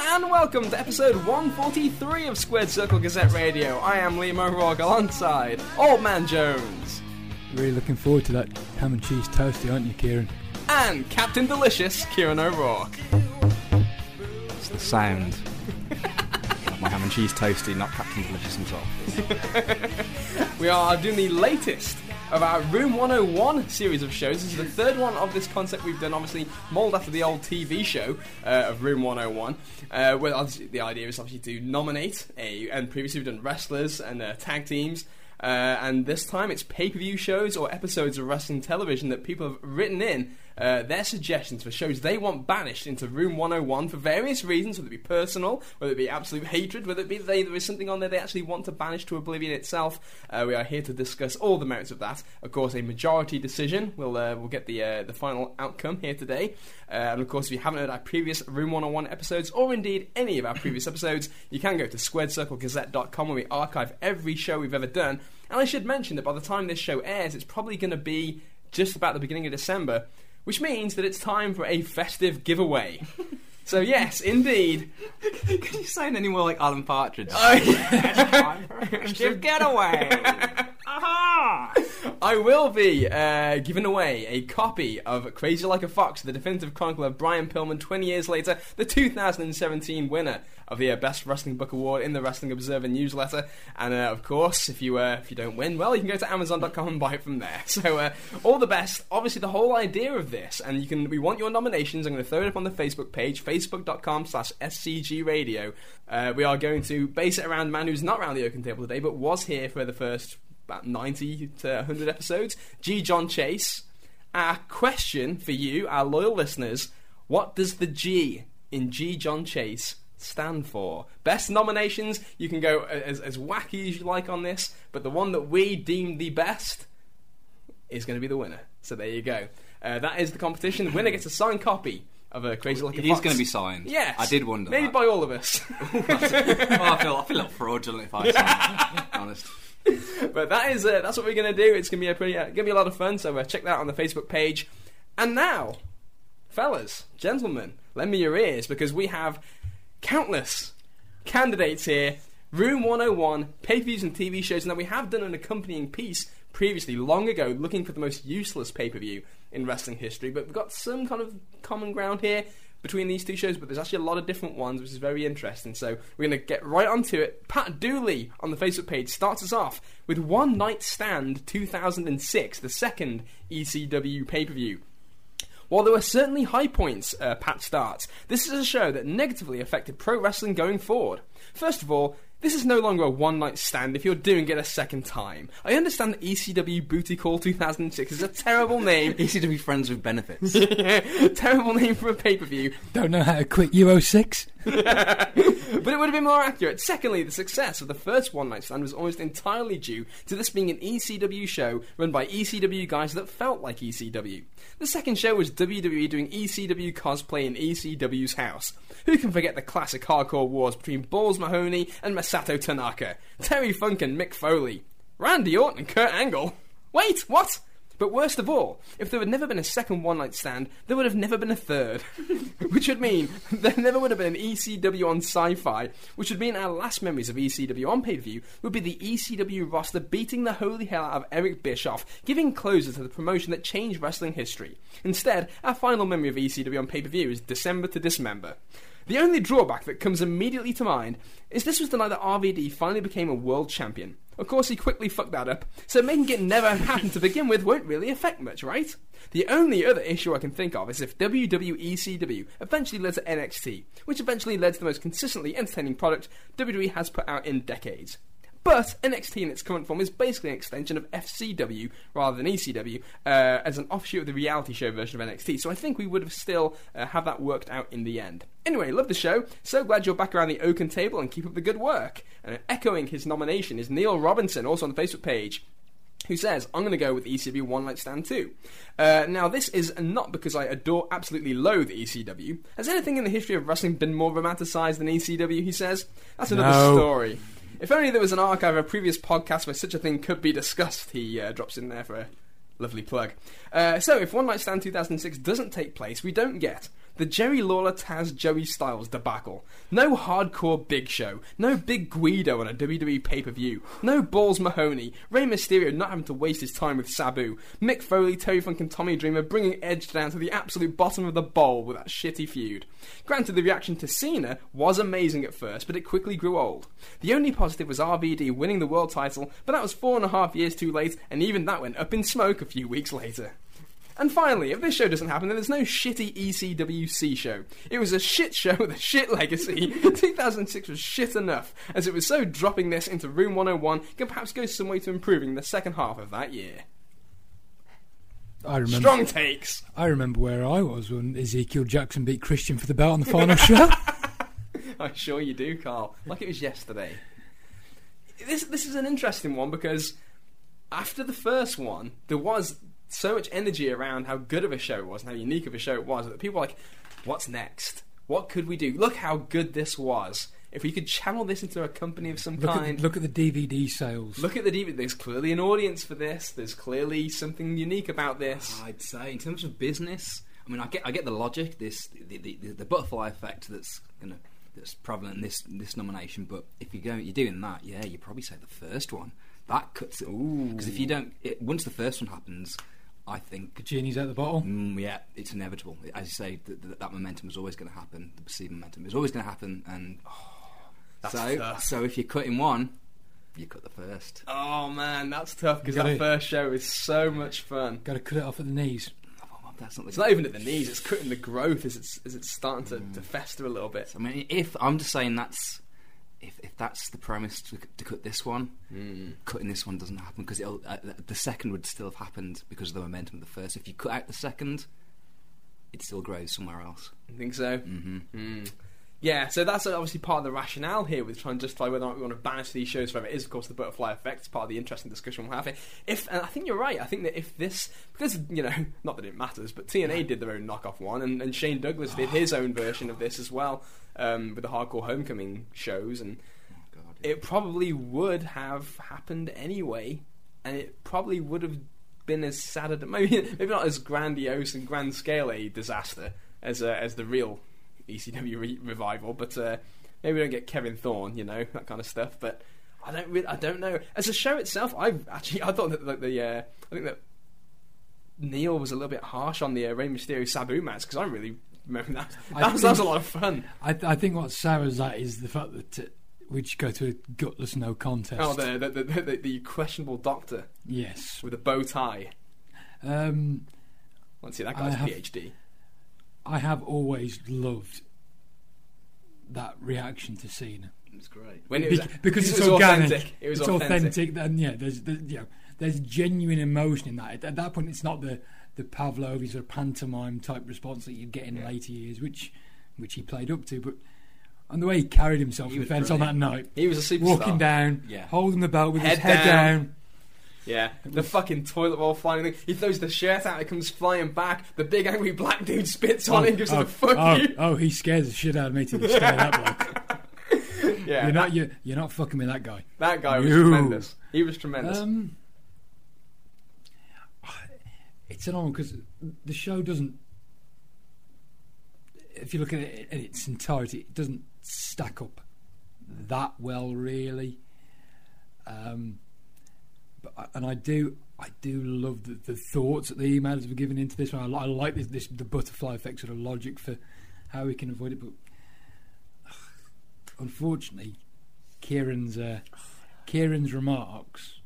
and welcome to episode 143 of Squared Circle Gazette Radio. I am Liam O'Rourke alongside Old Man Jones Really looking forward to that ham and cheese toasty, aren't you, Kieran? and Captain Delicious, Kieran O'Rourke. It's the sound of my ham and cheese toasty, not Captain Delicious himself. We are doing the latest of our Room 101 series of shows. This is the third one of this concept we've done, obviously mould after the old TV show uh, of Room 101. Uh, obviously the idea is obviously to nominate a, and previously we've done wrestlers and uh, tag teams. Uh, and this time it's pay per view shows or episodes of wrestling television that people have written in uh, their suggestions for shows they want banished into Room 101 for various reasons, whether it be personal, whether it be absolute hatred, whether it be they, there is something on there they actually want to banish to oblivion itself. Uh, we are here to discuss all the merits of that. Of course, a majority decision We'll uh, will get the uh, the final outcome here today. Uh, and of course, if you haven't heard our previous Room 101 episodes, or indeed any of our previous episodes, you can go to squaredcirclegazette.com where we archive every show we've ever done. And I should mention that by the time this show airs, it's probably going to be just about the beginning of December, which means that it's time for a festive giveaway. so, yes, indeed. Could you sound any more like Alan Partridge? Oh, a festive getaway! I will be uh, giving away a copy of Crazy Like a Fox, the definitive chronicle of Brian Pillman 20 years later, the 2017 winner of the uh, Best Wrestling Book Award in the Wrestling Observer newsletter. And uh, of course, if you uh, if you don't win, well, you can go to Amazon.com and buy it from there. So uh, all the best. Obviously, the whole idea of this, and you can we want your nominations. I'm going to throw it up on the Facebook page, facebook.com/slash scg radio. We are going to base it around a man who's not around the Oaken table today, but was here for the first about 90 to 100 episodes. G. John Chase. Our question for you, our loyal listeners: What does the G in G. John Chase stand for? Best nominations. You can go as, as wacky as you like on this, but the one that we deem the best is going to be the winner. So there you go. Uh, that is the competition. The winner gets a signed copy of a Crazy Like a It is Fox. going to be signed. Yes. I did wonder. Maybe that. by all of us. oh, I feel I feel a little fraudulent if I say honest. but that is it. that's what we're going to do. It's going to be a pretty, uh, to be a lot of fun. So uh, check that out on the Facebook page. And now, fellas, gentlemen, lend me your ears because we have countless candidates here. Room 101, pay per views and TV shows. Now, we have done an accompanying piece previously, long ago, looking for the most useless pay per view in wrestling history, but we've got some kind of common ground here between these two shows, but there's actually a lot of different ones, which is very interesting. So we're going to get right onto it. Pat Dooley on the Facebook page starts us off with One Night Stand 2006, the second ECW pay per view. While there were certainly high points, uh, Pat starts, this is a show that negatively affected pro wrestling going forward. First of all, this is no longer a one night stand if you're doing it a second time. I understand that ECW Booty Call 2006 is a terrible name. ECW friends with benefits. terrible name for a pay per view, Don't know how to quit Euro 6? but it would have been more accurate. Secondly, the success of the first one night stand was almost entirely due to this being an ECW show run by ECW guys that felt like ECW. The second show was WWE doing ECW cosplay in ECW's house. Who can forget the classic hardcore wars between Balls Mahoney and Masato Tanaka, Terry Funk and Mick Foley, Randy Orton and Kurt Angle? Wait, what? But worst of all, if there had never been a second one night stand, there would have never been a third. which would mean there never would have been an ECW on sci fi, which would mean our last memories of ECW on pay per view would be the ECW roster beating the holy hell out of Eric Bischoff, giving closure to the promotion that changed wrestling history. Instead, our final memory of ECW on pay per view is December to Dismember. The only drawback that comes immediately to mind is this was the night that RVD finally became a world champion. Of course, he quickly fucked that up, so making it never happen to begin with won't really affect much, right? The only other issue I can think of is if WWE WWECW eventually led to NXT, which eventually led to the most consistently entertaining product WWE has put out in decades. But NXT in its current form is basically an extension of FCW rather than ECW uh, as an offshoot of the reality show version of NXT. So I think we would have still uh, have that worked out in the end. Anyway, love the show. So glad you're back around the Oaken table and keep up the good work. And echoing his nomination is Neil Robinson, also on the Facebook page who says, I'm going to go with ECW One Night Stand 2. Uh, now, this is not because I adore, absolutely loathe ECW. Has anything in the history of wrestling been more romanticised than ECW, he says? That's another No. story. If only there was an archive of a previous podcast where such a thing could be discussed, he uh, drops in there for a lovely plug. Uh, so, if One Night Stand 2006 doesn't take place, we don't get The Jerry Lawler Taz Joey Styles debacle. No hardcore Big Show. No Big Guido on a WWE pay per view. No Balls Mahoney. Rey Mysterio not having to waste his time with Sabu. Mick Foley, Terry Funk, and Tommy Dreamer bringing Edge down to the absolute bottom of the bowl with that shitty feud. Granted, the reaction to Cena was amazing at first, but it quickly grew old. The only positive was RVD winning the world title, but that was four and a half years too late, and even that went up in smoke a few weeks later. And finally, if this show doesn't happen, then there's no shitty ECWC show. It was a shit show with a shit legacy. 2006 was shit enough, as it was so dropping this into Room 101 can perhaps go some way to improving the second half of that year. I remember. Strong takes. I remember where I was when Ezekiel Jackson beat Christian for the belt on the final show. I'm sure you do, Carl. Like it was yesterday. This this is an interesting one because after the first one, there was so much energy around how good of a show it was and how unique of a show it was that people were like, "What's next? What could we do? Look how good this was. If we could channel this into a company of some look, kind." at, look at the DVD sales. Look at the DVD. There's clearly an audience for this. There's clearly something unique about this. I'd say in terms of business, I mean, I get I get the logic, this the, the, the, the butterfly effect that's gonna that's prevalent in this this nomination. But if you go, you're doing that, yeah, you probably say the first one. That cuts it. Because if you don't, it, once the first one happens, I think. The genie's out the bottle. Mm, yeah, it's inevitable. As you say, th- th- that momentum is always going to happen. The perceived momentum is always going to happen, and That's so tough. so if you're cutting one, you cut the first. Oh man, that's tough because that first show is so much fun. Got to cut it off at the knees. Oh, that's not the It's not even at the knees; it's cutting the growth as it's as it's starting to, to fester a little bit. I mean, if I'm just saying that's if, if that's the premise to, to cut this one, cutting this one doesn't happen because uh, the second would still have happened because of the momentum of the first. If you cut out the second, it still grows somewhere else. I think so. hmm Mm. Yeah, so that's obviously part of the rationale here with trying to justify whether or not we want to banish these shows forever. It is, of course, the butterfly effect. It's part of the interesting discussion we're having. If and I think you're right. I think that if this, because you know, not that it matters, but TNA did their own knockoff one, and, and Shane Douglas did his own version of this as well um, with the Hardcore Homecoming shows, and God, it probably would have happened anyway, and it probably would have been as sad, a, maybe maybe not as grandiose and grand scale a disaster as uh, as the real ECW re- revival, but uh, maybe we don't get Kevin Thorn, you know that kind of stuff. But I don't really, I don't know. As a show itself, I actually I thought that like, the uh, I think that Neil was a little bit harsh on the uh, Rey Mysterio Sabu match because I really remember that. I That was, that was a lot of fun. I, I think what sours that is the fact that uh, we just go to a gutless no contest. Oh, the the, the, the the questionable doctor yes. with a bow tie. Um, Let's see, that guy's a have- PhD. I have always loved that reaction to Cena. it's great. When it was, Bec- because it it's was organic. authentic. It was it's authentic. and yeah, there's, there's you know, there's genuine emotion in that. At that point, it's not the the Pavlovian sort of pantomime type response that you'd get in Yeah. later years, which which he played up to. But and the way he carried himself He on the was fence on that night, He was a superstar. walking down, Yeah. holding the belt with Head his head down. down. Yeah, the fucking toilet roll flying thing. He throws the shirt out, it comes flying back. The big angry black dude spits on it and gives oh, it a fuck oh, you. oh, he scares the shit out of me to the scare that bloke. Yeah, You're not you're, you're not fucking with that guy. that guy was No. tremendous. He was tremendous. Um, it's an honor because the show doesn't. If you look at it in its entirety, it doesn't stack up that well, really. Um, and I do, I do love the, the thoughts that the emailers were given into this one. I, I like this, this the butterfly effect sort of logic for how we can avoid it, but unfortunately, Kieran's uh, Kieran's remarks.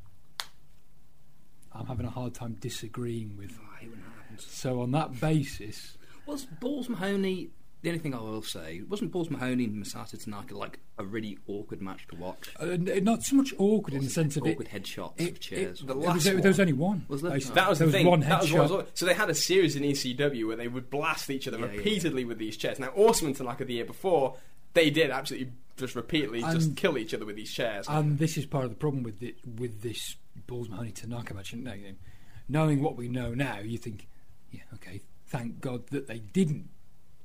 I'm having a hard time disagreeing with. I hate when that happens. So on that basis, Was Balls Mahoney? The only thing I will say wasn't Balls Mahoney and Masato Tanaka like a really awkward match to watch. uh, not so much awkward in the sense of it. awkward headshots it- of chairs. the it was, last there was only one. Was there? basically. that was there the thing. one that was headshot. was, so they had a series in ECW where they would blast each other Yeah, yeah, repeatedly with these chairs. Now, Awesome and Tanaka the year before, they did absolutely just repeatedly just kill each other with these chairs. And this is part of the problem with it, with this Balls Mahoney Tanaka match. You know, you know, knowing what we know now, you think, yeah, okay, thank God that they didn't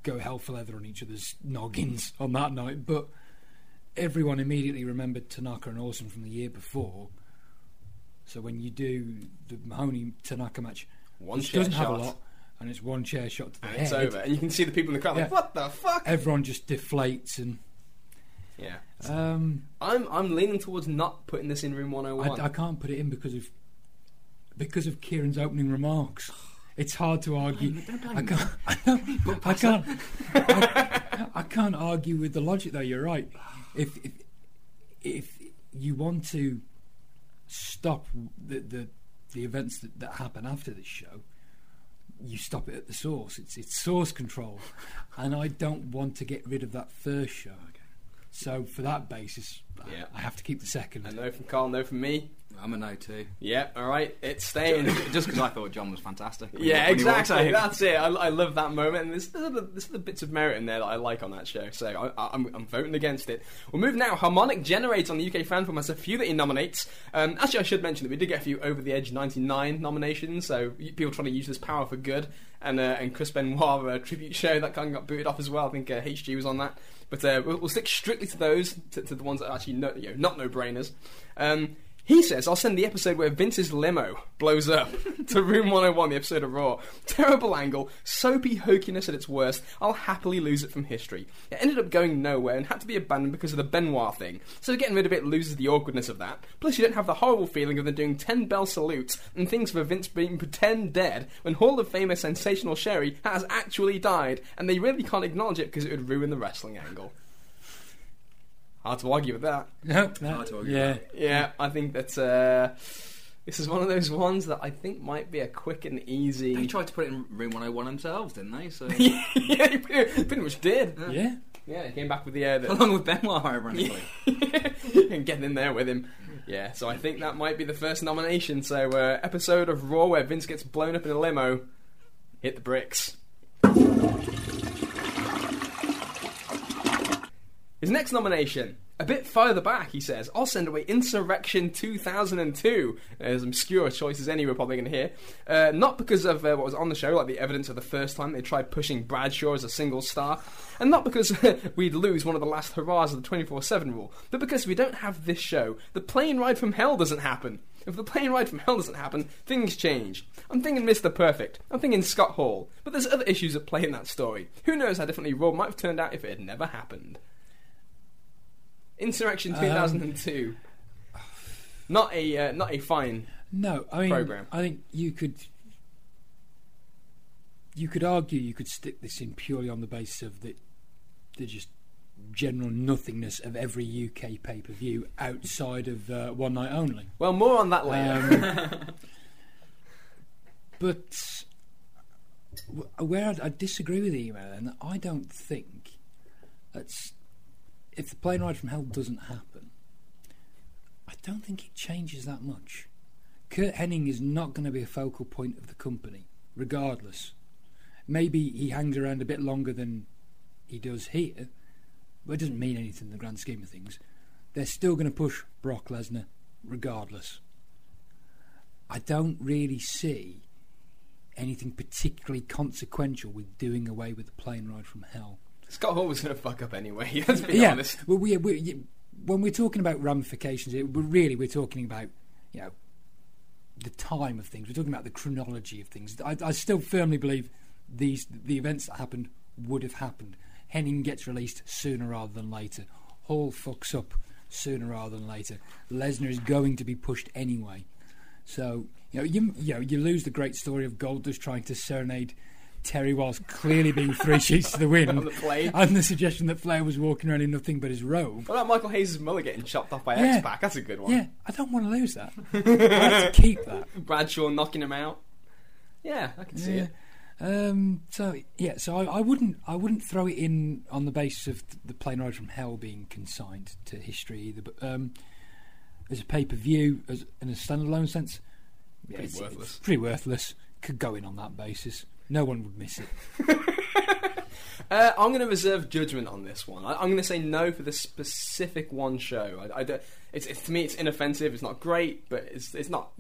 go hell for leather on each other's noggins on that night. But everyone immediately remembered Tanaka and Awesome from the year before. So when you do the Mahoney Tanaka match, One which chair doesn't have a shot. lot, and it's one chair shot to the and head. it's over, and you can see the people in the crowd like, Yeah. "What the fuck?" Everyone just deflates, and Yeah, um, I'm I'm leaning towards not putting this in room 101. I, I can't put it in because of because of Kieran's opening remarks. It's hard to argue. I can't. I, don't- I can't. I, I can't argue with the logic, though. You're right. If if, if you want to stop the the, the events that, that happen after this show, you stop it at the source. It's it's source control, and I don't want to get rid of that first show. Again. So for that basis, I- Yeah. I have to keep the second. A no from Carl, no from me. I'm a no too. Yeah, all right, it's staying. Just because I thought John was fantastic. Yeah, exactly. That's it. I, I love that moment, and there's, there's, other, there's other bits of merit in there that I like on that show. So I, I'm voting against it. We'll move now. Harmonic Generator on the UK fan film has a few that he nominates. Um, actually, I should mention that we did get a few over the edge 99 nominations. So people trying to use this power for good, and uh, and Chris Benoit uh, tribute show that kind of got booted off as well. I think uh, HG was on that. But uh, we'll, we'll stick strictly to those, to, to the ones that are actually no, you know, not no brainers. Um, he says, I'll send the episode where Vince's limo blows up to Room 101, the episode of Raw. Terrible angle, soapy hokiness at its worst. I'll happily lose it from history. It ended up going nowhere and had to be abandoned because of the Benoit thing. So getting rid of it loses the awkwardness of that. Plus, you don't have the horrible feeling of them doing 10 bell salutes and things for Vince being pretend dead when Hall of Famer Sensational Sherri has actually died, and they really can't acknowledge it because it would ruin the wrestling angle. Hard to argue with that. No, no, Hard to argue yeah. with Yeah, I think that uh, this is one of those ones that I think might be a quick and easy. They tried to put it in room 101 themselves, didn't they? So yeah, he pretty pretty much did. Yeah. Yeah, he came back with the air that along with Benoit, ironically. and getting in there with him. Yeah, so I think that might be the first nomination. So uh, episode of Raw where Vince gets blown up in a limo. Hit the bricks. His next nomination, a bit further back, he says, I'll send away Insurrection 2002. As obscure choice as any to hear. Uh, not because of uh, what was on the show, like the evidence of the first time they tried pushing Bradshaw as a single star, and not because we'd lose one of the last hurrahs of the 24 7 rule, but because we don't have this show. The plane ride from hell doesn't happen. If the plane ride from hell doesn't happen, things change. I'm thinking Mr. Perfect. I'm thinking Scott Hall. But there's other issues at play in that story. Who knows how differently Raw might have turned out if it had never happened. Insurrection Um, 2002. not a uh, not a fine. No, I mean, Program. I think you could you could argue you could stick this in purely on the basis of the the just general nothingness of every UK pay per view outside of uh, one night only. Well, more on that later. Um, but where I'd, I disagree with you, then I don't think that's if the plane ride from hell doesn't happen. I don't think it changes that much. Curt Hennig is not going to be a focal point of the company, regardless. Maybe he hangs around a bit longer than he does here, but it doesn't mean anything in the grand scheme of things. They're still going to push Brock Lesnar, regardless. I don't really see anything particularly consequential with doing away with the plane ride from hell. Scott Hall was going to fuck up anyway. Let's be yeah, honest. well, we, we, when we're talking about ramifications, it, we're really we're talking about you know the time of things. We're talking about the chronology of things. I, I still firmly believe these the events that happened would have happened. Hennig gets released sooner rather than later. Hall fucks up sooner rather than later. Lesnar is going to be pushed anyway. So you know you you know you lose the great story of Goldust trying to serenade Terry whilst clearly being three sheets to the wind, the and the suggestion that Flair was walking around in nothing but his robe. About Michael Hayes' mullet getting chopped off by Yeah. X Pac? That's a good one. Yeah, I don't want to lose that. I like to keep that. Bradshaw knocking him out. Yeah, I can see it. Um, so yeah, so I, I wouldn't I wouldn't throw it in on the basis of th- the plane ride from hell being consigned to history either. But um, as a pay per view, as in a standalone sense, Pretty worthless. it's pretty worthless. Could go in on that basis. No one would miss it. Uh, I'm going to reserve judgment on this one. I, I'm going to say no for the specific one show. I, I don't, it's, it's to me, it's inoffensive. It's not great, but it's it's not.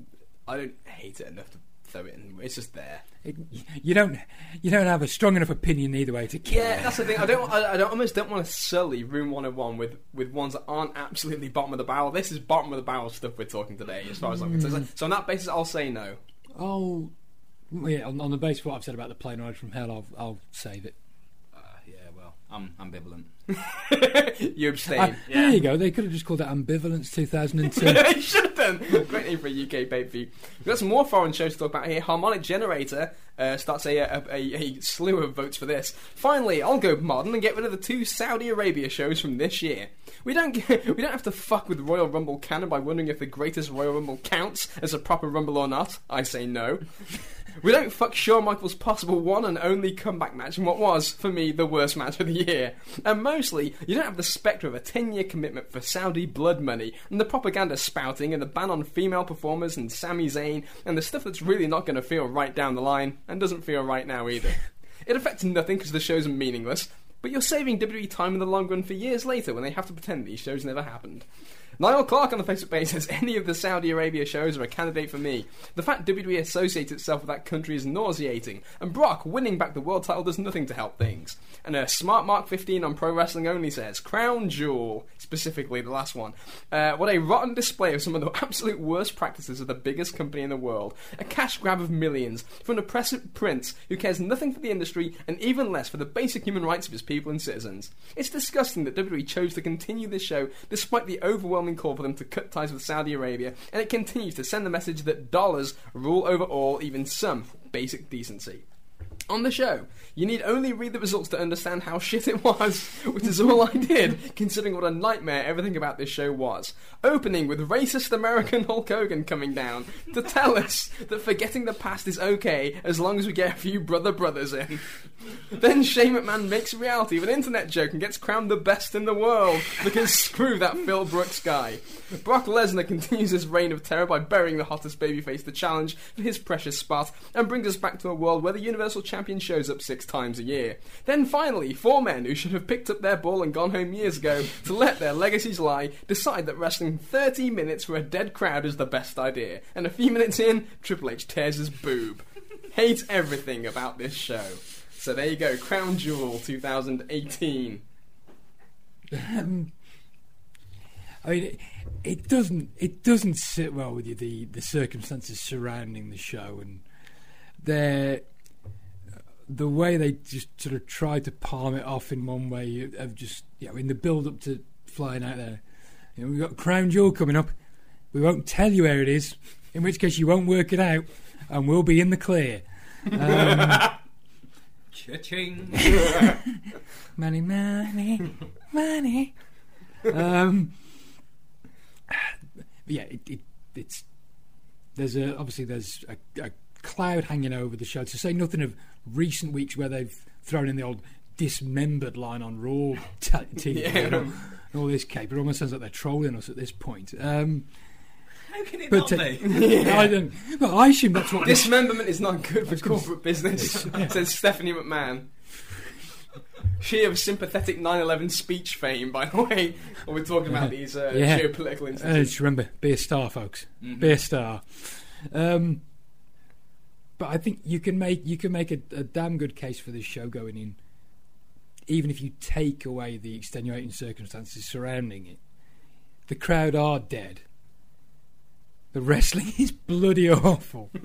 I don't hate it enough to throw it in. It's just there. it. You don't you don't have a strong enough opinion either way to care. Yeah, that's the thing. I don't. I, I don't almost don't want to sully Room 101 with with ones that aren't absolutely bottom of the barrel. This is bottom of the barrel stuff we're talking today, as far as I'm concerned. So on that basis, I'll say no. Well, yeah, on, on the basis of what I've said about the plane ride from hell, I'll, I'll save it. Uh, yeah, well, I'm ambivalent. you abstain. Ah, There you go. They could have just called it Ambivalence 2002. you should have done. Great name for a UK pay per view. We've got some more foreign shows to talk about here. Harmonic Generator uh, starts a, a, a, a slew of votes for this. Finally, I'll go modern and get rid of the two Saudi Arabia shows from this year. We don't get, we don't have to fuck with Royal Rumble canon by wondering if the greatest Royal Rumble counts as a proper Rumble or not. I say no. We don't fuck Shawn Michaels' possible one and only comeback match in what was, for me, the worst match of the year. And mostly, you don't have the spectre of a 10 year commitment for Saudi blood money, and the propaganda spouting, and the ban on female performers, and Sami Zayn, and the stuff that's really not going to feel right down the line, and doesn't feel right now either. It affects nothing because the shows are meaningless, but you're saving WWE time in the long run for years later when they have to pretend these shows never happened. Niall Clark on the Facebook page says any of the Saudi Arabia shows are a candidate for me. The fact WWE associates itself with that country is nauseating, and Brock winning back the world title does nothing to help things. And a Smart Mark 15 on Pro Wrestling Only says Crown Jewel, specifically the last one. Uh, what a rotten display of some of the absolute worst practices of the biggest company in the world. A cash grab of millions from an oppressive prince who cares nothing for the industry and even less for the basic human rights of his people and citizens. It's disgusting that WWE chose to continue this show despite the overwhelming call for them to cut ties with Saudi Arabia, and it continues to send the message that dollars rule over all, even some basic decency. On the show, you need only read the results to understand how shit it was, which is all I did, considering what a nightmare everything about this show was. Opening with racist American Hulk Hogan coming down to tell us that forgetting the past is okay as long as we get a few brother brothers in. Then Shane McMahon makes reality of an internet joke and gets crowned the best in the world because screw that Phil Brooks guy. Brock Lesnar continues his reign of terror by burying the hottest babyface to challenge for his precious spot and brings us back to a world where the Universal Champion shows up six times a year. Then finally, four men who should have picked up their ball and gone home years ago to let their legacies lie decide that wrestling 30 minutes for a dead crowd is the best idea. And a few minutes in, Triple H tears his boob. Hate everything about this show. So there you go, Crown Jewel 2018. Um, I mean, it, doesn't it doesn't sit well with you the the circumstances surrounding the show and the the way they just sort of tried to palm it off in one way of just you know in the build up to flying out there. You know, we've got Crown Jewel coming up. We won't tell you where it is, in which case you won't work it out, and we'll be in the clear. Um, Cha-ching! money, money, money. Um, yeah, it, it, it's there's a obviously there's a, a cloud hanging over the show. To say nothing of recent weeks where they've thrown in the old dismembered line on Raw t- TV Yeah. and, all, and all this cape. It almost sounds like they're trolling us at this point. Um, How can it but not uh, be? I don't. Well, I assume that's what this. Dismemberment is not good for corporate business, says Stephanie McMahon. She of sympathetic 9/11 speech fame, by the way. When we're talking about these uh, Yeah. geopolitical Uh, just remember, be a star, folks. Mhm. Be a star. Um, but I think you can make you can make a, a damn good case for this show going in, even if you take away the extenuating circumstances surrounding it. The crowd are dead. The wrestling is bloody awful.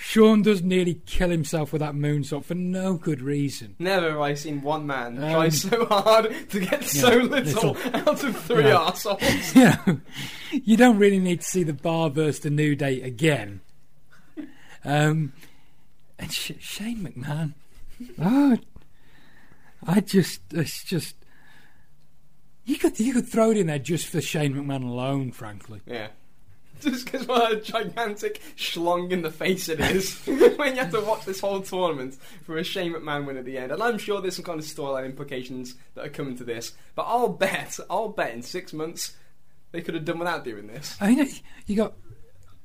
Shawn does nearly kill himself with that moonsault for no good reason. Never have I seen one man Um, try so hard to get so little, little. out of three Yeah. arseholes. you know, you don't really need to see the bar versus the New Day again. Um, and Sh- Shane McMahon, oh, I just, it's just, you could you could throw it in there just for Shane McMahon alone, frankly. Yeah. Just because what a gigantic schlong in the face it is when you have to watch this whole tournament for a Shane McMahon win at the end. And I'm sure there's some kind of storyline implications that are coming to this. But I'll bet, I'll bet in six months they could have done without doing this. I mean, you got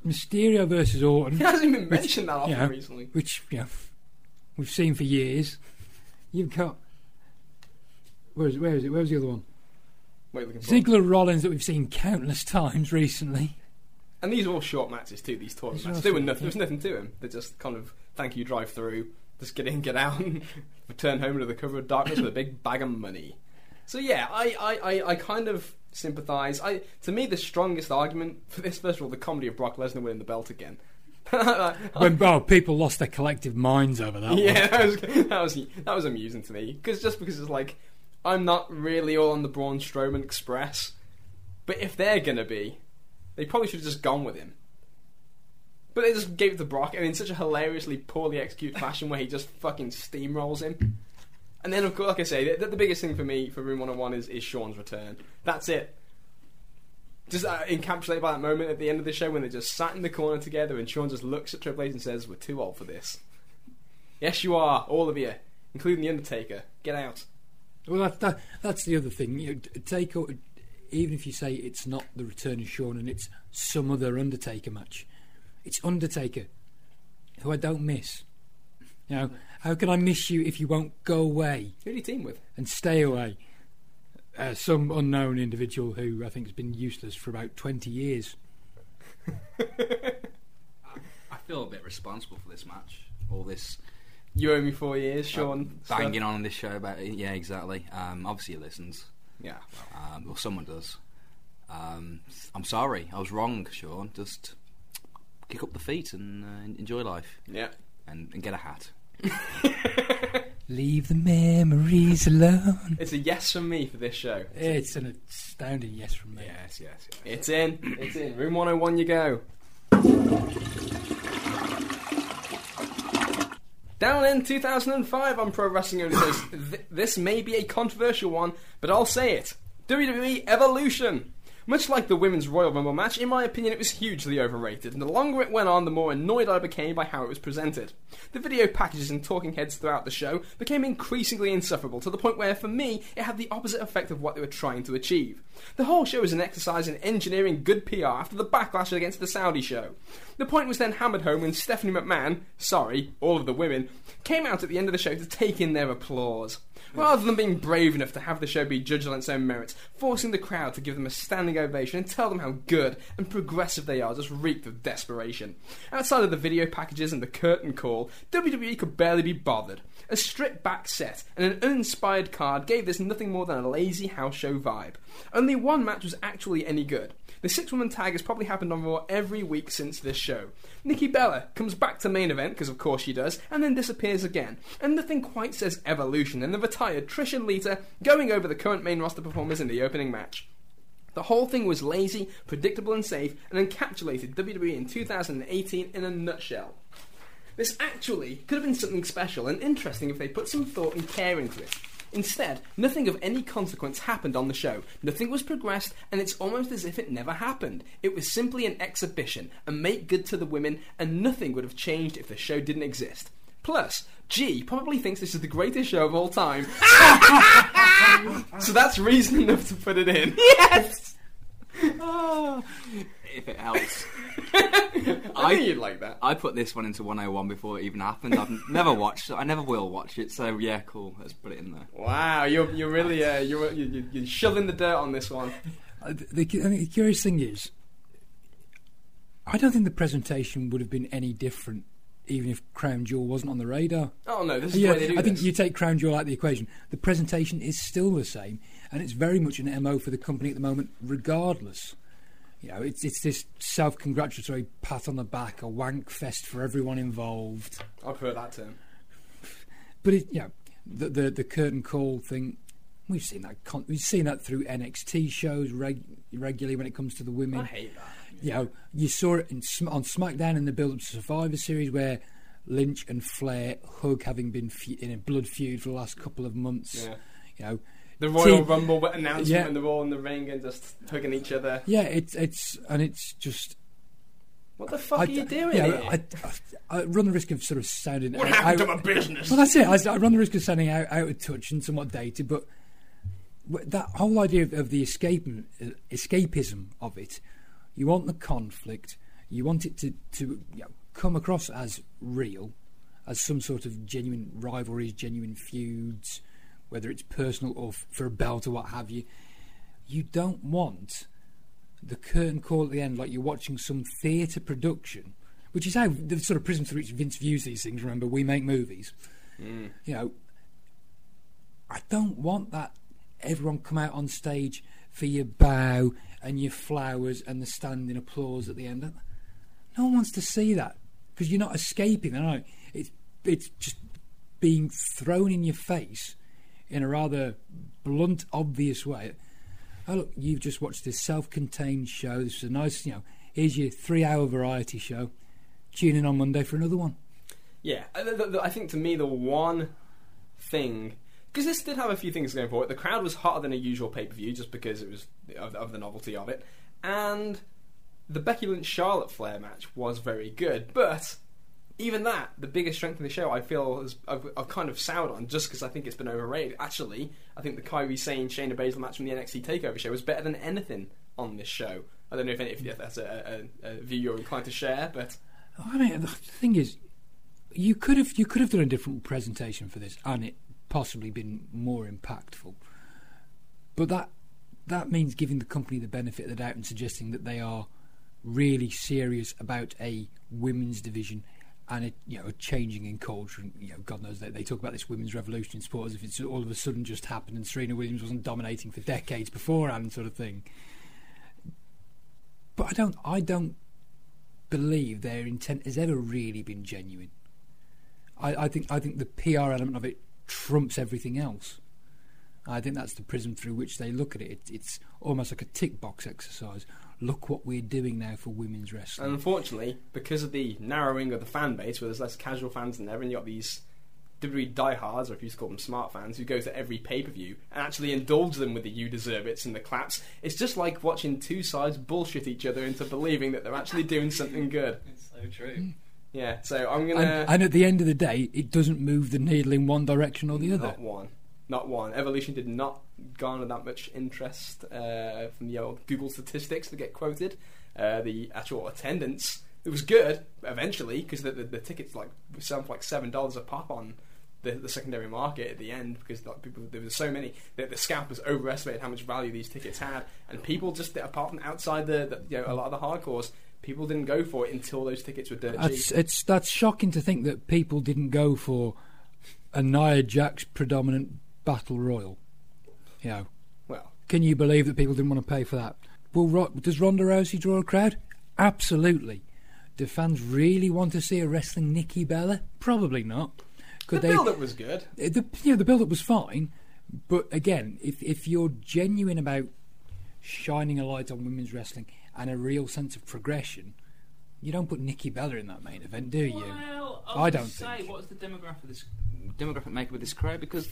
Mysterio versus Orton, He hasn't even mentioned that often yeah. recently. which you know we've seen for years. You've got where is it? Where is it? Where's the other one? Wait, looking for. Ziggler Rollins that we've seen countless times recently. And these are all short matches too. These tournament matches. There, were nothing, there was nothing to them. They're just kind of thank you drive through, just get in, get out, and return home to the cover of darkness with a big bag of money. So yeah, I, I, I, I kind of sympathise. I to me the strongest argument for this, first of all, the comedy of Brock Lesnar winning the belt again. when oh, people lost their collective minds over that. yeah, one. that was that was that was amusing to me because just because it's like I'm not really all on the Braun Strowman express, but if they're gonna be, they probably should have just gone with him. But they just gave it to Brock and in such a hilariously poorly executed fashion where he just fucking steamrolls him. And then, of course, like I say, the, the biggest thing for me for Room 101 is, is Shawn's return. That's it. Just uh, encapsulated by that moment at the end of the show when they just sat in the corner together and Shawn just looks at Triple H and says, We're too old for this. Yes, you are, all of you, including The Undertaker. Get out. Well, that, that, that's the other thing. You know, take even if you say it's not the return of Shawn and it's some other Undertaker match, it's Undertaker, who I don't miss. You know, how can I miss you if you won't go away Who do you team with? and stay away? Uh, some unknown individual who I think has been useless for about twenty years. I feel a bit responsible for this match. All this You owe me four years, Shawn. uh, banging on this show about it. Yeah, exactly. Um, obviously, he listens. Yeah. Um, well, someone does. Um, I'm sorry. I was wrong, Shawn. Just kick up the feet and uh, enjoy life Yeah. and, and get a hat. Leave the memories alone. It's a yes from me for this show. It's an astounding yes from me. Yes, yes, yes. It's in. It's in. Room 101, you go. Down in 2005 on Pro Wrestling Only says, "Th- This may be a controversial one, but I'll say it. WWE Evolution. Much like the Women's Royal Rumble match, in my opinion, it was hugely overrated, and the longer it went on, the more annoyed I became by how it was presented. The video packages and talking heads throughout the show became increasingly insufferable to the point where, for me, it had the opposite effect of what they were trying to achieve. The whole show was an exercise in engineering good PR after the backlash against the Saudi show. The point was then hammered home when Stephanie McMahon, sorry, all of the women, came out at the end of the show to take in their applause. Rather than being brave enough to have the show be judged on its own merits, forcing the crowd to give them a standing ovation and tell them how good and progressive they are just reeked of desperation. Outside of the video packages and the curtain call, WWE could barely be bothered. A stripped back set and an uninspired card gave this nothing more than a lazy house show vibe. Only one match was actually any good. The six woman tag has probably happened on Raw every week since this show. Nikki Bella comes back to main event, because of course she does, and then disappears again. And nothing quite says evolution than the retired Lita going over the current main roster performers in the opening match. The whole thing was lazy, predictable, and safe, and encapsulated WWE in 2018 in a nutshell. This actually could have been something special and interesting if they put some thought and care into it. Instead, nothing of any consequence happened on the show. Nothing was progressed, and it's almost as if it never happened. It was simply an exhibition, a make good to the women, and nothing would have changed if the show didn't exist. Plus, G probably thinks this is the greatest show of all time. so that's reason enough to put it in. Yes. if it helps. I, I- knew you'd like that. I put this one into 101 before it even happened. I've never watched it. I never will watch it. So yeah, cool. Let's put it in there. Wow, you're you're really uh, you're, you're you're shoving the dirt on this one. Uh, the, the, the curious thing is, I don't think the presentation would have been any different even if Crown Jewel wasn't on the radar. Oh no, this is Yeah, way they do I think this. you take Crown Jewel out of the equation. The presentation is still the same, and it's very much an MO for the company at the moment, regardless. You know, it's it's this self-congratulatory pat on the back, a wank fest for everyone involved. I've heard that term. But it, you know, the the, the curtain call thing, we've seen that. Con- we've seen that through NXT shows reg- regularly when it comes to the women. I hate that. You know, you saw it in, on SmackDown in the build-up to Survivor Series where Lynch and Flair hug, having been fe- in a blood feud for the last couple of months. Yeah. You know, The Royal Team- Rumble announcement Yeah. when they're all in the ring and just hugging each other. yeah, it's it's and it's just. What the fuck I, are you doing yeah? I, I, I run the risk of sort of sounding. what out- happened to my business? Well, that's it. I, I run the risk of sounding out, out of touch and somewhat dated, but that whole idea of, of the escape, uh, escapism of it, you want the conflict, you want it to, to you know, come across as real, as some sort of genuine rivalries, genuine feuds, whether it's personal or f- for a belt or what have you. You don't want the curtain call at the end like you're watching some theatre production, which is how the sort of prism through which Vince views these things. Remember, we make movies. Mm. You know, I don't want that. Everyone come out on stage for your bow and your flowers and the standing applause at the end. No one wants to see that. because you're not escaping. I know it's it's just being thrown in your face in a rather blunt, obvious way. Oh look, you've just watched this self-contained show. This is a nice, you know, here's your three-hour variety show. Tune in on Monday for another one. Yeah, I think to me the one thing because this did have a few things going for it. The crowd was hotter than a usual pay per view just because it was of, of the novelty of it, and the Becky Lynch Charlotte Flair match was very good. But even that, the biggest strength of the show, I feel has, I've, I've kind of soured on just because I think it's been overrated. Actually, I think the Kairi Sane Shayna Baszler match from the NXT Takeover show was better than anything on this show. I don't know if, any, if mm. that's a, a, a view you're inclined to share, but I mean, the thing is, you could have you could have done a different presentation for this, and it possibly been more impactful. But that that means giving the company the benefit of the doubt and suggesting that they are really serious about a women's division and a you know a changing in culture. And, you know, God knows they, they talk about this women's revolution in sport as if it's all of a sudden just happened and Serena Williams wasn't dominating for decades beforehand, sort of thing. But I don't I don't believe their intent has ever really been genuine. I, I think I think the PR element of it trumps everything else. I think that's the prism through which they look at it. it. It's almost like a tick box exercise. Look what we're doing now for women's wrestling. And unfortunately, because of the narrowing of the fan base, where there's less casual fans than ever, and you got these WWE diehards, or if you used to call them smart fans, who go to every pay per view and actually indulge them with the "you deserve it" and the claps. It's just like watching two sides bullshit each other into believing that they're actually doing something good. It's so true. Hmm. Yeah, so I'm gonna. and, and at the end of the day, it doesn't move the needle in one direction or the other. Not one. Not one. Evolution did not garner that much interest uh, from the old Google statistics that get quoted. Uh, the actual attendance it was good eventually because the, the, the tickets like selling for like seven dollars a pop on the, the secondary market at the end because like, people there was so many that the scalpers overestimated how much value these tickets had and people just apart from outside the, the you know a lot of the hardcores people didn't go for it until those tickets were dirt cheap. That's, it's that's shocking to think that people didn't go for a Nia Jax predominant battle royal. You know, Well, can you believe that people didn't want to pay for that? Well, Ro- does Ronda Rousey draw a crowd? Absolutely. Do fans really want to see a wrestling Nikki Bella? Probably not. the build-up was good. Uh, the you know the build up was fine, but again, if if you're genuine about shining a light on women's wrestling and a real sense of progression, you don't put Nikki Bella in that main event, do you? Well, I I, don't say think. what's the demographic of this demographic makeup of this crowd because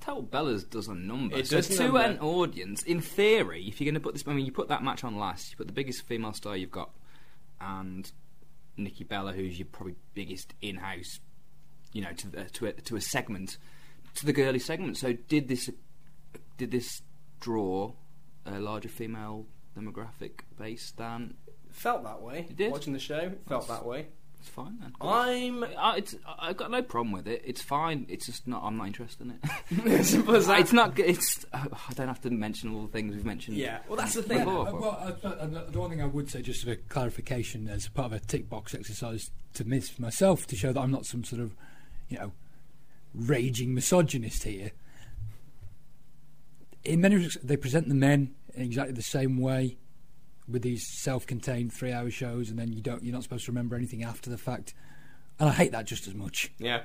Total Bellas does a number. It so does to number. an audience, in theory, if you're going to put this, I mean, you put that match on last. You put the biggest female star you've got, and Nikki Bella, who's your probably biggest in-house, you know, to the, to a, to a segment, to the girly segment. So did this did this draw a larger female demographic base than? Felt that way. It did? Watching the show, it felt that way. It's fine then. I'm I, it's, I- I've got no problem with it. It's fine. It's just not. I'm not interested in it. simple as that. it's not. g- It's. I don't have to mention all the things we've mentioned. Yeah, well, that's the thing. Before. Uh, well, uh, uh, the one thing I would say, just for clarification, as part of a tick box exercise to miss myself to show that I'm not some sort of, you know, raging misogynist here. In many respects, they present the men in exactly the same way, with these self-contained three-hour shows, and then you don't, you're not supposed to remember anything after the fact. And I hate that just as much. Yeah.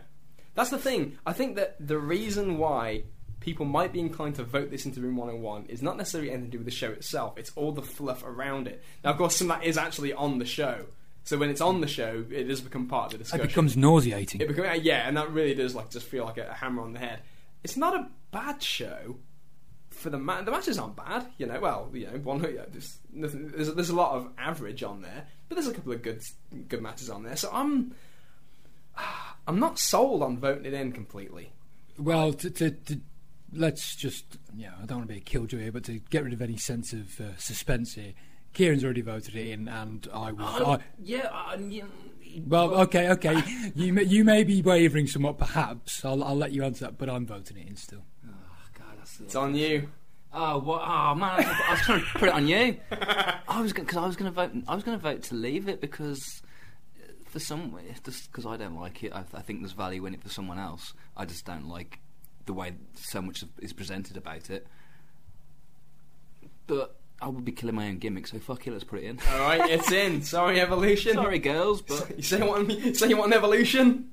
That's the thing. I think that the reason why people might be inclined to vote this into Room 101 is not necessarily anything to do with the show itself, it's all the fluff around it. Now, of course, some of that is actually on the show. So when it's on the show, it does become part of the discussion. It becomes nauseating. It become, uh, yeah, and that really does like just feel like a hammer on the head. It's not a bad show for the ma- the matches aren't bad, you know. Well, you know, one yeah, there's, nothing, there's there's a lot of average on there, but there's a couple of good good matches on there. So I'm I'm not sold on voting it in completely. Well, to, to, to let's just yeah, I don't want to be a killjoy here, but to get rid of any sense of uh, suspense here, Kieran's already voted it in, and I was. I, Yeah. I, yeah well, okay, okay, you may, you may be wavering somewhat, perhaps. I'll I'll let you answer that, but I'm voting it in still. It's on you. Oh, what? Oh man, I was trying to put it on you. I was because I was going to vote. I was going to vote to leave it because uh, for some, just because I don't like it. I, I think there's value in it for someone else. I just don't like the way so much is presented about it. But I would be killing my own gimmick, so fuck it, let's put it in. All right, it's in. Sorry, Evolution. Sorry, girls, but You say you want you say you want an evolution?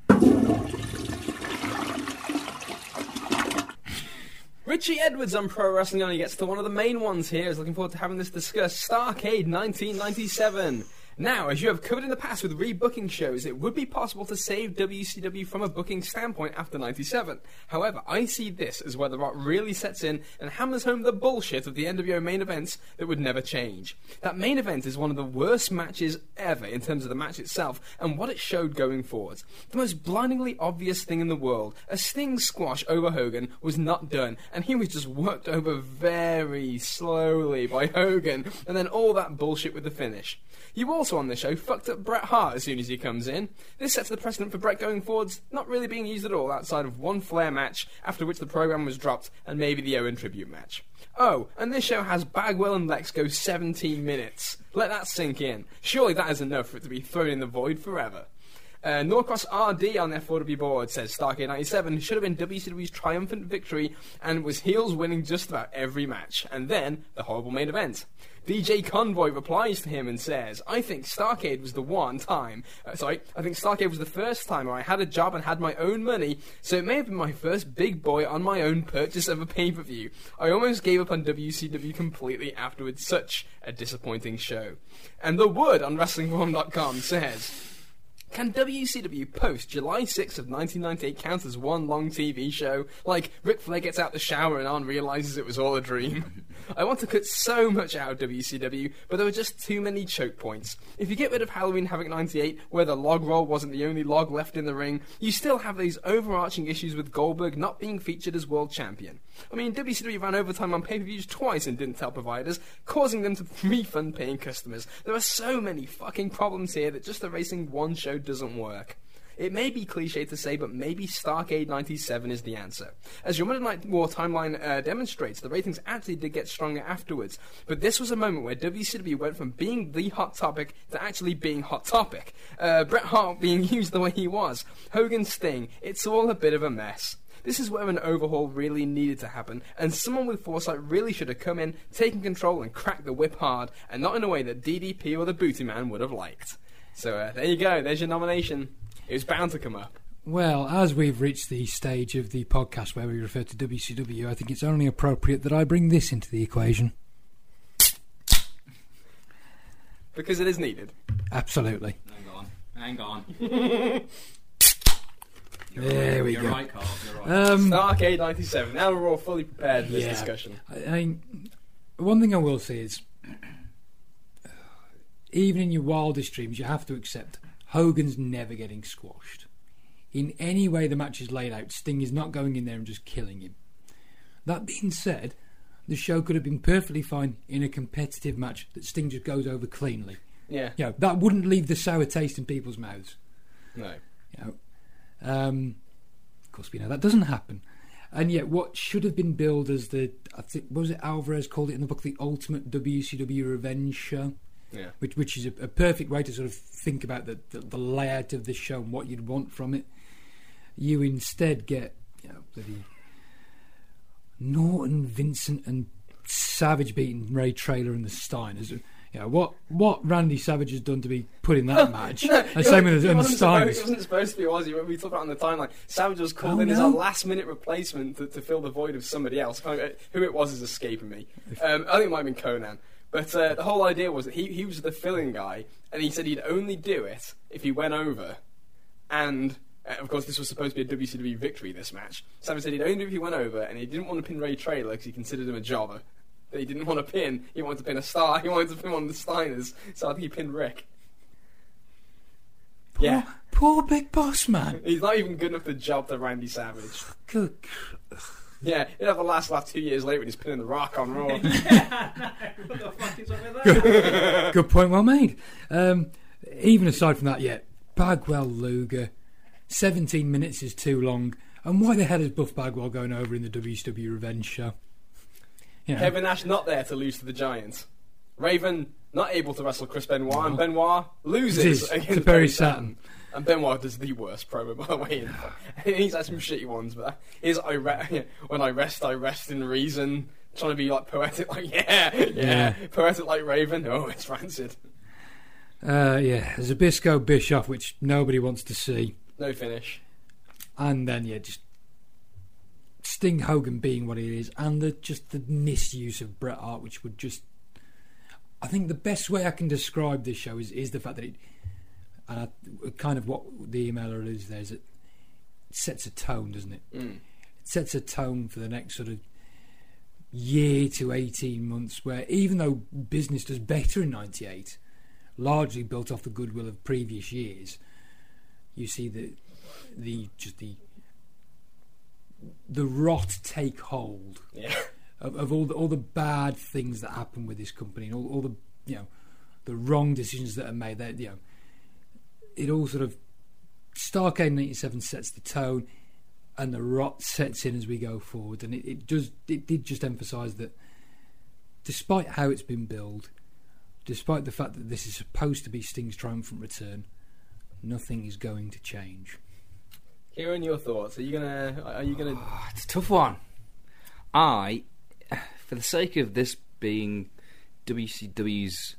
Richie Edwards on Pro Wrestling only gets to one of the main ones here. Is looking forward to having this discussed. Starcade 1997. Now, as you have covered in the past with rebooking shows, it would be possible to save WCW from a booking standpoint after 97. However, I see this as where the rot really sets in and hammers home the bullshit of the NWO main events that would never change. That main event is one of the worst matches ever in terms of the match itself and what it showed going forward. The most blindingly obvious thing in the world, a Sting squash over Hogan, was not done, and he was just worked over very slowly by Hogan, and then all that bullshit with the finish. You also on the show fucked up Bret Hart as soon as he comes in. This sets the precedent for Bret going forwards, not really being used at all outside of one Flair match, after which the program was dropped, and maybe the Owen tribute match. Oh, and this show has Bagwell and Lex go 17 minutes. Let that sink in. Surely that is enough for it to be thrown in the void forever. Uh, Norcross RD on their 4W board says Starcade 97 should have been WCW's triumphant victory and was heels winning just about every match. And then, the horrible main event. DJ Convoy replies to him and says, I think Starcade was the one time, uh, sorry, I think Starcade was the first time where I had a job and had my own money, so it may have been my first big boy on my own purchase of a pay per view. I almost gave up on WCW completely afterwards. Such a disappointing show. And The Wood on WrestlingForum.com says, can WCW post July 6th of 1998 count as one long TV show? Like, Ric Flair gets out the shower and Arn realizes it was all a dream? I want to cut so much out of WCW, but there were just too many choke points. If you get rid of Halloween Havoc 98, where the log roll wasn't the only log left in the ring, you still have these overarching issues with Goldberg not being featured as world champion. I mean, WCW ran overtime on pay-per-views twice and didn't tell providers, causing them to refund paying customers. There are so many fucking problems here that just erasing one show doesn't work. It may be cliche to say, but maybe Starcade 97 is the answer. As your Monday Night War timeline uh, demonstrates, the ratings actually did get stronger afterwards, but this was a moment where WCW went from being the hot topic to actually being hot topic. Uh, Bret Hart being used the way he was, Hogan Sting, it's all a bit of a mess. This is where an overhaul really needed to happen, and someone with foresight really should have come in, taken control, and cracked the whip hard, and not in a way that DDP or the Booty Man would have liked. So uh, there you go, there's your nomination. It was bound to come up. Well, as we've reached the stage of the podcast where we refer to WCW, I think it's only appropriate that I bring this into the equation. Because it is needed. Absolutely. hang on, hang on. There we you're go. right, Carl. You're right. Um, Arcade 97. Now we're all fully prepared for this Yeah. discussion. I, I mean, one thing I will say is, even in your wildest dreams, you have to accept Hogan's never getting squashed. In any way the match is laid out, Sting is not going in there and just killing him. That being said, the show could have been perfectly fine in a competitive match that Sting just goes over cleanly. Yeah. You know, that wouldn't leave the sour taste in people's mouths. No. You know, um, of course, we know that doesn't happen. And yet, what should have been billed as the, I think, was it Alvarez called it in the book, the ultimate WCW revenge show, Yeah. which which is a, a perfect way to sort of think about the, the the layout of the show and what you'd want from it. You instead get, you know, bloody Norton, Vincent, and Savage beating Ray Traylor and the Steiners. You know, what what Randy Savage has done to be put in that match. and same with the, the wasn't supposed, it wasn't supposed to be, was it? We talked about it on the timeline. Savage was called Oh, in as a last minute replacement to, to fill the void of somebody else. Who it was is escaping me. Um, I think it might have been Konnan. But uh, the whole idea was that he, he was the filling guy, and he said he'd only do it if he went over. And, uh, of course, this was supposed to be a WCW victory, this match. Savage said he'd only do it if he went over, and he didn't want to pin Ray Traylor because he considered him a jobber. That he didn't want to pin. He wanted to pin a star. He wanted to pin one of the Steiners. So I think he pinned Rick. Poor, Yeah. poor Big Boss Man. He's not even good enough to job to Randy Savage. Good. Yeah, he'll have the last laugh two years later when he's pinning the rock on Raw. what the fuck is up with that? Good point, well made. Um, even aside from that, yet Bagwell Luger, seventeen minutes is too long. And why the hell is Buff Bagwell going over in the WCW Revenge show? You know, Kevin Nash not there to lose to the Giants. Raven not able to wrestle Chris Benoit, and Benoit loses Loses against to Perry Perry Saturn. And Benoit does the worst promo, by the way. He's had some shitty ones, but his I re- when I rest, I rest in reason. trying to be like poetic, like yeah, yeah, Yeah. poetic like Raven. Oh, it's rancid. Uh, yeah, there's a Bisco Bischoff, which nobody wants to see. No finish. and then yeah, just Sting Hogan being what he is, and the just the misuse of Bret Hart, which would just. I think the best way I can describe this show is is the fact that it, and I, kind of what the emailer is there is it sets a tone, doesn't it? Mm. It sets a tone for the next sort of year to eighteen months, where even though business does better in '98, largely built off the goodwill of previous years, you see the the just the the rot take hold Yeah. of, of all the all the bad things that happen with this company and all, all the you know the wrong decisions that are made. That you know, it all sort of Starcade '97 sets the tone, and the rot sets in as we go forward. And it, it does it did just emphasise that, despite how it's been billed, despite the fact that this is supposed to be Sting's triumphant return, nothing is going to change. Kieran, your thoughts? Are you gonna? Are you gonna? Oh, it's a tough one. I, for the sake of this being WCW's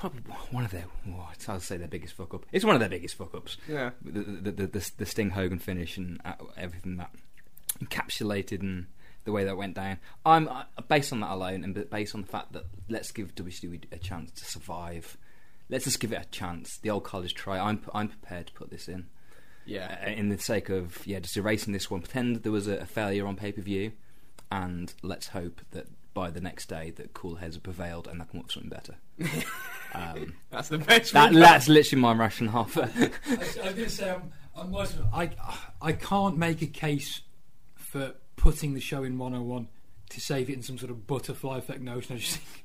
probably one of their, oh, to say their biggest fuck up. It's one of their biggest fuck ups. Yeah. The, the, the, the, the Sting Hogan finish and uh, everything that encapsulated and the way that went down. I'm uh, based on that alone, and based on the fact that let's give WCW a chance to survive. Let's just give it a chance. The old college try. I'm I'm prepared to put this in Yeah. uh, in the sake of yeah, just erasing this one. Pretend there was a, a failure on pay per view, and let's hope that by the next day that cool heads have prevailed and they come up with something better. um, That's the best. that, that's literally my rationale. For I was going to say, I'm, I'm not- I, I can't make a case for putting the show in 101 to save it in some sort of butterfly effect notion. I just think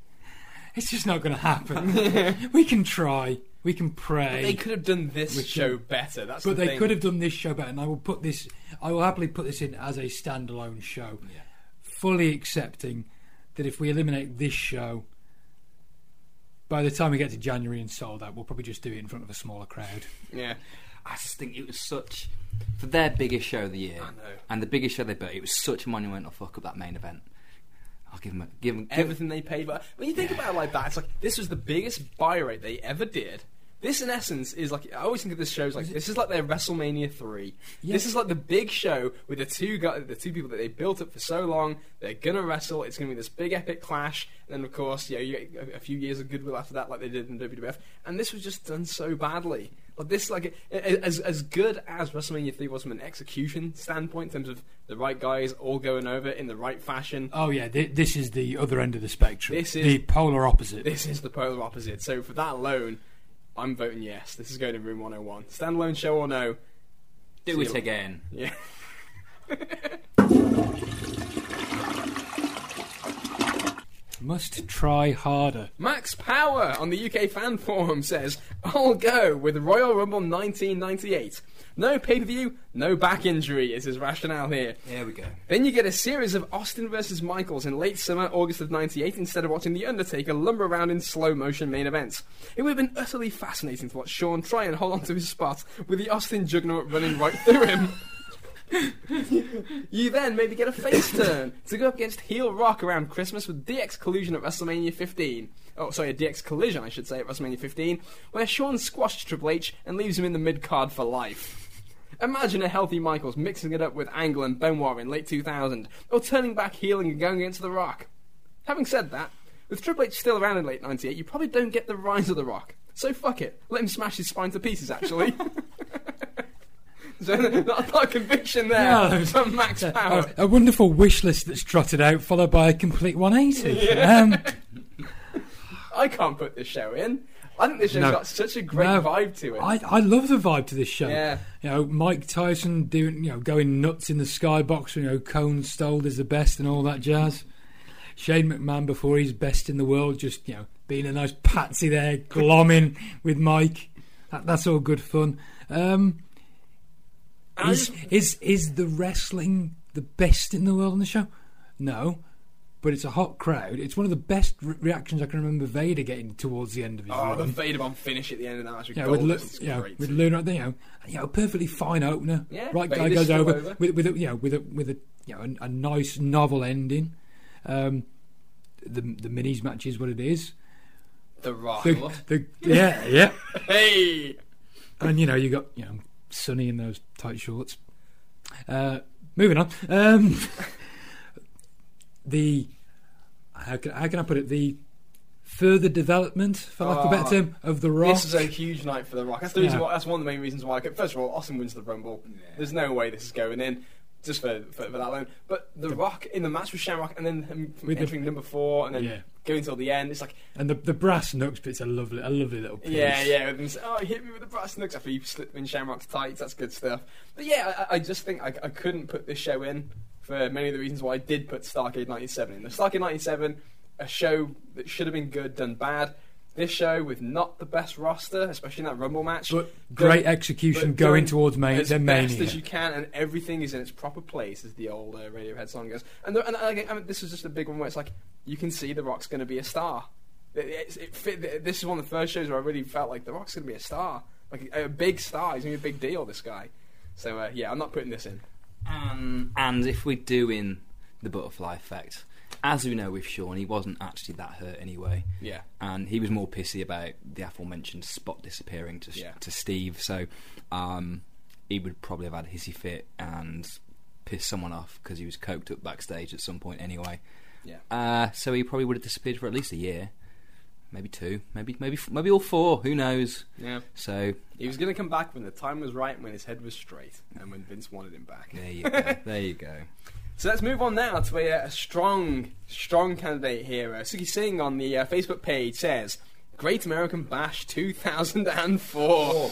it's just not going to happen. we can try, we can pray, They could have done this We show better. That's but the they thing. could have done this show better. And I will put this, I will happily put this in as a standalone show, fully accepting that if we eliminate this show. By the time we get to January and sold out, we'll probably just do it in front of a smaller crowd. Yeah. I just think it was such for their biggest show of the year I know. and the biggest show they built. It was such a monumental fuck up that main event. I'll give them a, give them give, Everything they paid, but when you think about it like that, it's like this was the biggest buy rate they ever did. This, in essence, is like I always think of this show as like this is like their WrestleMania three. This is like the big show with the two guys, the two people that they built up for so long. They're gonna wrestle. It's gonna be this big epic clash. And then, of course, yeah, you get a, a few years of goodwill after that, like they did in WWF. And this was just done so badly. Like this, like as as good as WrestleMania three was from an execution standpoint, in terms of the right guys all going over in the right fashion. Oh yeah, th- this is the other end of the spectrum. This is- the polar opposite. This is the polar opposite. So for that alone, I'm voting yes. This is going to Room 101. Standalone show or no? do it See- again. Yeah. Must try harder. Max Power on the UK fan forum says, I'll go with Royal Rumble 1998. No pay per view, no back injury is his rationale here. There we go. Then you get a series of Austin versus Michaels in late summer, August of 98, instead of watching The Undertaker lumber around in slow motion main events. It would have been utterly fascinating to watch Shawn try and hold on to his spot with the Austin juggernaut running right through him. you then maybe get a face turn to go up against heel Rock around Christmas with DX Collusion at WrestleMania 15. Oh, sorry, a DX Collision, I should say, at WrestleMania 15, where Shawn squashed Triple H and leaves him in the mid card for life. Imagine a healthy Michaels mixing it up with Angle and Benoit in late 2000, or turning back healing and going against The Rock. Having said that, with Triple H still around in late 98, you probably don't get the rise of The Rock. So fuck it. Let him smash his spine to pieces, actually. so, not, not a conviction there No, from Max Power. A, a wonderful wish list that's trotted out, followed by a complete 180. Um, I can't put this show in. I think this show's No. got such a great No. vibe to it. I, I love the vibe to this show. Yeah. You know, Mike Tyson doing, you know, going nuts in the skybox. You know, Cone Stold is the best and all that jazz. Shane McMahon before he's best in the world, just you know, being a nice patsy there, glomming with Mike. That, that's all good fun. Um, is, is is the wrestling the best in the world on the show? No, but it's a hot crowd. It's one of the best re- reactions I can remember Vader getting towards the end of his Oh, the run. Vader bomb finish at the end of that Yeah, with, Lu- know, great. with Luna, you know, you know, perfectly fine opener. Yeah, right guy goes over, over. with with a, you know with a with a you know a, a nice novel ending. Um, the the minis match is what it is. The Rock. The, the, yeah, yeah. hey! And you know, you got you know Sunny in those tight shorts. Uh, moving on. Um, the how can, how can I put it? The further development, for lack of a better ah, term, of the Rock. This is a huge night for The Rock. That's, the reason Yeah. why, that's one of the main reasons why. I could, first of all, Austin wins the Rumble. There's no way this is going in. Just for, for, for that alone. But The Rock in the match with Shamrock and then him With the- entering number four and then Yeah. going till the end. It's like, and the the brass knucks bit's a lovely, a lovely little piece. Yeah, yeah. with them say, oh, he hit me with the brass knucks after you slipped in Shamrock's tights. That's good stuff. But yeah, I, I just think I, I couldn't put this show in for many of the reasons why I did put Starcade 97 in. The Starcade 97, a show that should have been good, done bad. This show with not the best roster, especially in that Rumble match. But great done- execution but going towards May, as best mania. as you can, and everything is in its proper place, as the old uh, Radiohead song goes. And, the, and I, I mean, this was just a big one where it's like you can see the Rock's going to be a star. It, it fit, this is one of the first shows where I really felt like the Rock's going to be a star, like a, a big star. He's going to be a big deal. This guy. So uh, yeah, I'm not putting this in. Um, and if we're doing the butterfly effect, as we know with Shawn, he wasn't actually that hurt anyway, Yeah, and he was more pissy about the aforementioned spot disappearing to Yeah. to Steve. So um, he would probably have had a hissy fit and pissed someone off because he was coked up backstage at some point anyway. yeah. Uh, so he probably would have disappeared for at least a year, maybe two, maybe maybe maybe all four. Who knows? Yeah, So he was going to come back when the time was right, when his head was straight, and when Vince wanted him back. there you go. there you go. So let's move on now to a, a strong, strong candidate here. Uh, Suki Singh on the uh, Facebook page says, Great American Bash 2004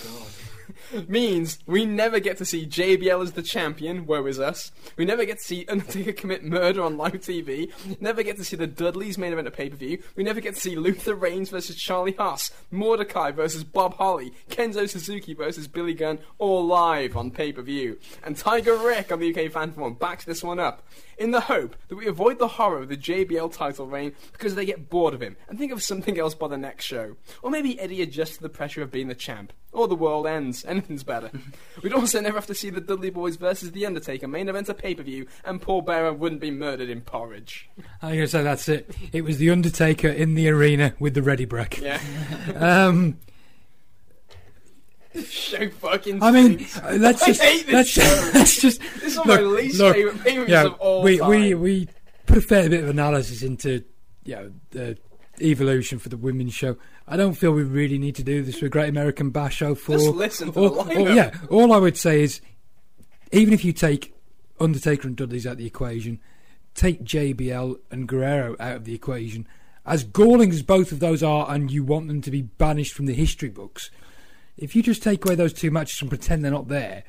means we never get to see JBL as the champion, woe is us. We never get to see Undertaker commit murder on live TV. Never get to see the Dudleys main event at pay per view. We never get to see Luther Reigns versus Charlie Haas, Mordecai versus Bob Holly, Kenzo Suzuki versus Billy Gunn, all live on pay per view. And Tiger Rick on the UK fan forum backs this one up. In the hope that we avoid the horror of the JBL title reign because they get bored of him and think of something else by the next show. Or maybe Eddie adjusts to the pressure of being the champ. Or the world ends. Anything's better. We'd also never have to see the Dudley Boys versus The Undertaker main event at pay per view, and Paul Bearer wouldn't be murdered in porridge. I'm going to say that's it. It was the Undertaker in the arena with the ready brick. Yeah. Um, show fucking I mean, uh, let's I just hate this let's, just This is of my look, least look, pay-per-views yeah, of all we, time. we we put a fair bit of analysis into you know the evolution for the women's show. I don't feel we really need to do this with Great American Bash Show for. Just listen to All- the lineup. yeah, all I would say is even if you take Undertaker and Dudley's out of the equation, take JBL and Guerrero out of the equation. As galling as both of those are, and you want them to be banished from the history books, if you just take away those two matches and pretend they're not there,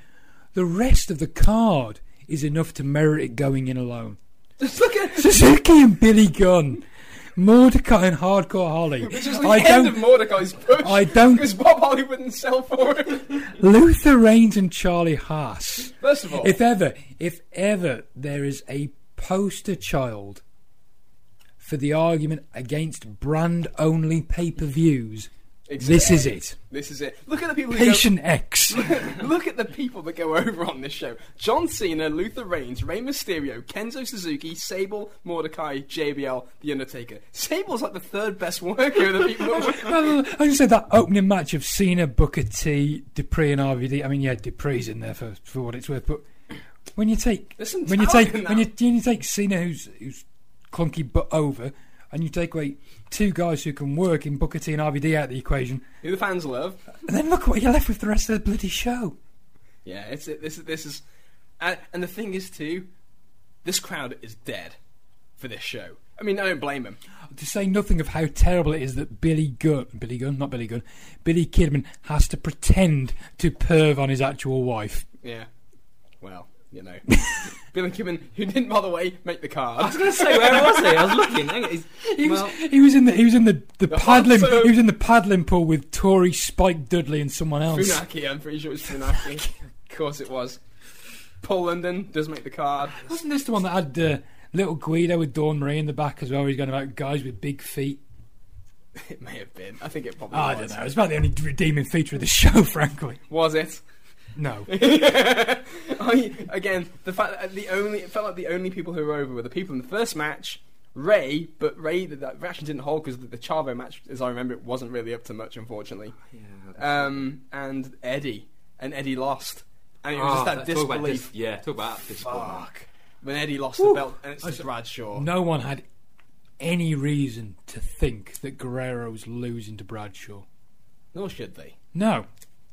the rest of the card is enough to merit it going in alone. Just look at Suzuki and Billy Gunn, Mordecai and Hardcore Holly. Which was the I end of don't. Mordecai's push. I don't- Because Bob Holly wouldn't sell for him. Luther Reigns and Charlie Haas. First of all, If ever, if ever there is a poster child for the argument against brand only views, this is it. This is it. Look at the people who go, Patient X. Look at the people that go over on this show. John Cena, Luther Reigns, Rey Mysterio, Kenzo Suzuki, Sable, Mordecai, JBL, The Undertaker. Sable's like the third best worker of the people I just said that opening match of Cena, Booker T, Dupree, and RVD. I mean, yeah, Dupree's in there for, for what it's worth, but when you take when you take when you, when you take Cena, who's who's clunky but over, and you take away two guys who can work in Booker T and RVD out of the equation, who the fans love. and then look what you're left with the rest of the bloody show. Yeah, it's it. This is this is, and, and the thing is too, this crowd is dead for this show. I mean, I don't blame him. To say nothing of how terrible it is that Billy Gunn, Billy Gunn, not Billy Gunn, Billy Kidman has to pretend to perv on his actual wife. Yeah. Well, you know, Billy Kidman, who didn't, by the way, make the card. I was going to say, where was he? I was looking. Hang on, he's- He was, well, he was in the he was in the, the, The paddling hot tub. he was in the paddling pool with Tory Spike Dudley and someone else. Funaki, I'm pretty sure it was Funaki. of course it was. Paul London does make the card. Wasn't this the one that had uh, little Guido with Dawn Marie in the back as well? Where he's going about guys with big feet. It may have been. I think it probably I was. don't know. It's about the only redeeming feature of the show, frankly. Was it? No. I, again, the fact that the only it felt like the only people who were over were the people in the first match Rey, but Rey that, that actually didn't hold because the, the Chavo match, as I remember, it wasn't really up to much, unfortunately. Yeah. Um, and Eddie, and Eddie lost, and it was Oh, just that talk about disbelief. dis- yeah, talk about disappointment. Fuck. When Eddie lost the belt, and it's just Bradshaw. No one had any reason to think that Guerrero was losing to Bradshaw. Nor should they. No.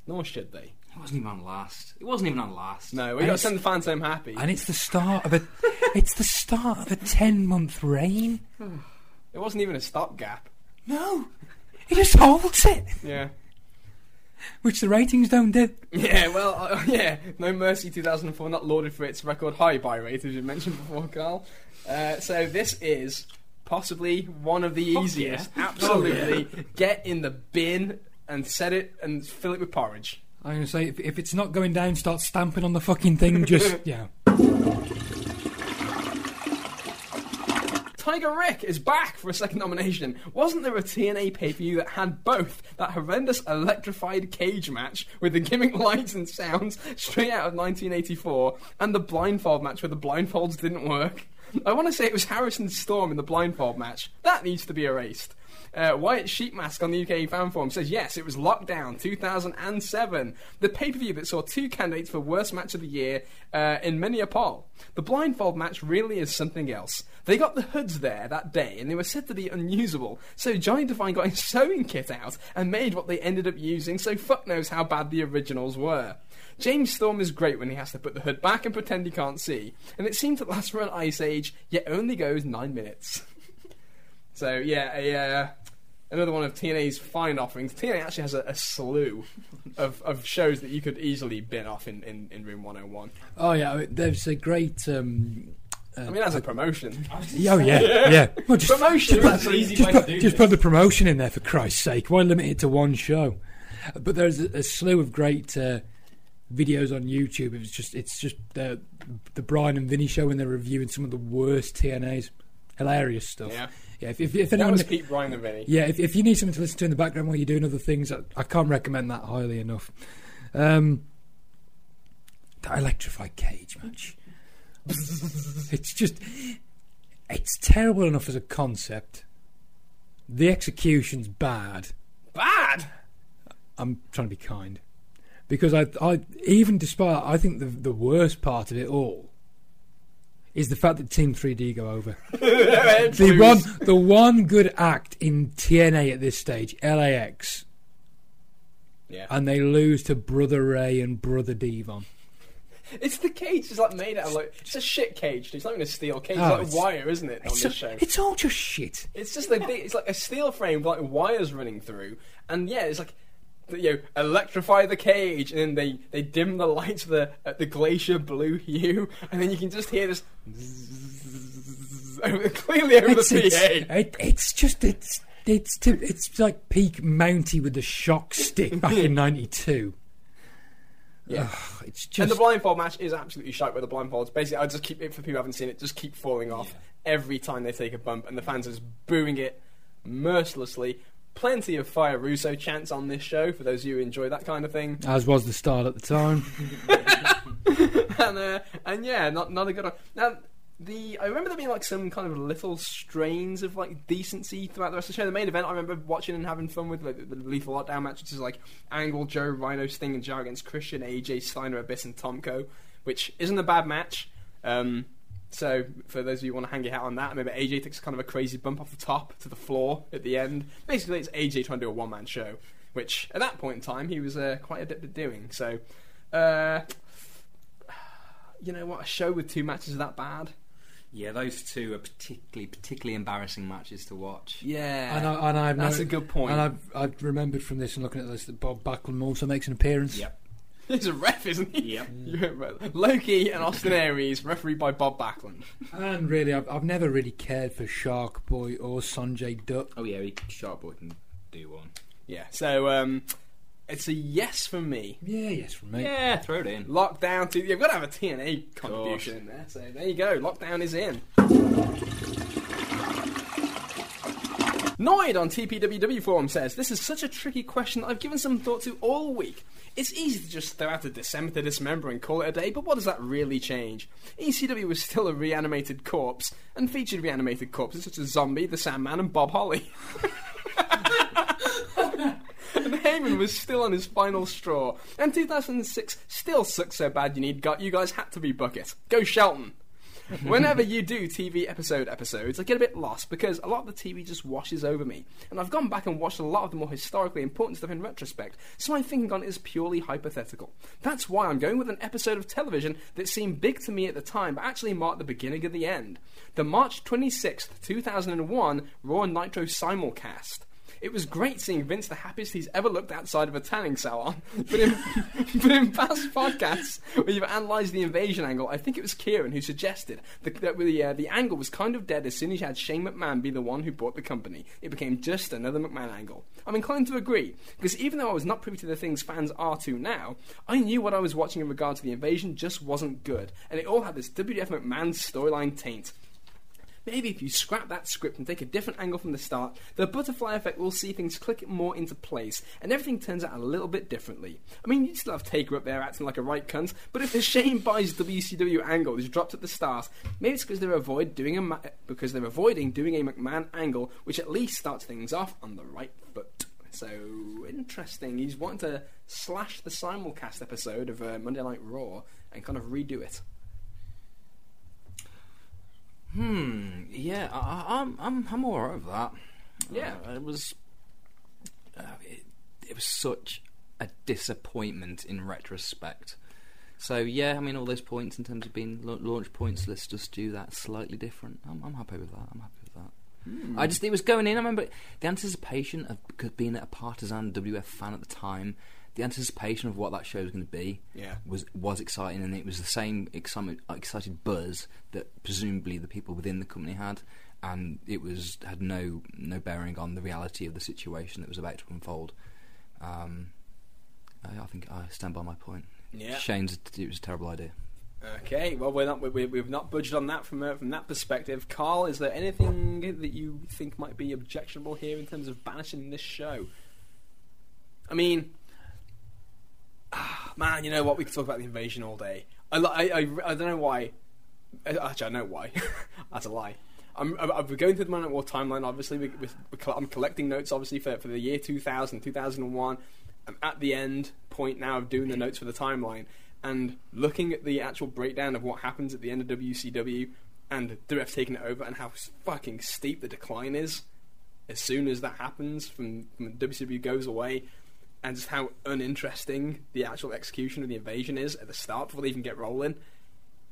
Nor should they. It wasn't even on last. It wasn't even on last. No, we got to send the fans home happy. And it's the start of a it's the start of a ten month reign. It wasn't even a stopgap. No. He just holds it. Yeah. Which the ratings don't do. Yeah, well, uh, yeah. No Mercy 2004, not lauded for its record high buy rate, as you mentioned before, Carl. Uh, so this is possibly one of the Oh, easiest. Absolutely. Get in the bin and set it and fill it with porridge. I'm gonna say if, if it's not going down, start stamping on the fucking thing. Just yeah. Tiger Rick is back for a second nomination. Wasn't there a TNA pay per view that had both that horrendous electrified cage match with the gimmick lights and sounds straight out of 1984 and the blindfold match where the blindfolds didn't work? I want to say it was Harris and Storm in the blindfold match. That needs to be erased. Uh, Wyatt Sheepmask on the UK fan forum says yes, it was Lockdown 2007, the pay per view that saw two candidates for worst match of the year uh, in many a poll. The blindfold match really is something else. They got the hoods there that day and they were said to be unusable, so Johnny Devine got his sewing kit out and made what they ended up using, so fuck knows how bad the originals were. James Storm is great when he has to put the hood back and pretend he can't see, and it seemed to last for an ice age, yet only goes nine minutes. So yeah, a, uh, another one of TNA's fine offerings. TNA actually has a, a slew of, of shows that you could easily bin off in, in, in Room 101. Oh yeah, there's a great. Um, uh, I mean, as a promotion. oh yeah, yeah. Well, just, Promotion, just, that's put, an easy just, way to put, do just put the promotion in there for Christ's sake. Why limit it to one show? But there's a, a slew of great uh, videos on YouTube. It's just it's just the the Bryan and Vinny show when they're reviewing some of the worst TNAs. Hilarious stuff. Yeah. Yeah, if, if, if That anyone was Pete Bryan and Vinny. Yeah, if, if you need something to listen to in the background while you're doing other things, I, I can't recommend that highly enough. Um, that electrified cage match. it's just, it's terrible enough as a concept. The execution's bad. Bad! I'm trying to be kind because I, I even despite I think the the worst part of it all is the fact that Team 3D go over. the one the one good act in TNA at this stage, LAX, Yeah. and they lose to Brother Ray and Brother Devon. It's the cage. It's like made out of like it's a shit cage. It's not even a steel cage. Oh, it's like wire, isn't it? On It's, this a- show, it's all just shit. it's just like it's like a steel frame with like wires running through, and yeah, it's like you know electrify the cage, and then they they dim the lights the at the glacier blue hue, and then you can just hear this over, clearly over It's, the it's, PA. it, it's just it's it's to, it's like peak Mountie with the shock stick back in '92. Yeah. It's just And the blindfold match is absolutely shite with the blindfolds. Basically, I just keep it for people who haven't seen it. Just keep falling off every time they take a bump, and the fans are just booing it mercilessly. Plenty of Fire Russo chants on this show for those of you who enjoy that kind of thing. as was the style at the time. and uh, and yeah, not not a good one. Now the I remember there being like some kind of little strains of like decency throughout the rest of the show. The main event I remember watching and having fun with like, the Lethal Lockdown match, which is like Angle, Joe, Rhino, Sting, and Joe against Christian, AJ, Steiner, Abyss, and Tomko, which isn't a bad match. Um, so for those of you who want to hang your hat on that, maybe AJ takes kind of a crazy bump off the top to the floor at the end. Basically, it's AJ trying to do a one man show, which at that point in time he was uh, quite adept at doing. So. Uh, you know what? A show with two matches is that bad? Yeah, those two are particularly particularly embarrassing matches to watch. Yeah, And, I, and I've that's no- a good point. And I've, I've remembered from this and looking at this that Bob Backlund also makes an appearance. Yep. He's a ref, isn't he? Yep. Yeah. Loki and Austin Aries, refereed by Bob Backlund. And really, I've, I've never really cared for Shark Boy or Sonjay Dutt. Oh yeah, we Sharp Boy can do one. Yeah, so um, it's a yes from me. Yeah, yes, from me. Yeah, throw it in. Lockdown to you've got to have a TNA contribution in there. So there you go. Lockdown is in. Noid on TPWW forum says, This is such a tricky question that I've given some thought to all week. It's easy to just throw out a December to Dismember and call it a day, but what does that really change? ECW was still a reanimated corpse, and featured reanimated corpses such as Zombie, The Sandman, and Bob Holly. and Heyman was still on his final straw, and 2006 still sucks so bad you need got you guys had to be bucket. Go Shelton. Whenever you do TV episode episodes, I get a bit lost because a lot of the TV just washes over me. And I've gone back and watched a lot of the more historically important stuff in retrospect, so my thinking on it is purely hypothetical. That's why I'm going with an episode of television that seemed big to me at the time, but actually marked the beginning of the end. The March 26th, 2001 Raw Nitro simulcast. It was great seeing Vince the happiest he's ever looked outside of a tanning salon. But in, but in past podcasts where you've analysed the invasion angle, I think it was Kieran who suggested that, the, uh, the angle was kind of dead as soon as you had Shane McMahon be the one who bought the company. It became just another McMahon angle. I'm inclined to agree, because even though I was not privy to the things fans are to now, I knew what I was watching in regard to the invasion just wasn't good, and it all had this WF McMahon storyline taint. Maybe if you scrap that script and take a different angle from the start, the butterfly effect will see things click more into place, and everything turns out a little bit differently. I mean, you still have Taker up there acting like a right cunt, but if the Shane buys WCW angle is dropped at the start, maybe it's because they're avoid doing a ma- because they're avoiding doing a McMahon angle, which at least starts things off on the right foot. So interesting. He's wanting to slash the simulcast episode of uh, Monday Night Raw and kind of redo it. Hmm. Yeah, I, I- I'm I'm I'm alright with that. Yeah. Uh, it was. Uh, it, it was such a disappointment in retrospect. So yeah, I mean, all those points in terms of being launch points, let's just do that slightly different. I'm, I'm happy with that. I'm happy with that. I just it was going in. I remember the anticipation of being a partisan WF fan at the time. The anticipation of what that show was going to be Yeah. was was exciting, and it was the same excitement, excited buzz that presumably the people within the company had, and it was had no no bearing on the reality of the situation that was about to unfold. Um, I, I think I stand by my point. Yeah. Shane's it was a terrible idea. Okay, well we're not we, we've not budged on that from uh, from that perspective. Carl, is there anything that you think might be objectionable here in terms of banishing this show? I mean, man, you know what? We could talk about the invasion all day. I I, I, I don't know why. Actually, I know why. That's a lie. I'm, I'm I'm going through the Man at War timeline. Obviously, I'm collecting notes. Obviously, for for the year 2000, 2001. I'm at the end point now of doing the notes for the timeline and looking at the actual breakdown of what happens at the end of WCW and WF taking it over and how fucking steep the decline is as soon as that happens from, from WCW goes away and just how uninteresting the actual execution of the invasion is at the start before they even get rolling.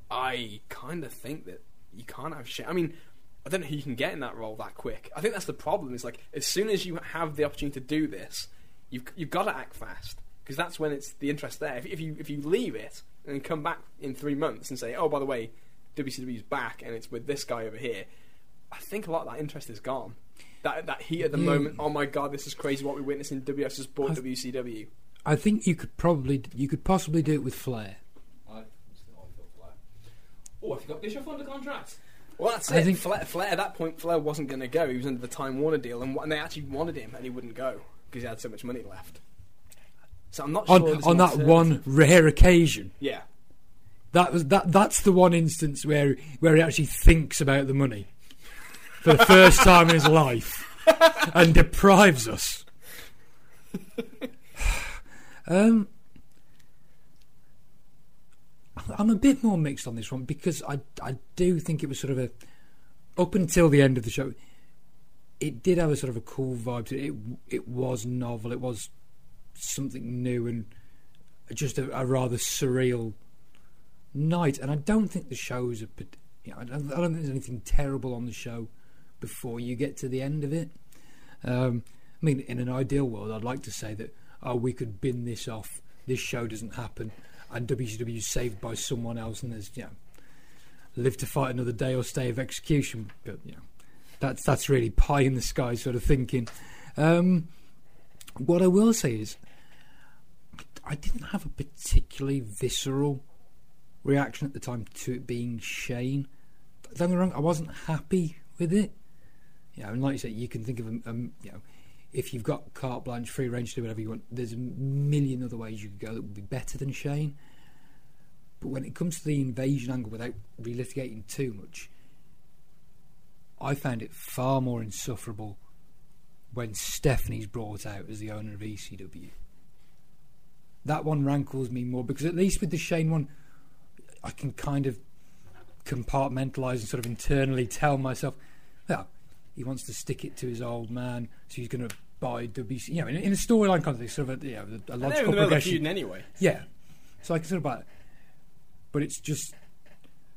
I kind of think that you can't have shit. I mean, I don't know who you can get in that role that quick. I think that's the problem. Is like as soon as you have the opportunity to do this, you've you've got to act fast because that's when it's the interest there. If, if you if you leave it and come back in three months and say, oh by the way, WCW's back and it's with this guy over here, I think a lot of that interest is gone. That that heat at the Yeah. moment. Oh my god, this is crazy! What we witnessed in WF just bought I've- WCW. I think you could probably, you could possibly do it with Flair. I, Flair. Oh, have you got Bischoff under contract? Well, that's I it. think- Flair, Flair, at that point, Flair wasn't going to go. He was under the Time Warner deal, and, and they actually wanted him, and he wouldn't go because he had so much money left. So I'm not. On there's on that one rare occasion, Yeah. that was that. That's the one instance where where he actually thinks about the money for the first time in his life and deprives us. um, I'm a bit more mixed on this one because I I do think it was sort of a up until the end of the show. It did have a sort of a cool vibe to it. It, it was novel. It was something new and just a, a rather surreal night. And I don't think the show's a. You know, I don't, I don't think there's anything terrible on the show before you get to the end of it. Um, I mean, in an ideal world, I'd like to say that oh, we could bin this off. This show doesn't happen, and WCW is saved by someone else, and there's you know, live to fight another day or stay of execution. But you know, that's that's really pie in the sky sort of thinking. Um, what I will say is, I didn't have a particularly visceral reaction at the time to it being Shane. Don't get me wrong, I wasn't happy with it. You know, and like you say, you can think of a, you know, if you've got carte blanche, free range to do whatever you want. There's a million other ways you could go that would be better than Shane. But when it comes to the invasion angle, without relitigating too much, I found it far more insufferable when Stephanie's brought out as the owner of ECW. That one rankles me more because at least with the Shane one, I can kind of compartmentalise and sort of internally tell myself, well, he wants to stick it to his old man, so he's going to buy WC. You know, in, in a storyline context, sort of a, you know, a And they're in logical the middle of progression. anyway. Yeah. So I can sort of buy it. But it's just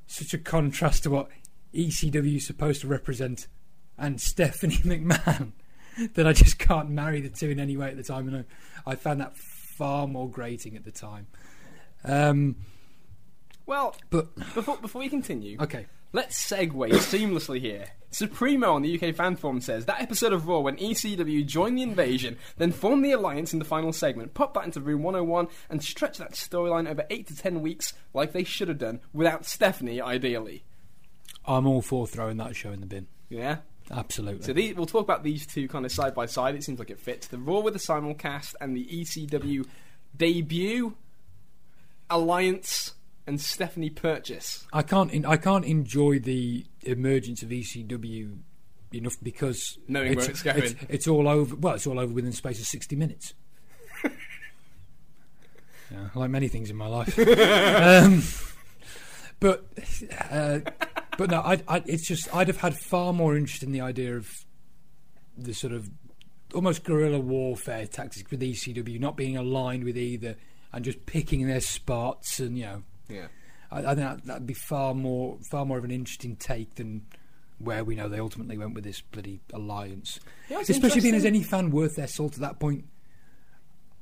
such a contrast to what ECW is supposed to represent and Stephanie McMahon that I just can't marry the two in any way at the time. And I, I found that far more grating at the time. Um, Well, but, before before we continue, okay. Let's segue seamlessly here. Supremo on the UK fan forum says that episode of Raw when ECW joined the invasion, then formed the alliance in the final segment, pop that into Room 101, and stretch that storyline over 8 to 10 weeks like they should have done, without Stephanie, ideally. I'm all for throwing that show in the bin. Yeah? Absolutely. So these, we'll talk about these two kind of side by side. It seems like it fits. The Raw with the simulcast and the ECW debut, alliance, and Stephanie purchase. I can't. En- I can't enjoy the emergence of ECW enough because Knowing where it's going. It's, it's all over. Well, it's all over within the space of sixty minutes. yeah, like many things in my life. um, but uh, but no, I, I, it's just I'd have had far more interest in the idea of the sort of almost guerrilla warfare tactics with ECW not being aligned with either and just picking their spots and you know Yeah. I, I think that, that'd be far more far more of an interesting take than where we know they ultimately went with this bloody alliance. Yeah, Especially being as any fan worth their salt at that point.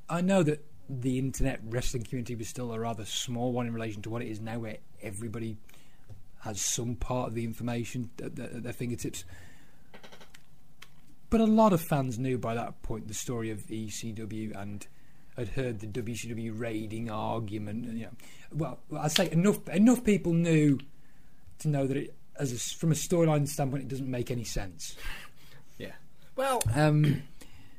I know that the internet wrestling community was still a rather small one in relation to what it is now, where everybody has some part of the information at, their- at their fingertips. But a lot of fans knew by that point the story of ECW and had heard the WCW raiding argument. And, you know, well, I say enough enough people knew to know that it, as a s from a storyline standpoint, it doesn't make any sense. Yeah. Well, Um,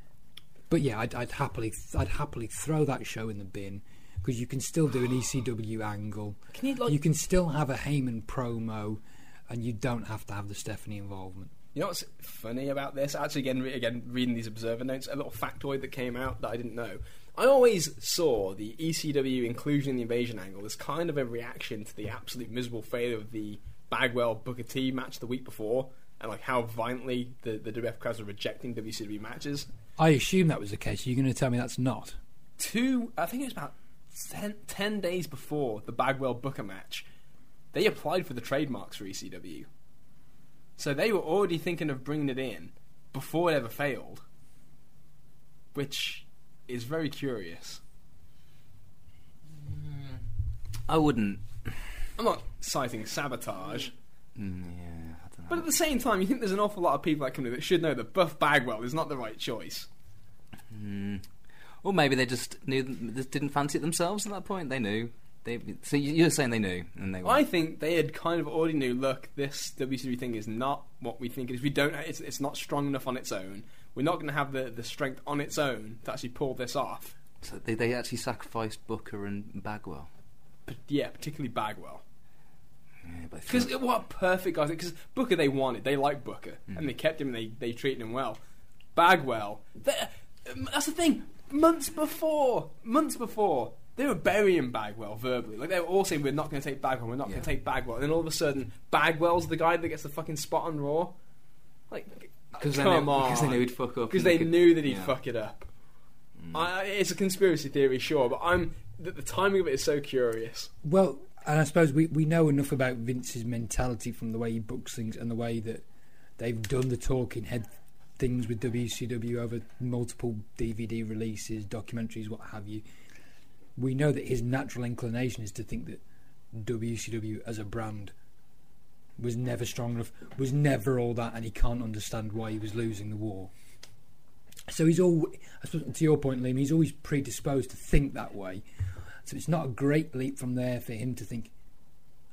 but yeah, I'd, I'd happily I'd happily throw that show in the bin because you can still do an ECW angle. can you like you can still have a Heyman promo, and you don't have to have the Stephanie involvement. You know what's funny about this? Actually, again, re- again, reading these observer notes, a little factoid that came out that I didn't know. I always saw the ECW inclusion in the invasion angle as kind of a reaction to the absolute miserable failure of the Bagwell Booker T match the week before, and like how violently the the WF crowds were rejecting WCW matches. I assume that was the case. You're going to tell me that's not. Two, I think it was about 10, 10 days before the Bagwell Booker match, they applied for the trademarks for ECW. So they were already thinking of bringing it in before it ever failed, which is very curious. I wouldn't. I'm not citing sabotage, Mm, yeah, I don't know. but at the same time, you think there's an awful lot of people that come in that should know that Buff Bagwell is not the right choice. Mm. Or maybe they just knew, just didn't fancy it themselves at that point. They knew. They, so you- you're saying they knew, and they. I think they had kind of already knew. Look, this WCW thing is not what we think it is. We don't. It's, it's not strong enough on its own. We're not going to have the, the strength on its own to actually pull this off. So they, they actually sacrificed Booker and Bagwell. But yeah, particularly Bagwell. Because feel- what perfect guys. Because Booker they wanted. They liked Booker, and they kept him. and They they treated him well. Bagwell. um, That's the thing. Months before, months before, they were burying Bagwell verbally. Like they were all saying, "We're not going to take Bagwell. We're not going to take Bagwell." And then all of a sudden, Bagwell's the guy that gets the fucking spot on Raw. Like, because they, knew, because they knew he'd fuck up. because and they could- knew that he'd yeah. fuck it up. Mm. I, it's a conspiracy theory, sure, but I'm the, the timing of it is so curious. Well, and I suppose we, we know enough about Vince's mentality from the way he books things and the way that they've done the talking head things with WCW over multiple DVD releases, documentaries, what have you. We know that his natural inclination is to think that WCW as a brand was never strong enough, was never all that, and he can't understand why he was losing the war. So he's all, I suppose, to your point, Liam, he's always predisposed to think that way. So it's not a great leap from there for him to think,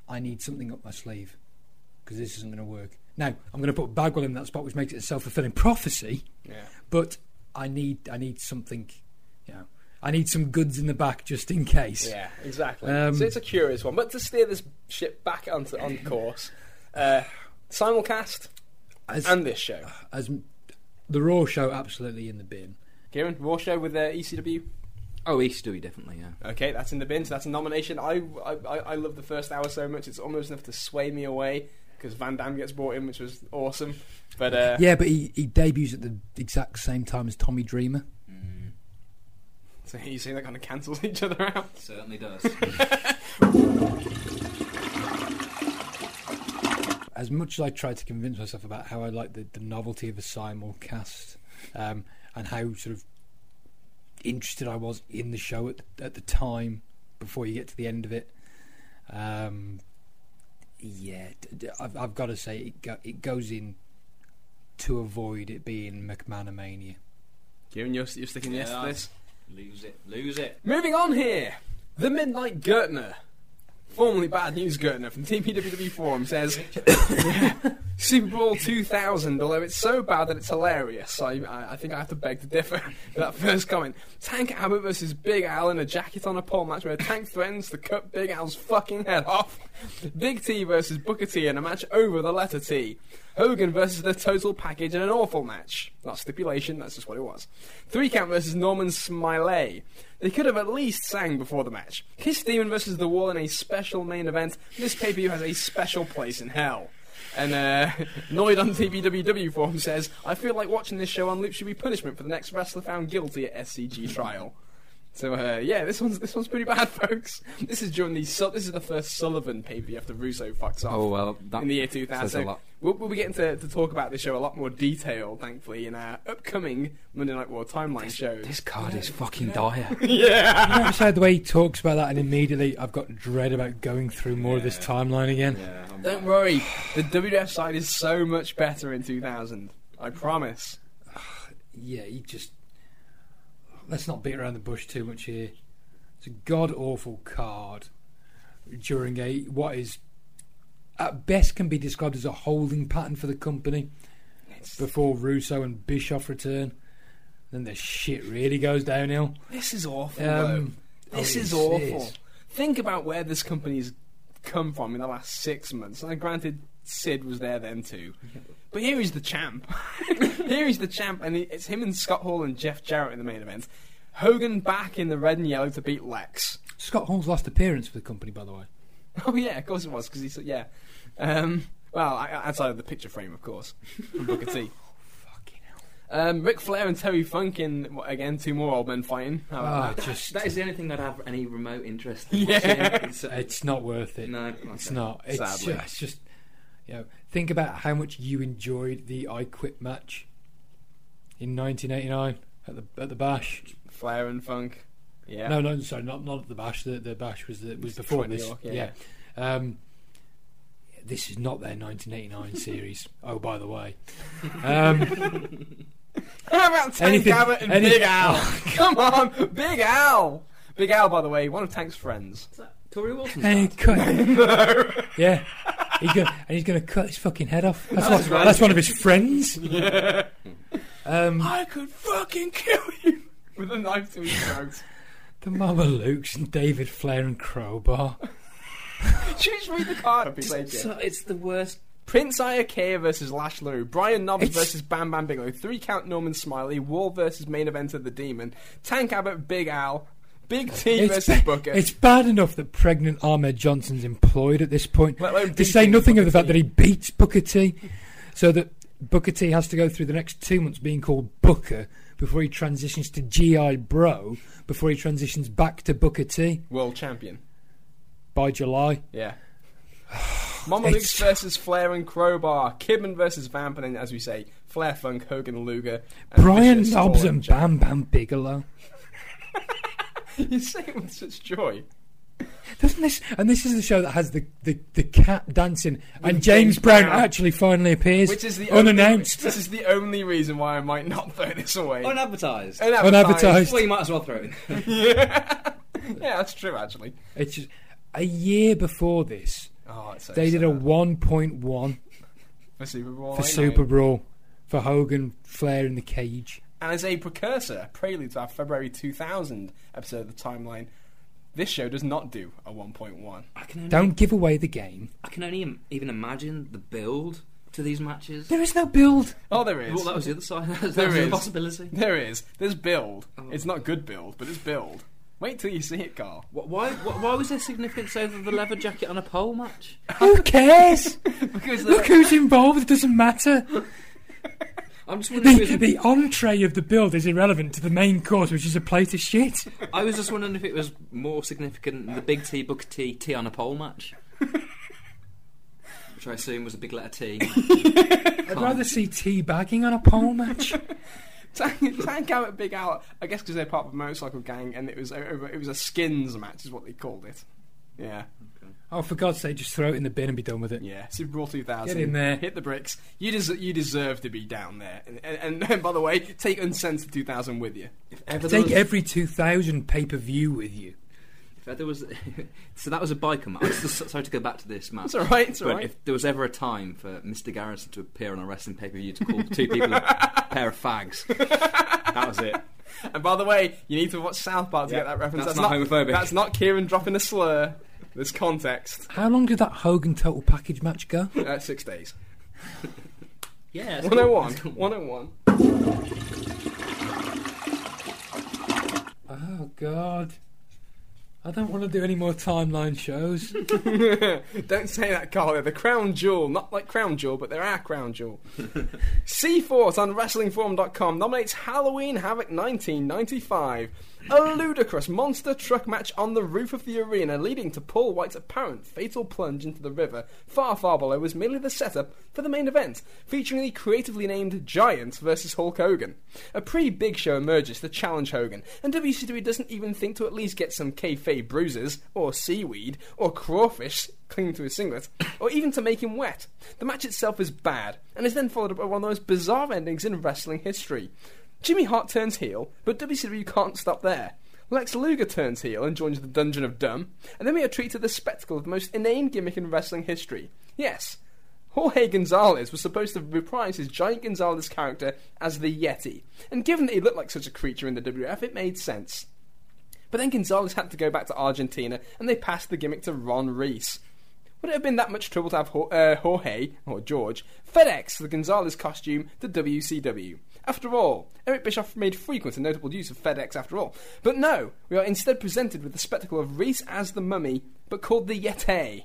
I need something up my sleeve because this isn't going to work. Now I'm going to put Bagwell in that spot, which makes it a self-fulfilling prophecy. Yeah. But I need I need something, you know, I need some goods in the back just in case. Yeah, exactly. Um, so it's a curious one. But to steer this ship back onto on course, uh, simulcast As, and this show. as the Raw show, absolutely in the bin. Kieran, Raw show with uh, ECW. Oh, ECW definitely, yeah. Okay, that's in the bin. So that's a nomination. I I, I I love the first hour so much. It's almost enough to sway me away because Van Dam gets brought in, which was awesome. But uh, Yeah, but he, he debuts at the exact same time as Tommy Dreamer. so you saying that kind of cancels each other out? Certainly does. As much as I tried to convince myself about how I like the, the novelty of a simulcast um, and how sort of interested I was in the show at the, at the time before you get to the end of it, um, yeah, d- d- I've, I've got to say it, go, it goes in to avoid it being McManamania. Kieran, you're, you're sticking yes Yeah. to this. lose it. Lose it. Moving on here, the Midnight Gertner, formerly Bad News Gertner from TPWW Forum says Super Bowl 2000, although it's so bad that it's hilarious. I, I, I think I have to beg to differ that first comment. Tank Abbott versus Big Al in a jacket on a pole match where Tank threatens to cut Big Al's fucking head off. Big T versus Booker T in a match over the letter T. Hogan versus the total package in an awful match. Not stipulation, that's just what it was. Three count versus Norman Smiley. They could have at least sang before the match. Kiss Demon versus The Wall in a special main event. This pay per view has a special place in hell. And uh, Noid on TBWW forum says, I feel like watching this show on loop should be punishment for the next wrestler found guilty at SCG trial. So uh, yeah, this one's this one's pretty bad, folks. This is during the Su- this is the first Sullivan pay per after Russo fucks off Oh well, that in the year 2000. So we'll, we'll be getting to, to talk about this show a lot more detail, thankfully, in our upcoming Monday Night War timeline shows. This card is fucking dire. yeah. You notice how the way he talks about that, and immediately I've got dread about going through more of this timeline again. yeah, Don't worry, the WWF side is so much better in 2000. I promise. Yeah, he just let's not beat around the bush too much here. It's a god awful card during a what is at best can be described as a holding pattern for the company before Russo and Bischoff return. Then the shit really goes downhill. This is awful. Um. This oh, is awful. is. Think about where this company's come from in the last six months. And granted, Sid was there then too. But here he's the champ. here he's the champ, and it's him and Scott Hall and Jeff Jarrett in the main event. Hogan back in the red and yellow to beat Lex. Scott Hall's last appearance for the company, by the way. Oh yeah, of course it was because he said yeah. Um, well, outside of the picture frame, of course, from Booker T. Fucking hell. Um, Ric Flair and Terry Funk in what, again two more old men fighting. How about Ah, that? just That is the only thing I'd have any remote interest in. Yeah. watching. It's, it's not worth it. no, It's okay. not. It's Sadly. just, it's just, you know, think about how much you enjoyed the I Quit match in 1989 at the at the Bash. Flair and Funk. Yeah. No, no, sorry, not not at the Bash. The, the Bash was the, was before this. York, yeah. yeah, Um, this is not their 1989 series. Oh, by the way. Um, How about Tank Anything- Abbott and any- Big Al? Come on, Big Al. Big Al, by the way, one of Tank's friends. Is that Tory Wilson? and he. Yeah. He's gonna, and he's going to cut his fucking head off. That's, That's what, right. that's one of his friends. Um, I could fucking kill you with a knife to his throat. the Mamalukes and David Flair and Crowbar. Should we just read the card? If we So it's the worst. Prince Iaukea versus Lash Lou, Brian Knobbs It's- versus Bam Bam Bigelow, three count Norman Smiley, Wall versus main event of the Demon, Tank Abbott, Big Al, Big T It's, versus Booker. it's bad enough that pregnant Ahmed Johnson's employed at this point. To say nothing of the fact T. that he beats Booker T, so that Booker T has to go through the next two months being called Booker before he transitions to GI Bro, before he transitions back to Booker T World champion. by July. Yeah. Mamaluke's versus Flair and Crowbar, Kidman versus Vamp, and as we say, Flair, Funk, Hogan, Luger. Brian Vicious, Knobbs and Bam Bam Bigelow. You say it with such joy. Doesn't this? And this is the show that has the, the, the cat dancing, and James, James Brown, Brown. actually finally appears, Which is the unannounced. Only, this is the only reason why I might not throw this away. Unadvertised. Unadvertised. Well, you might as well throw it in. yeah. yeah, that's true. Actually. It's just a year before this. Oh, it's so They did a sad. 1.1 for Super Brawl. for 89. Super Brawl, for Hogan, Flair in the cage. And as a precursor, a prelude to our February 2000 episode of the timeline, this show does not do a 1.1. I can only, Don't give away the game. I can only im- even imagine the build to these matches. There is no build. Oh, there is. Well, that was the other side. that was There the is. possibility. There is. There's build. Oh. It's not good build, but it's build. Wait till you see it, Carl. Wh- Why, wh- why was there significance over the leather jacket on a pole match? Who cares? Because Look who's involved. It doesn't matter. I'm just wondering. The, it was, the entree of the build is irrelevant to the main course, which is a plate of shit. I was just wondering if it was more significant than the Big T Booker T T on a pole match, which I assume was a big letter T. I'd rather see tea bagging on a pole match. Tank, Tank Out, Big Out. I guess because they're part of a motorcycle gang, and it was a, it was a skins match, is what they called it. Yeah, Oh, for God's sake, just throw it in the bin and be done with it. yeah. Super Brawl 2000. Get in there. Hit the bricks. You des- you deserve to be down there. And, and, and by the way, take Uncensored 2000 with you. If ever Take was, every 2000 pay per view with you. if there was, so that was a biker match. I'm sorry to go back to this match. It's all right. It's all But right. if there was ever a time for Mr. Garrison to appear on a wrestling pay per view to call two people a pair of fags, that was it. And by the way, you need to watch South Park to Yeah, get that reference. that's not homophobic. That's not Kieran dropping a slur. There's context. How long did that Hogan total package match go? Uh, six days. Yeah, 101. 101. Oh, God. I don't want to do any more timeline shows. Don't say that, Carl. They're the crown jewel. Not like crown jewel, but they're our crown jewel. C-Force on WrestlingForum.com nominates Halloween Havoc 1995. A ludicrous monster truck match on the roof of the arena, leading to Paul White's apparent fatal plunge into the river. Far, far below was merely the setup for the main event, featuring the creatively named Giant versus Hulk Hogan. A pre-Big Show emerges to challenge Hogan, and WCW doesn't even think to at least get some kayfabe bruises, or seaweed, or crawfish clinging to his singlet, or even to make him wet. The match itself is bad, and is then followed up by one of the most bizarre endings in wrestling history. Jimmy Hart turns heel, but WCW can't stop there. Lex Luger turns heel and joins the Dungeon of Dumb, and then we are treated to the spectacle of the most inane gimmick in wrestling history. Yes, Jorge Gonzalez was supposed to reprise his Giant Gonzalez character as the Yeti, and given that he looked like such a creature in the WF, it made sense. But then Gonzalez had to go back to Argentina, and they passed the gimmick to Ron Reis. Would it have been that much trouble to have uh, Jorge, or George, FedEx the Gonzalez costume to WCW? After all, Eric Bischoff made frequent and notable use of FedEx after all. But no, we are instead presented with the spectacle of Reis as the mummy, but called the Yeti.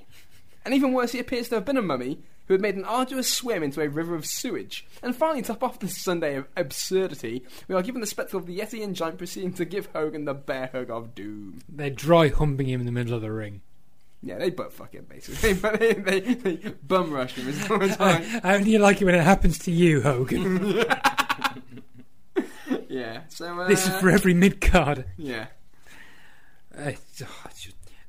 And even worse, he appears to have been a mummy who had made an arduous swim into a river of sewage. And finally, to top off this Sunday of absurdity, we are given the spectacle of the Yeti and Giant proceeding to give Hogan the bear hug of doom. They're dry humping him in the middle of the ring. Yeah, they butt fuck him basically, but they, they, they bum rush him as as I. How do you like it when it happens to you, Hogan? Yeah, so uh, this is for every mid card. yeah.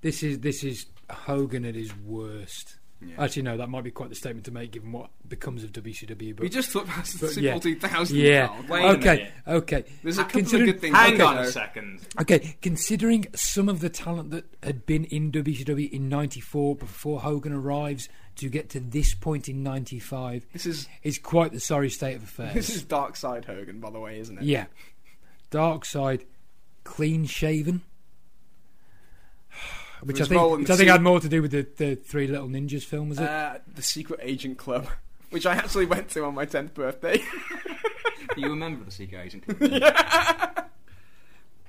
this is this is Hogan at his worst. yeah. Actually, no, that might be quite the statement to make, given what becomes of WCW. But we just talked about the Super yeah. 2000. yeah, Carl. Wait okay, okay, There's a couple Considering- of good things. Hang on a second. okay. Considering some of the talent that had been in WCW in '94 before Hogan arrives to get to this point in '95 This is is quite the sorry state of affairs. this is Dark Side Hogan, by the way, isn't it? yeah, Dark Side, clean shaven. Which I think, which I think suit- had more to do with the, the Three Little Ninjas film, was it? Uh, the Secret Agent Club, which I actually went to on my 10th birthday. Do you remember the Secret Agent Club?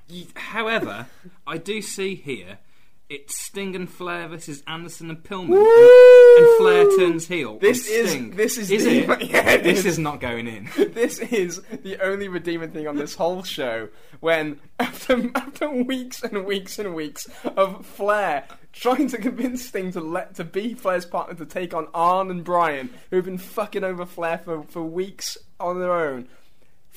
Ye- However, I do see here it's Sting and Flair versus Anderson and Pillman, and Flair turns heel. This is- Sting. this is is the- it? yeah, this is. is not going in. this is the only redeeming thing on this whole show. When after after weeks and weeks and weeks of Flair trying to convince Sting to let to be Flair's partner to take on Arn and Brian, who have been fucking over Flair for, for weeks on their own.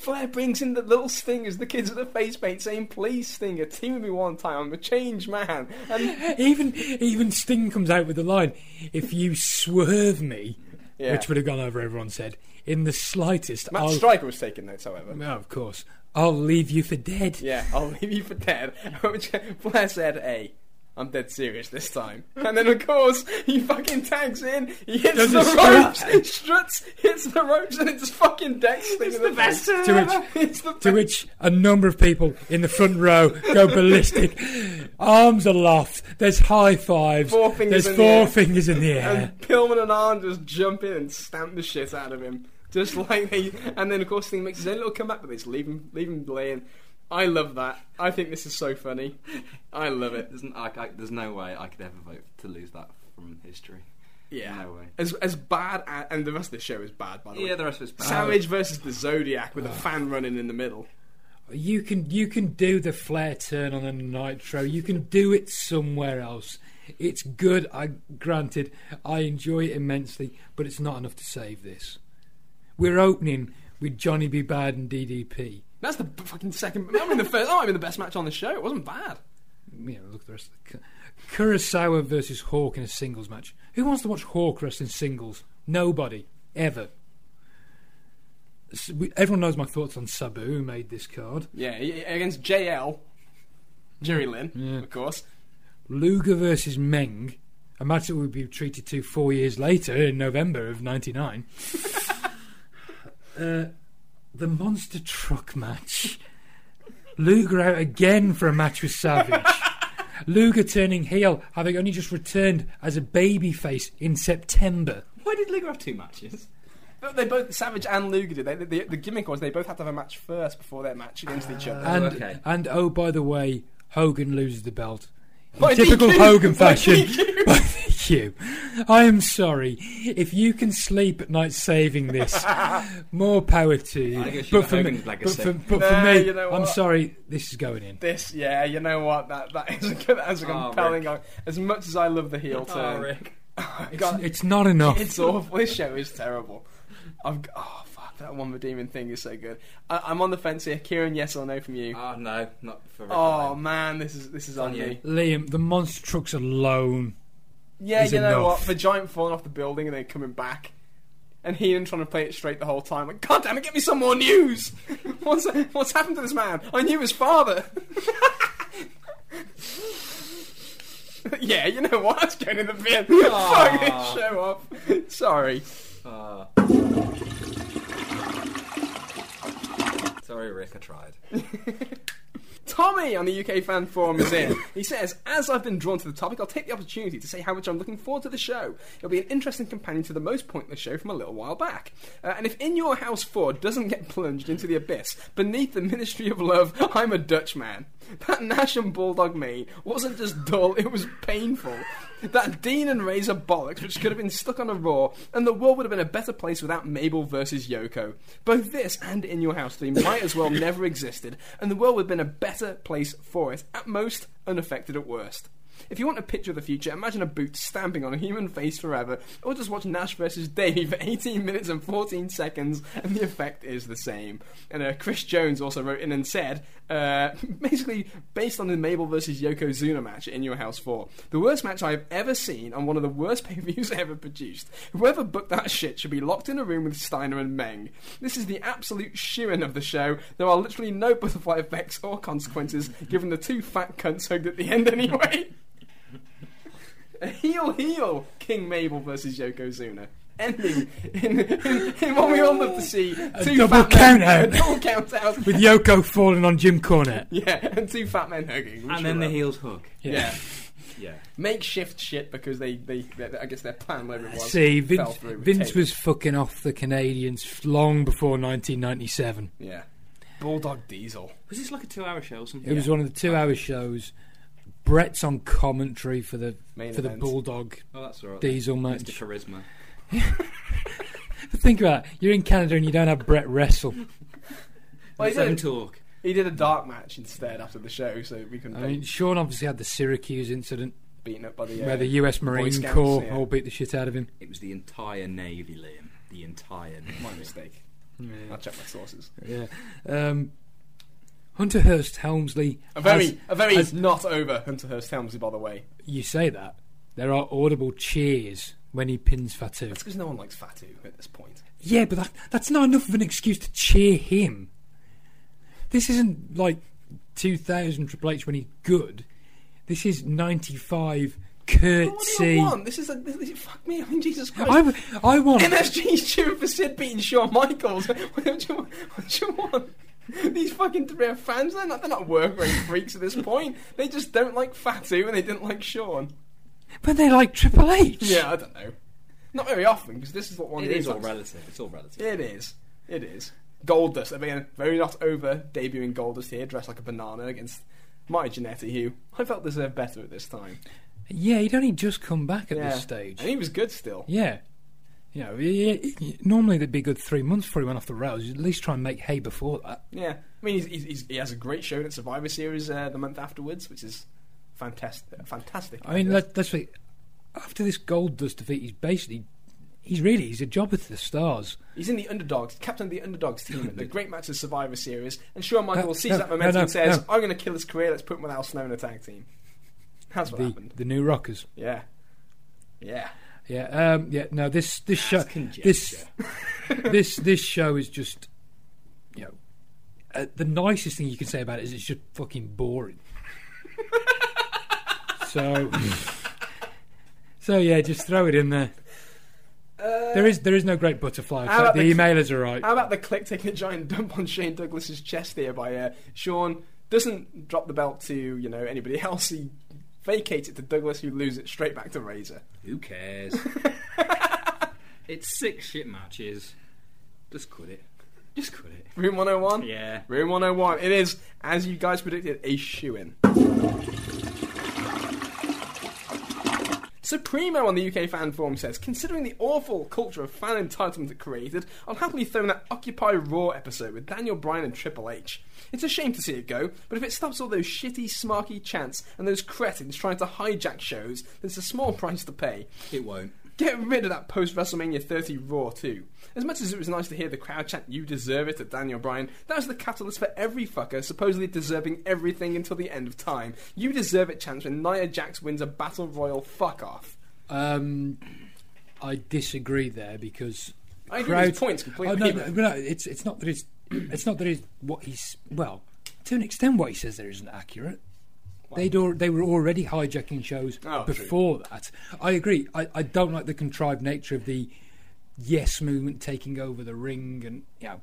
Flair brings in the little Stingers, the kids with the face paint, saying, "Please, Stinger, team with me one time. I'm a changed man." And even even Sting comes out with the line, "If you swerve me," Yeah. which would have gone over everyone's head in the slightest. Matt I'll, Striker was taking notes, however. Oh, of course, I'll leave you for dead. Yeah, I'll leave you for dead. Which Flair said, "Hey, I'm dead serious this time. And then, of course, he fucking tags in, he hits Does the a strut. struts, hits the ropes, and it's fucking Dex thing in the best To which, It's the to which a number of people in the front row go ballistic, arms aloft. There's high fives. Four fingers There's the four air. fingers in the air. And Pillman and Arn just jump in and stamp the shit out of him. Just like they, and then of course Sting makes his own little comeback, but they just leave him, leave him laying. I love that. I think this is so funny. I love it. There's, n- I, I- there's no way I could ever vote to lose that from history. Yeah. No way. As as bad, a and the rest of the show is bad. By the way. Yeah, the rest of it's bad. Savage versus the Zodiac with a fan running in the middle. You can you can do the Flair turn on a nitro. You can do it somewhere else. It's good. I granted I enjoy it immensely, but it's not enough to save this. We're opening with Johnny B. Bad and DDP. That's the fucking second. I mean, the first. Oh, I mean, the best match on the show. It wasn't bad. You know, look at the rest of the Kurasawa versus Hawk in a singles match. Who wants to watch Hawk wrestle in singles? Nobody ever. S- we- Everyone knows my thoughts on Sabu, who made this card. Yeah, against JL, Jerry Lynn, Yeah. of course. Luger versus Meng, a match that would be treated to four years later in November of '99. uh, the monster truck match. Luger out again for a match with Savage. Luger turning heel, having only just returned as a babyface in September. Why did Luger have two matches? But they both Savage and Luger did. They, the, the gimmick was they both had to have a match first before their match against each other. And okay. and oh, by the way, Hogan loses the belt. In By typical DQ. Hogan By fashion. DQ. By DQ. I am sorry. If you can sleep at night saving this, more power to you. I think it should But be for, me, Hogan's but for, but for me, you know I'm sorry. This is going in. this, yeah, you know what? That that is a good, that's a Oh, compelling. as much as I love the heel Oh, turn, Rick. It's, it's not enough. it's awful. This show is terrible. I've oh fuck that one redeeming thing is so good. I, I'm on the fence here. Kieran, yes or no from you? Oh, no, not for Rick. oh man, this is this is on on you. me. Liam, the monster trucks alone. Yeah, is you know what? The giant falling off the building and then coming back. And Heenan trying to play it straight the whole time. Like, God damn it, get me some more news! what's what's happened to this man? I knew his father. yeah, you know what? That's going in the bin. Fuck this show up. Sorry. Uh, sorry, Rick, I tried. Tommy on the UK fan forum is in. He says, As I've been drawn to the topic, I'll take the opportunity to say how much I'm looking forward to the show. It'll be an interesting companion to the most pointless show from a little while back. Uh, and if In Your House 4 doesn't get plunged into the abyss beneath the Ministry of Love, I'm a Dutch man. That Nash and Bulldog made wasn't just dull, it was painful. That Dean and Razor bollocks, which could have been stuck on a Raw, and the world would have been a better place without Mabel versus Yoko. Both this and In Your House 3 might as well never existed, and the world would have been a better place for it, at most, unaffected at worst. If you want a picture of the future, imagine a boot stamping on a human face forever, or just watch Nash versus Dave for 18 minutes and 14 seconds, and the effect is the same. And uh, Chris Jones also wrote in and said, uh, basically, based on the Mabel versus Yokozuna match in Your House 4, the worst match I've ever seen on one of the worst pay per views ever produced. Whoever booked that shit should be locked in a room with Steiner and Meng. This is the absolute shoo-in of the show. There are literally no butterfly effects or consequences, given the two fat cunts hugged at the end anyway. A heel heel King Mabel versus Yokozuna. Ending in, in, in what we all love to see. two double fat men- count out. A double count out. With Yoko falling on Jim Cornette. yeah, and two fat men hugging. And then the love. heels hook. Yeah. Yeah. Makeshift shit because they, they, they I guess their plan, whatever it was, See, Vince, Vince was fucking off the Canadians long before 1997. Yeah. Bulldog Diesel. Was this like a two-hour show or something? It was one of the two-hour shows. Bret's on commentary for the Main for the. Bulldog Oh, that's all right. Diesel Mr. match. Charisma. Think about it. You're in Canada and you don't have Brett wrestle. Well, he Let's let him did, talk. he did a dark match instead after the show, so we couldn't I be mean, Shawn obviously had the Syracuse incident beaten up by the. Uh, where the US Marine Scouts, Corps yeah. all beat the shit out of him. It was the entire Navy, Liam. The entire Navy. My mistake. I'll check my sources. Yeah. Um, Hunter Hearst Helmsley. A very, has- a very has- not over Hunter Hearst Helmsley, by the way. you say that. There are audible cheers when he pins Fatu. That's because no one likes Fatu at this point. Yeah, but that, that's not enough of an excuse to cheer him. This isn't like 2000 Triple H when he's good. This is '95 What do you want? This is a this- fuck me. I mean, Jesus Christ. I, I want. MSG's cheering for Sid beating Shawn Michaels. what, do you, want? what do you want? These fucking three are fans. They're not, they're not work rate freaks at this point. They just don't like Fatu and they didn't like Shawn. But they like Triple H. Yeah, I don't know. Not very often because this is what one It of is these all ones- relative. It's all relative. It is. It is. Goldust. I mean, very not over debuting Goldust here, dressed like a banana against Marty Jannetty, who I felt deserved better at this time. Yeah, he'd only just come back at yeah. this stage. And he was good still. Yeah. You know, normally there'd be a good three months before he went off the rails. You'd at least try and make hay before that. Yeah. I mean, he's, he's, he has a great show at Survivor Series uh, the month afterwards, which is fantastic. Fantastic. I mean, let, let's be after this Goldust defeat, he's basically he's really he's a job to the stars. He's in the underdogs, captain of the underdogs team at the great match of Survivor Series, and Shawn Michaels No, sees no, that momentum no, and says. "I'm going to kill his career. Let's put him with Al Snow in a tag team." That's what The happened. the new rockers. Yeah, yeah. Yeah, um, yeah. No, this this show this this this show is just you know uh, the nicest thing you can say about it is it's just fucking boring. so so yeah, just throw it in there. there is there is no great butterfly. Effect. the- The emailers are right. How about the Clique taking a giant dump on Shane Douglas's chest here by uh, Shawn? Doesn't drop the belt to you know anybody else. He vacates it to Douglas, who lose it straight back to Razor. Who cares? it's six shit matches. Just quit it. Just quit it. Room 101. Yeah. Room 101. It is, as you guys predicted, a shoe in. Supremo on the UK fan forum says, considering the awful culture of fan entitlement it created, I'll happily throw in that Occupy Raw episode with Daniel Bryan and Triple H. It's a shame to see it go, but if it stops all those shitty, smarky chants and those cretins trying to hijack shows, there's a small price to pay. It won't. Get rid of that post WrestleMania 30 Raw too. As much as it was nice to hear the crowd chant "You deserve it" at Daniel Bryan, that was the catalyst for every fucker supposedly deserving everything until the end of time. You deserve it chants when Nia Jax wins a battle royal. Fuck off. Um, I disagree there because I agree with his crowd- points completely. Oh, no, no, no, it's it's not that it's it's not that it's what he's well to an extent what he says there isn't accurate. They'd al- they were already hijacking shows Oh, true. before that. I agree. I, I don't like the contrived nature of the yes movement taking over the ring, and you know,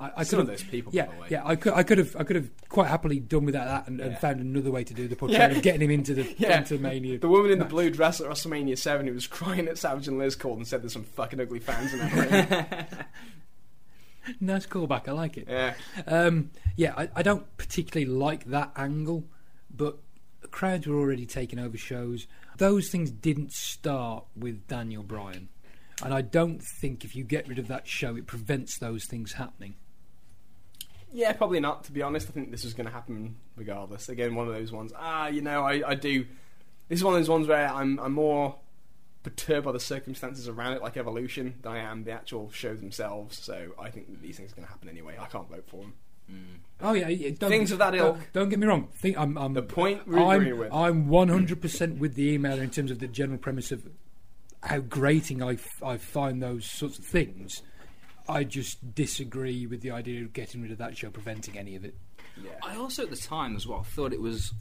I, I Some of those people, Yeah, by the way. yeah. I could I could have I could have quite happily done without that and, and found another way to do the portrayal Yeah. of getting him into the Yeah. into Mania. The woman in the blue dress at WrestleMania 7 who was crying at Savage and Liz called and said there's some fucking ugly fans in that ring. Nice callback. I like it. yeah. Um, yeah, I, I don't particularly like that angle, but crowds were already taking over shows. Those things didn't start with Daniel Bryan. And I don't think if you get rid of that show, it prevents those things happening. Yeah, probably not. To be honest, I think this was going to happen regardless. Again, one of those ones. Ah, you know, I, I do. This is one of those ones where I'm I'm more perturbed by the circumstances around it, like Evolution, than I am the actual show themselves. So I think that these things are going to happen anyway. I can't vote for them. Mm. Oh yeah, yeah don't, Things of that don't, ilk. Don't get me wrong. Think I'm, I'm The point we're I'm, with. I'm 100% with the emailer in terms of the general premise of how grating I, f- I find those sorts of things. I just disagree with the idea of getting rid of that show, preventing any of it. Yeah. I also at the time as well thought it was.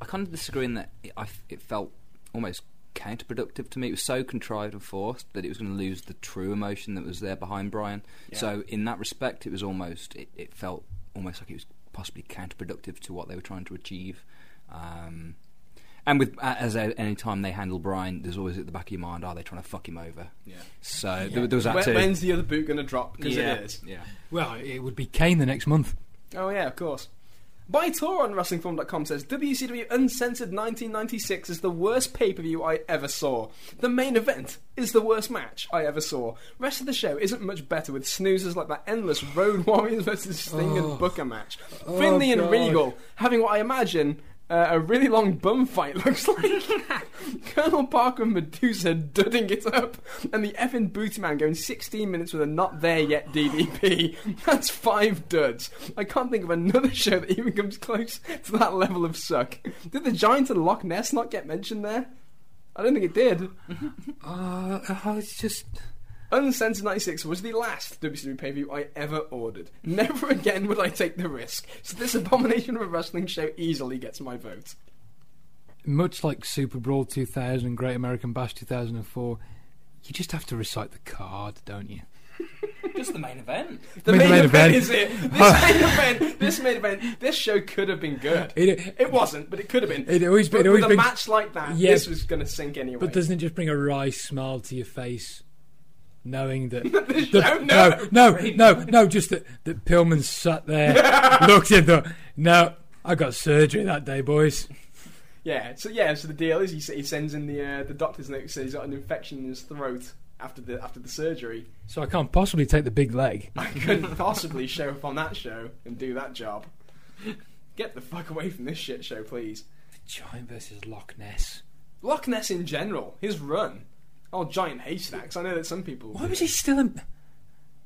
I kind of disagree in that it, I, it felt almost counterproductive to me. It was so contrived and forced that it was going to lose the true emotion that was there behind Brian. Yeah. So in that respect, it was almost. It, it felt almost like it was possibly counterproductive to what they were trying to achieve. Um, and with as a, any time they handle Brian, there's always at the back of your mind, are they trying to fuck him over? Yeah. So there, there was that When, too. when's the other boot going to drop? Because yeah, it is. yeah. Well, it would be Kane the next month. Oh yeah, of course. By Tor on WrestlingForum.com says WCW Uncensored 1996 is the worst pay per view I ever saw. The main event is the worst match I ever saw. Rest of the show isn't much better with snoozers like that endless Road Warriors versus Sting Oh. and Booker match. Oh, Finlay and God. Regal having what I imagine. Uh, a really long bum fight looks like Colonel Parker and Medusa dudding it up, and the effing booty man going 16 minutes with a not there yet DDP. That's five duds. I can't think of another show that even comes close to that level of suck. Did the Giant and Loch Ness not get mentioned there? I don't think it did. Uh, uh, it's just. Uncensored 96 was the last WCW pay per view I ever ordered. Never again would I take the risk. So this abomination of a wrestling show easily gets my vote. much like Super Brawl 2000 and Great American Bash 2004, you just have to recite the card, don't you? Just the main event. The Main- main, main event, event. is it. This main event. This main event. This show could have been good. It, It wasn't, but it could have been. It always- but it always with a match like that, Yeah. this was going to sink anyway. but doesn't it just bring a wry smile to your face, knowing that? The show- that- no. no, no, no, no, just that, that Pillman sat there, looked at the. No, I got surgery that day, boys. Yeah. So yeah. So the deal is, he, he sends in the uh, the doctor's note says he's got an infection in his throat after the after the surgery. So I can't possibly take the big leg. I couldn't possibly show up on that show and do that job. Get the fuck away from this shit show, please. Giant versus Loch Ness. Loch Ness in general, his run. Oh, giant haystacks. I know that some people. Why was he still in?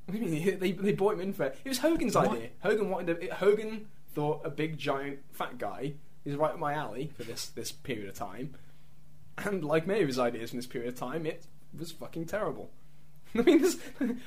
What do you mean? They, they bought him in for it. It was Hogan's What? idea. Hogan wanted a, Hogan thought a big giant fat guy is right up my alley for this this period of time, and like many of his ideas from this period of time, it was fucking terrible. I mean, this,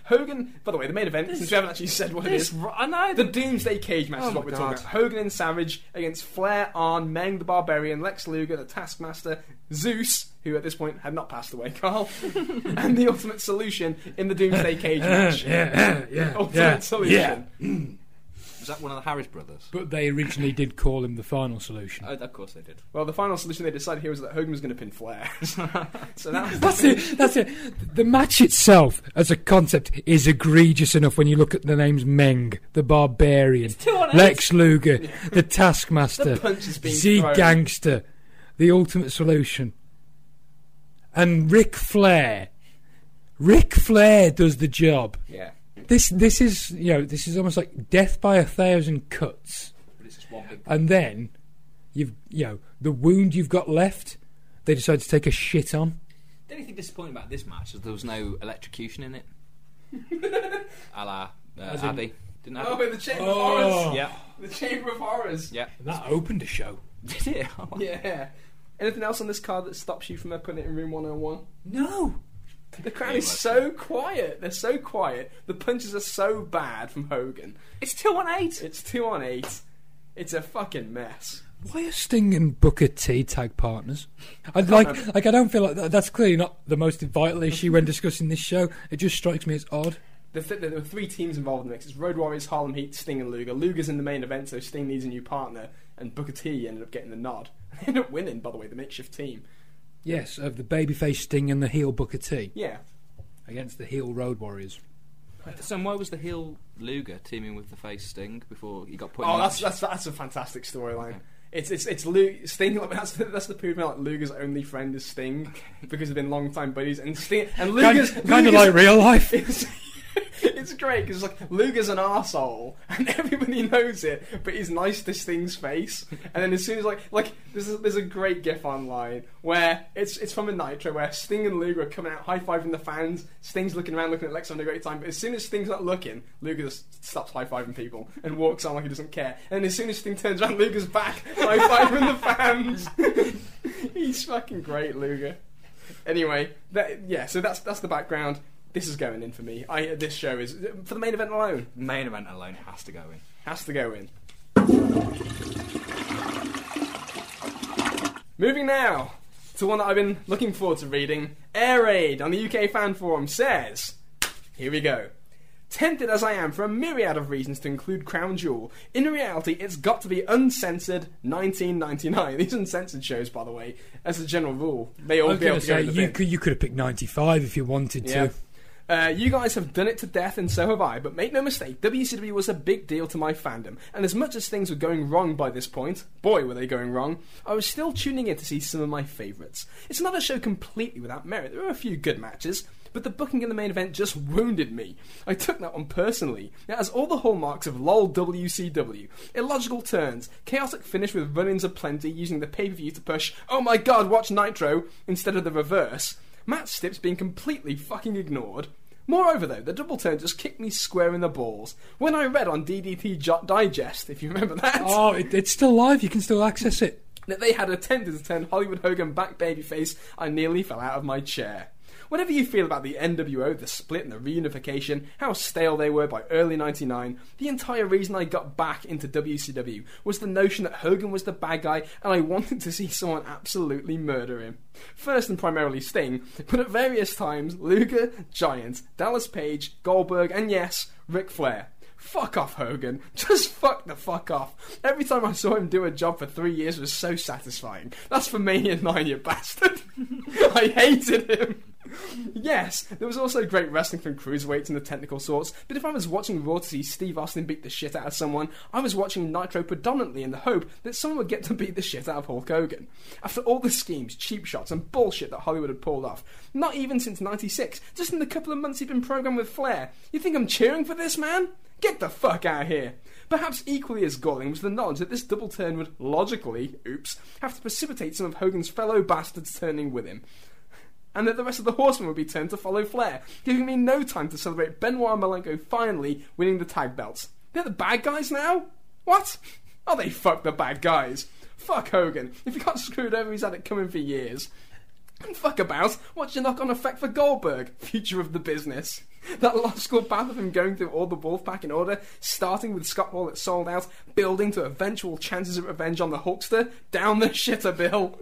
Hogan. By the way, the main event. since we haven't actually said what it This, is, I know. the Doomsday Cage match Oh is what we're talking about. Hogan and Savage against Flair, Arn, Meng the Barbarian, Lex Luger, the Taskmaster, Zeus, who at this point had not passed away, Carl, and the Ultimate Solution in the Doomsday Cage match. yeah, yeah, Ultimate yeah, Solution. yeah. was that one of the Harris brothers? But they originally did call him the final solution. Oh, of course they did. Well, the final solution they decided here was that Hogan was going to pin Flair. so that was That's it. That's it. The match itself, as a concept, is egregious enough when you look at the names Meng, the Barbarian, two on. Lex Luger, the Taskmaster, the punches being Z thrown. Gangster, the Ultimate Solution, and Ric Flair. Ric Flair does the job. Yeah. This this is you know this is almost like death by a thousand cuts, But it's just one big. and then you've you know the wound you've got left. They decide to take a shit on. The only thing disappointing about this match is there was no electrocution in it. a la uh, As in- Abby. Didn't have Oh, it? the Chamber Oh. of Horrors. Yeah. The Chamber of Horrors. Yeah. That opened a show. Did it? Yeah. Anything else on this card that stops you from putting it in room 101? No. The crowd is well, so quiet. They're so quiet. The punches are so bad from Hogan. It's two on eight. It's two on eight. It's a fucking mess. Why are Sting and Booker T tag partners? I'd like, like, I don't feel like that, that's clearly not the most vital issue when discussing this show. It just strikes me as odd. The th- there were three teams involved in the mix. It's Road Warriors, Harlem Heat, Sting, and Luger. Luger's in the main event, so Sting needs a new partner, and Booker T ended up getting the nod. They ended up winning, by the way, the makeshift team. Yes, of the babyface Sting and the heel Booker T Yeah. against the heel Road Warriors. So why was the heel Luger teaming with the face Sting before he got put? Oh, in that's the that's that's a fantastic storyline. It's it's it's Lu- Sting. Like, that's the, that's the proof. Like Luger's only friend is Sting because they've been long time buddies, and Sting and Luger's Kind, kind of Luger's- like real life. It's, great because like Luger's an asshole and everybody knows it, but he's nice to Sting's face. And then as soon as like like there's a, there's a great gif online where it's it's from a Nitro where Sting and Luger are coming out high fiving the fans. Sting's looking around looking at Lex having a great time, but as soon as Sting's not looking, Luger just stops high fiving people and walks on like he doesn't care. And as soon as Sting turns around, Luger's back high fiving the fans. he's fucking great, Luger. Anyway, that, yeah, so that's that's the background. This is going in for me. I uh, this show is uh, for the main event alone main event alone has to go in. has to go in. Moving now to one that I've been looking forward to reading. Air Raid on the UK fan forum says, here we go. Tempted as I am for a myriad of reasons to include Crown Jewel, in reality it's got to be uncensored 1999. These uncensored shows, by the way, as a general rule, they all I was be able to to go say in the you could you could have picked ninety five if you wanted Yeah. to. Uh, you guys have done it to death, and so have I. But make no mistake, WCW was a big deal to my fandom. And as much as things were going wrong by this point, boy, were they going wrong, I was still tuning in to see some of my favourites. It's another show completely without merit. There were a few good matches, but the booking in the main event just wounded me. I took that one personally. It has all the hallmarks of LOL WCW illogical turns, chaotic finish with run ins aplenty using the pay per view to push, oh my god, watch Nitro, instead of the reverse. Matt Stips being completely fucking ignored. Moreover, though, the double turn just kicked me square in the balls. When I read on DDT Digest, if you remember that, Oh, it, it's still live. You can still access it. that they had attempted to turn Hollywood Hogan back babyface, I nearly fell out of my chair. Whatever you feel about the NWO, the split and the reunification, how stale they were by early 99, the entire reason I got back into WCW was the notion that Hogan was the bad guy and I wanted to see someone absolutely murder him. First and primarily Sting, but at various times Luger, Giant, Dallas Page, Goldberg, and yes, Ric Flair. Fuck off, Hogan. Just fuck the fuck off. Every time I saw him do a job for three years was so satisfying. That's for Mania 9, you bastard. I hated him. Yes, there was also great wrestling from cruiserweights and the technical sorts, but if I was watching Raw to see Steve Austin beat the shit out of someone, I was watching Nitro predominantly in the hope that someone would get to beat the shit out of Hulk Hogan. After all the schemes, cheap shots, and bullshit that Hollywood had pulled off, not even since 96, just in the couple of months he'd been programmed with Flair, you think I'm cheering for this man? Get the fuck out of here! Perhaps equally as galling was the knowledge that this double turn would logically, oops, have to precipitate some of Hogan's fellow bastards turning with him. And that the rest of the horsemen would be turned to follow Flair, giving me no time to celebrate Benoit and Malenko finally winning the tag belts. They're the bad guys now? What? Oh, they fuck the bad guys. Fuck Hogan. If he got screwed over, he's had it coming for years. And fuck about, what's your knock on effect for Goldberg, future of the business? That logical path of him going through all the Wolfpack in order, starting with Scott Hall at Sold Out, building to eventual chances of revenge on the Hulkster, down the shitter, Bill.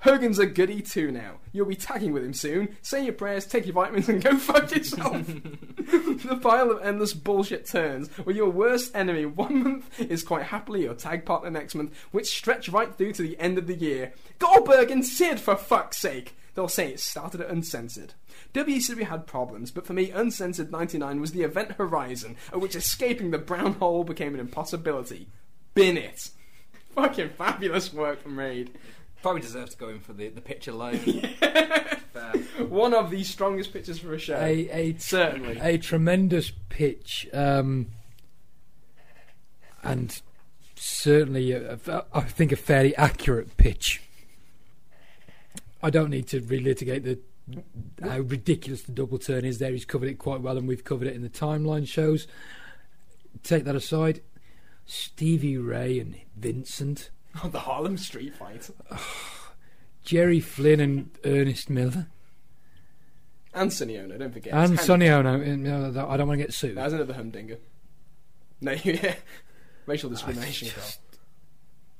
Hogan's a goody too now. You'll be tagging with him soon. Say your prayers, take your vitamins, and go fuck yourself. the pile of endless bullshit turns, where your worst enemy one month is quite happily your tag partner next month, which stretch right through to the end of the year. Goldberg and Sid, for fuck's sake! They'll say it started at Uncensored. WCW had problems, but for me, Uncensored 99 was the event horizon at which escaping the brown hole became an impossibility. Bin it. Fucking fabulous work from Raid. Probably deserves to go in for the, the pitch alone. Fair. One of the strongest pitches for a show. A, a, Certainly. a tremendous pitch, um, and certainly, a, a, I think, a fairly accurate pitch. I don't need to relitigate the how ridiculous the double turn is there. He's covered it quite well, and we've covered it in the timeline shows. Take that aside, Stevie Ray and Vincent, Oh, the Harlem Street fight. Jerry Flynn and Ernest Miller, And Sonny Onoo, don't forget. and Sonny Onoo. Mm, that- I don't want to get sued. That's another humdinger. No, yeah. Racial ah, I discrimination. just-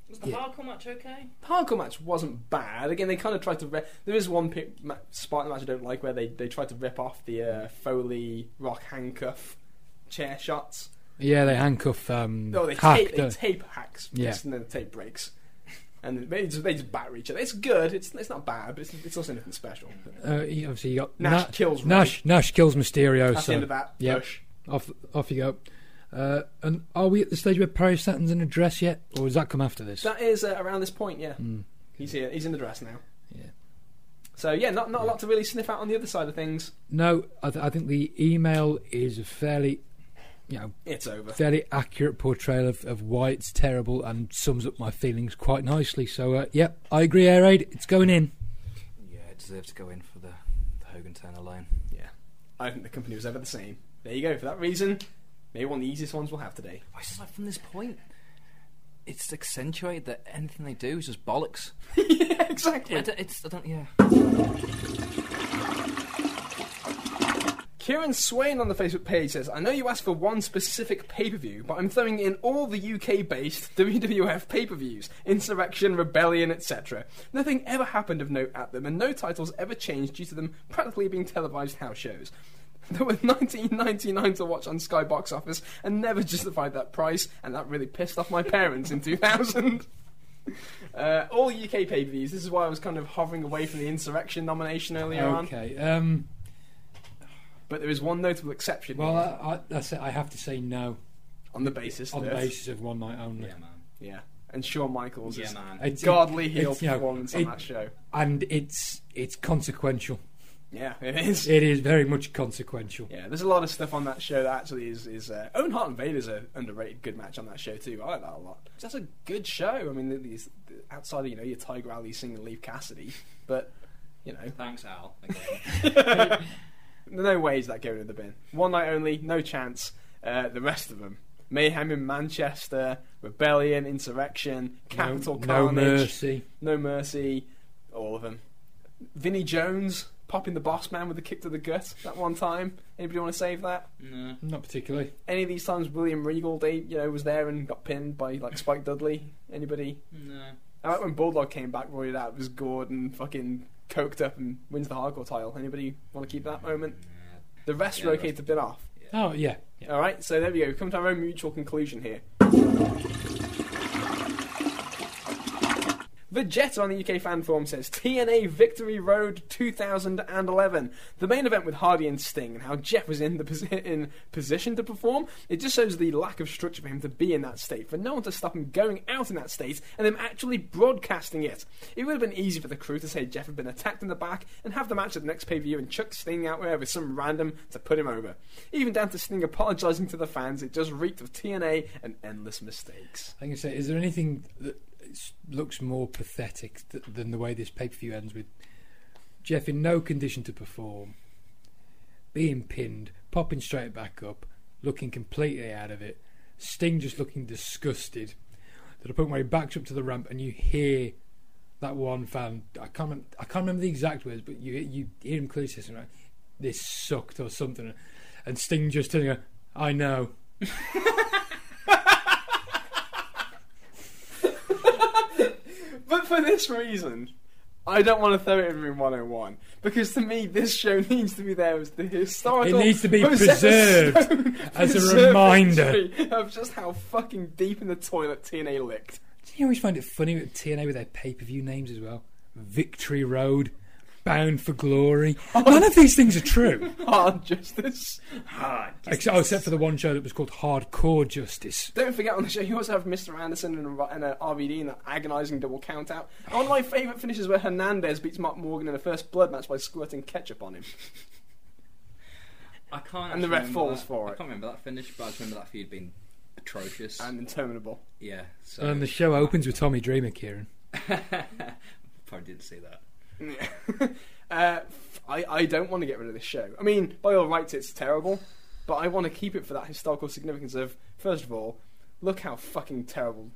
Was the Yeah. hardcore match okay? The hardcore match wasn't bad. Again, they kind of tried to. Ri- there is one pi- ma- spot in the match I don't like where they, they tried to rip off the uh, Foley rock handcuff chair shots. Yeah, they handcuff um, No, they Hack, tape, they tape hacks, Yeah. and then the tape breaks. And they just, they just batter each other. It's good. It's it's not bad, but it's, it's also nothing special. Uh, obviously, you got Nash Na- kills Rey. Nash. Nash kills Mysterio. That's so the end of that yeah. push. off off you go. Uh, and are we at the stage where Perry Saturn's in a dress yet, or does that come after this? That is uh, around this point, yeah. Mm, He's here. He's in the dress now. yeah. So yeah, not not a lot to really sniff out on the other side of things. No, I, th- I think the email is a fairly, you know, It's over. fairly accurate portrayal of, of why it's terrible and sums up my feelings quite nicely. So, uh, yeah, I agree, Air Raid. It's going in. yeah, it deserves to go in for the, the Hogan Turner line. Yeah, I think the company was ever the same. There you go. For that reason, maybe one of the easiest ones we'll have today. Why, it's just like from this point, it's accentuated that anything they do is just bollocks. yeah, exactly. Yeah, I don't- it's I don't. Yeah. Kieran Swain on the Facebook page says, I know you asked for one specific pay per view, but I'm throwing in all the UK based WWF pay per views Insurrection, Rebellion, etc. Nothing ever happened of note at them, and no titles ever changed due to them practically being televised house shows. There were 19.99 to watch on Sky Box Office and never justified that price, and that really pissed off my parents in 2000. Uh, all UK pay per views. This is why I was kind of hovering away from the Insurrection nomination earlier on. Okay. Um, But there is one notable exception well, I, I, that's it. I have to say no on the basis on the that- basis of one night only. Yeah, man. Yeah, and Shawn Michaels Yeah, is man. It's, godly heel it's, you know, performance on it- that show. and it's it's consequential. Yeah, it is. It is very much consequential. Yeah, there's a lot of stuff on that show that actually is is. Uh, Owen Hart and Vader's a underrated good match on that show too. I like that a lot. That's a good show. I mean, these outside of you know your Tiger Ali singing Leif Cassidy, but you know, Thanks, Al. Again. no ways that going in the bin. One night only, no chance. Uh, the rest of them. Mayhem in Manchester, Rebellion, Insurrection, Capital no, no mercy. No Mercy, all of them. Vinnie Jones, popping the boss man with a kick to the gut that one time. Anybody want to save that? No. Not particularly. Any of these times William Regal, they you know was there and got pinned by like Spike Dudley. Anybody? No. I like when Bulldog came back, roided out, was gored and fucking coked up and wins the hardcore title. Anybody want to keep that moment? The rest Yeah, are the okay rest- to bin off. Oh yeah. yeah. All right, so there we go. We Come to our own mutual conclusion here. Vegeta on the UK fan forum says TNA Victory Road 2011. The main event with Hardy and Sting and how Jeff was in the posi- in position to perform. It just shows the lack of structure for him to be in that state, for no one to stop him going out in that state and them actually broadcasting it. It would have been easy for the crew to say Jeff had been attacked in the back and have the match at the next pay per view and chuck Sting out there with some random to put him over. Even down to Sting apologising to the fans, it just reeked of TNA and endless mistakes. I can say, is there anything that looks more pathetic th- than the way this pay per view ends with Jeff in no condition to perform, being pinned, popping straight back up, looking completely out of it, Sting just looking disgusted, to the point where he backs up to the ramp and you hear that one fan. I can't, remember, I can't remember the exact words, but you you hear him clearly say something like, "This sucked" or something, and Sting just telling her, "I know." But for this reason, I don't want to throw it in room 101 because to me, this show needs to be there as the historical. It needs to be preserved Stone as a reminder. of just how fucking deep in the toilet TNA licked. Do you always find it funny with TNA with their pay per view names as well? Victory Road, Bound for Glory. Oh. None of these things are true. Oh, Hard justice. Ex- oh, except for the one show that was called Hardcore Justice. Don't forget on the show, you also have Mr. Anderson and, a- and a RVD in that agonising double count out. And one of my favourite finishes where Hernandez beats Matt Morgan in a first blood match by squirting ketchup on him. I can't. And the ref remember falls that. for I can't remember that finish, but I just remember that feud being atrocious. And interminable. yeah. So And the show opens with Tommy Dreamer, Kieran. probably didn't see that. Uh, I, I don't want to get rid of this show. I mean, by all rights, it's terrible, but I want to keep it for that historical significance of, first of all, look how fucking terrible,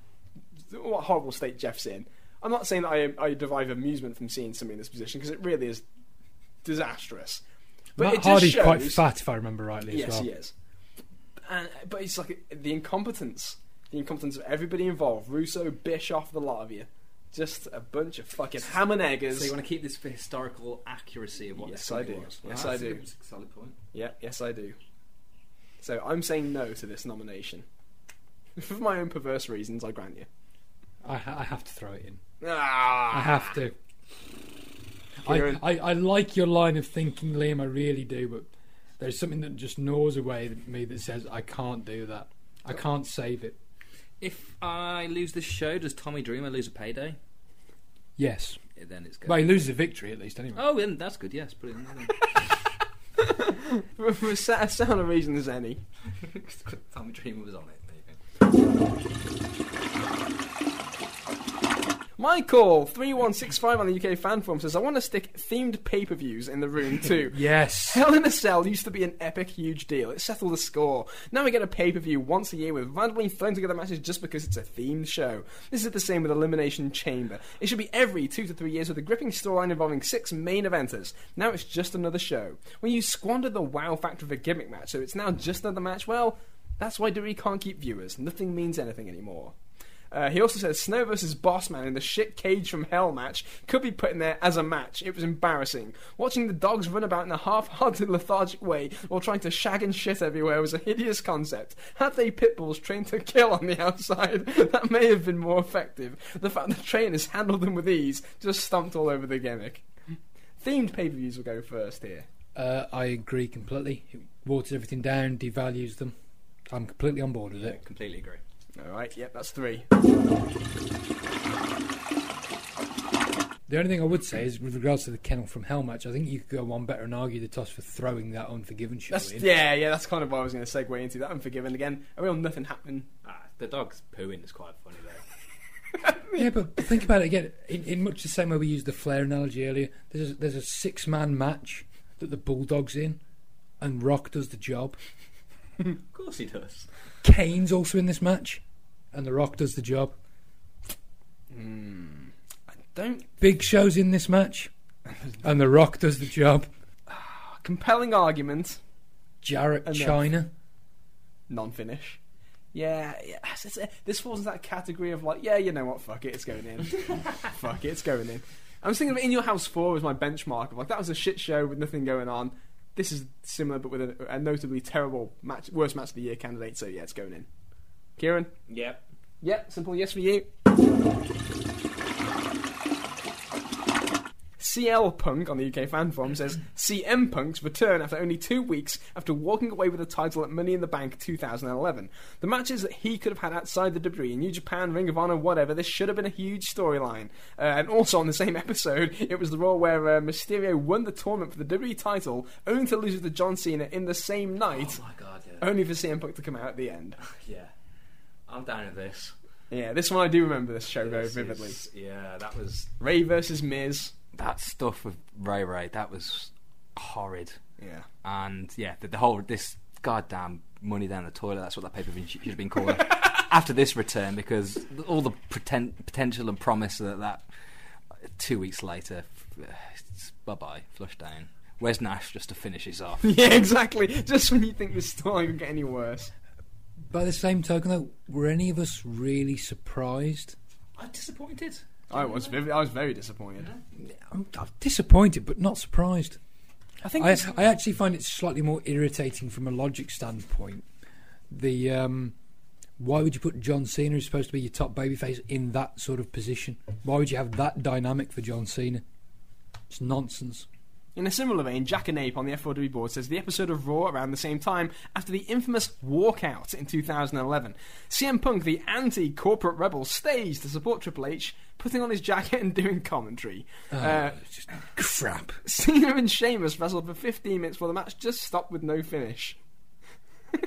what horrible state Jeff's in. I'm not saying that I, I derive amusement from seeing somebody in this position, because it really is disastrous. But Matt it Hardy's quite fat, if I remember rightly, as Yes, well. he is. And, but it's like the incompetence. The incompetence of everybody involved. Russo, Bischoff, the lot of you. Just a bunch of fucking ham and eggers. So you want to keep this for historical accuracy of what Yes, this I do. was? Yes, Well, I that's a do. Solid point. Yeah, yes, I do. So I'm saying no to this nomination. For my own perverse reasons, I grant you. I, ha- I have to throw it in. Ah, I have to. I, I, I like your line of thinking, Liam. I really do, but there's something that just gnaws away at me that says I can't do that. I can't save it. If I lose this show, does Tommy Dreamer lose a payday? Yes. Then it's good. Well, he loses a victory at least, anyway. Oh, then that's good. Yes, put it in there. For, for as sound a reason as any. Tommy Dreamer was on it. There you Michael three one six five on the UK fan forum says I want to stick themed pay per views in the room too. Yes. Hell in a Cell used to be an epic, huge deal. It settled the score. Now we get a pay per view once a year with randomly thrown together matches just because it's a themed show. This is the same with Elimination Chamber. It should be every two to three years with a gripping storyline involving six main eventers. Now it's just another show. When you squander the wow factor of a gimmick match, so it's now just another match, well, that's why WWE can't keep viewers. Nothing means anything anymore. Uh, he also says Snow versus Bossman in the shit cage from hell match could be put in there as a match. It was embarrassing. Watching the dogs run about in a half-hearted, lethargic way while trying to shag and shit everywhere was a hideous concept. Had they pit bulls trained to kill on the outside, that may have been more effective. The fact the trainers handled them with ease just stomped all over the gimmick. Themed pay-per-views will go first here. Uh, I agree completely. It waters everything down, devalues them. I'm completely on board with go. it. Completely agree. All right, yep, that's three. The only thing I would say is, with regards to the Kennel from Hell match, I think you could go one better and argue the toss for throwing that Unforgiven show That's in. yeah, yeah. That's kind of what I was going to segue into. That Unforgiven again. A real nothing happening. Ah, the dog's pooing is quite funny though. Yeah, but think about it again. In, in much the same way we used the Flair analogy earlier, there's a, there's a six man match that the Bulldog's in, and Rock does the job. of course he does. Kane's also in this match, and The Rock does the job. Hmm. I don't. Big Show's in this match, And The Rock does the job. Compelling argument, Jarrett Enough. China. non-finish. Yeah, yeah. it's- it's- this falls into that category of like, yeah, you know what? Fuck it, it's going in. fuck it, it's going in. I was thinking of In Your House Four as my benchmark of like that was a shit show with nothing going on. This is similar, but with a, a notably terrible match, worst match of the year candidate. So yeah, it's going in. Kieran, Yep. Yep, simple yes for you. CL Punk on the UK fan forum says CM Punk's return after only two weeks after walking away with the title at Money in the Bank 2011. The matches that he could have had outside the WWE, New Japan, Ring of Honor, whatever, this should have been a huge storyline. Uh, and also on the same episode, it was the Raw where uh, Mysterio won the tournament for the WWE title, only to lose it to John Cena in the same night, Oh my god, yeah. only for CM Punk to come out at the end. yeah. I'm down with this. Yeah, this one I do remember this show very This vividly. is- yeah, that was Rey versus Miz. that stuff with Ray Ray. That was horrid. Yeah. And yeah, the, the whole this goddamn money down the toilet. That's what that paper should have been called after this return because all the pretend, potential and promise that that two weeks later, bye bye, flush down. Where's Nash just to finish this off? Yeah, exactly. Just when you think this story can get any worse. By the same token, though, were any of us really surprised? I'm disappointed. I was vivid, I was very disappointed. I'm, I'm disappointed, but not surprised. I think I, I actually find it slightly more irritating from a logic standpoint. The um, why would you put John Cena, who's supposed to be your top babyface, in that sort of position? Why would you have that dynamic for John Cena? It's nonsense. In a similar vein, Jack and Ape on the F4W board says the episode of Raw around the same time after the infamous walkout in 2011. CM Punk, the anti corporate rebel, stays to support Triple H, putting on his jacket and doing commentary. Uh, it's just crap. Cena and Sheamus wrestled for 15 minutes while the match just stopped with no finish.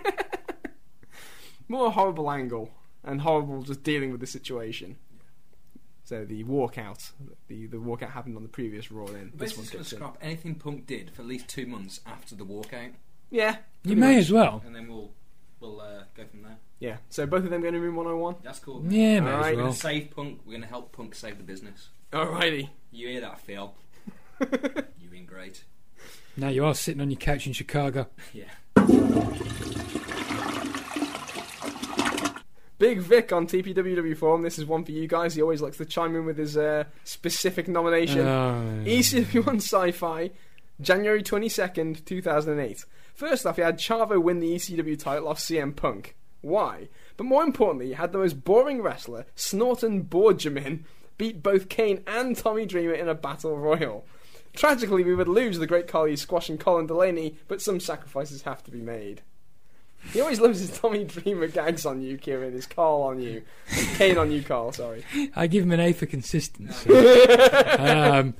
More horrible angle and horrible just dealing with the situation. So the walkout, the the walkout happened on the previous Raw. Then this This one is going to kicks in. scrap anything Punk did for at least two months after the walkout, Yeah, You may much. as well. and then we'll we'll uh, go from there. Yeah. So both of them going to room 101. That's cool. Yeah, may Alright. as We're going to save Punk. We're going to help Punk save the business. Alrighty. You hear that, Phil? you in great. Now you are sitting on your couch in Chicago. Yeah. Big Vic on TPWW forum. This is one for you guys. He always likes to chime in with his uh, specific nomination. Oh, ECW1 Sci-Fi, January 22nd, 2008. First off, he had Chavo win the ECW title off CM Punk. Why? But more importantly, he had the most boring wrestler, Snorton Borjamin, beat both Kane and Tommy Dreamer in a battle royal. Tragically, we would lose the great Carly squashing Colin Delaney, but some sacrifices have to be made. He always loves his Tommy Dreamer gags on you, Kieran, his Carl on you, Kane on you, Carl, sorry. I give him an A for consistency. um,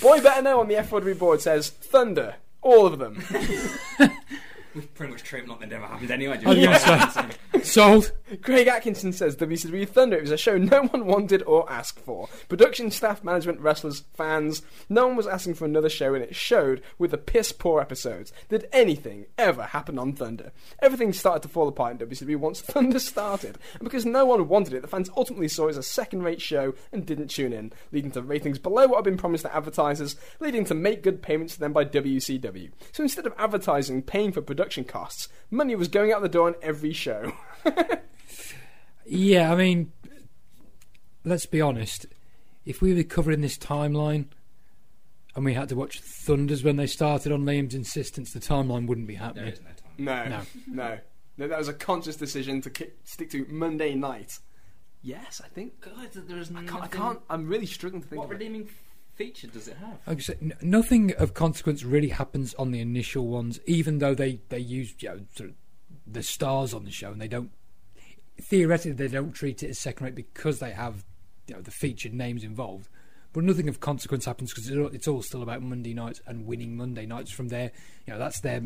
Boy Better Know on the F4W board says, Thunder, all of them. We've pretty much treated like that never happened anyway. I was didn't gonna we? sold. Craig Atkinson says WCW Thunder it was a show no one wanted or asked for. Production, staff, management, wrestlers, fans, no one was asking for another show and it showed with the piss poor episodes. Did anything ever happen on Thunder? Everything started to fall apart in WCW once Thunder started. And because no one wanted it, the fans ultimately saw it as a second rate show and didn't tune in, leading to ratings below what had been promised to advertisers, leading to make good payments to them by WCW. So instead of advertising paying for production costs, money was going out the door on every show. Yeah, I mean, let's be honest. If we were covering this timeline and we had to watch Thunders when they started on Liam's insistence, the timeline wouldn't be happening. is no time. No, No. no, no. That was a conscious decision to ki- stick to Monday night. Yes, I think. God, there is I can't. I can't I'm really struggling to think. What Of it. redeeming feature does it have? Like said, n- nothing of consequence really happens on the initial ones, even though they they use you know, sort of the stars on the show, and they don't theoretically they don't treat it as second rate because they have you know the featured names involved. But nothing of consequence happens because it's all still about Monday nights and winning Monday nights from there. You know that's their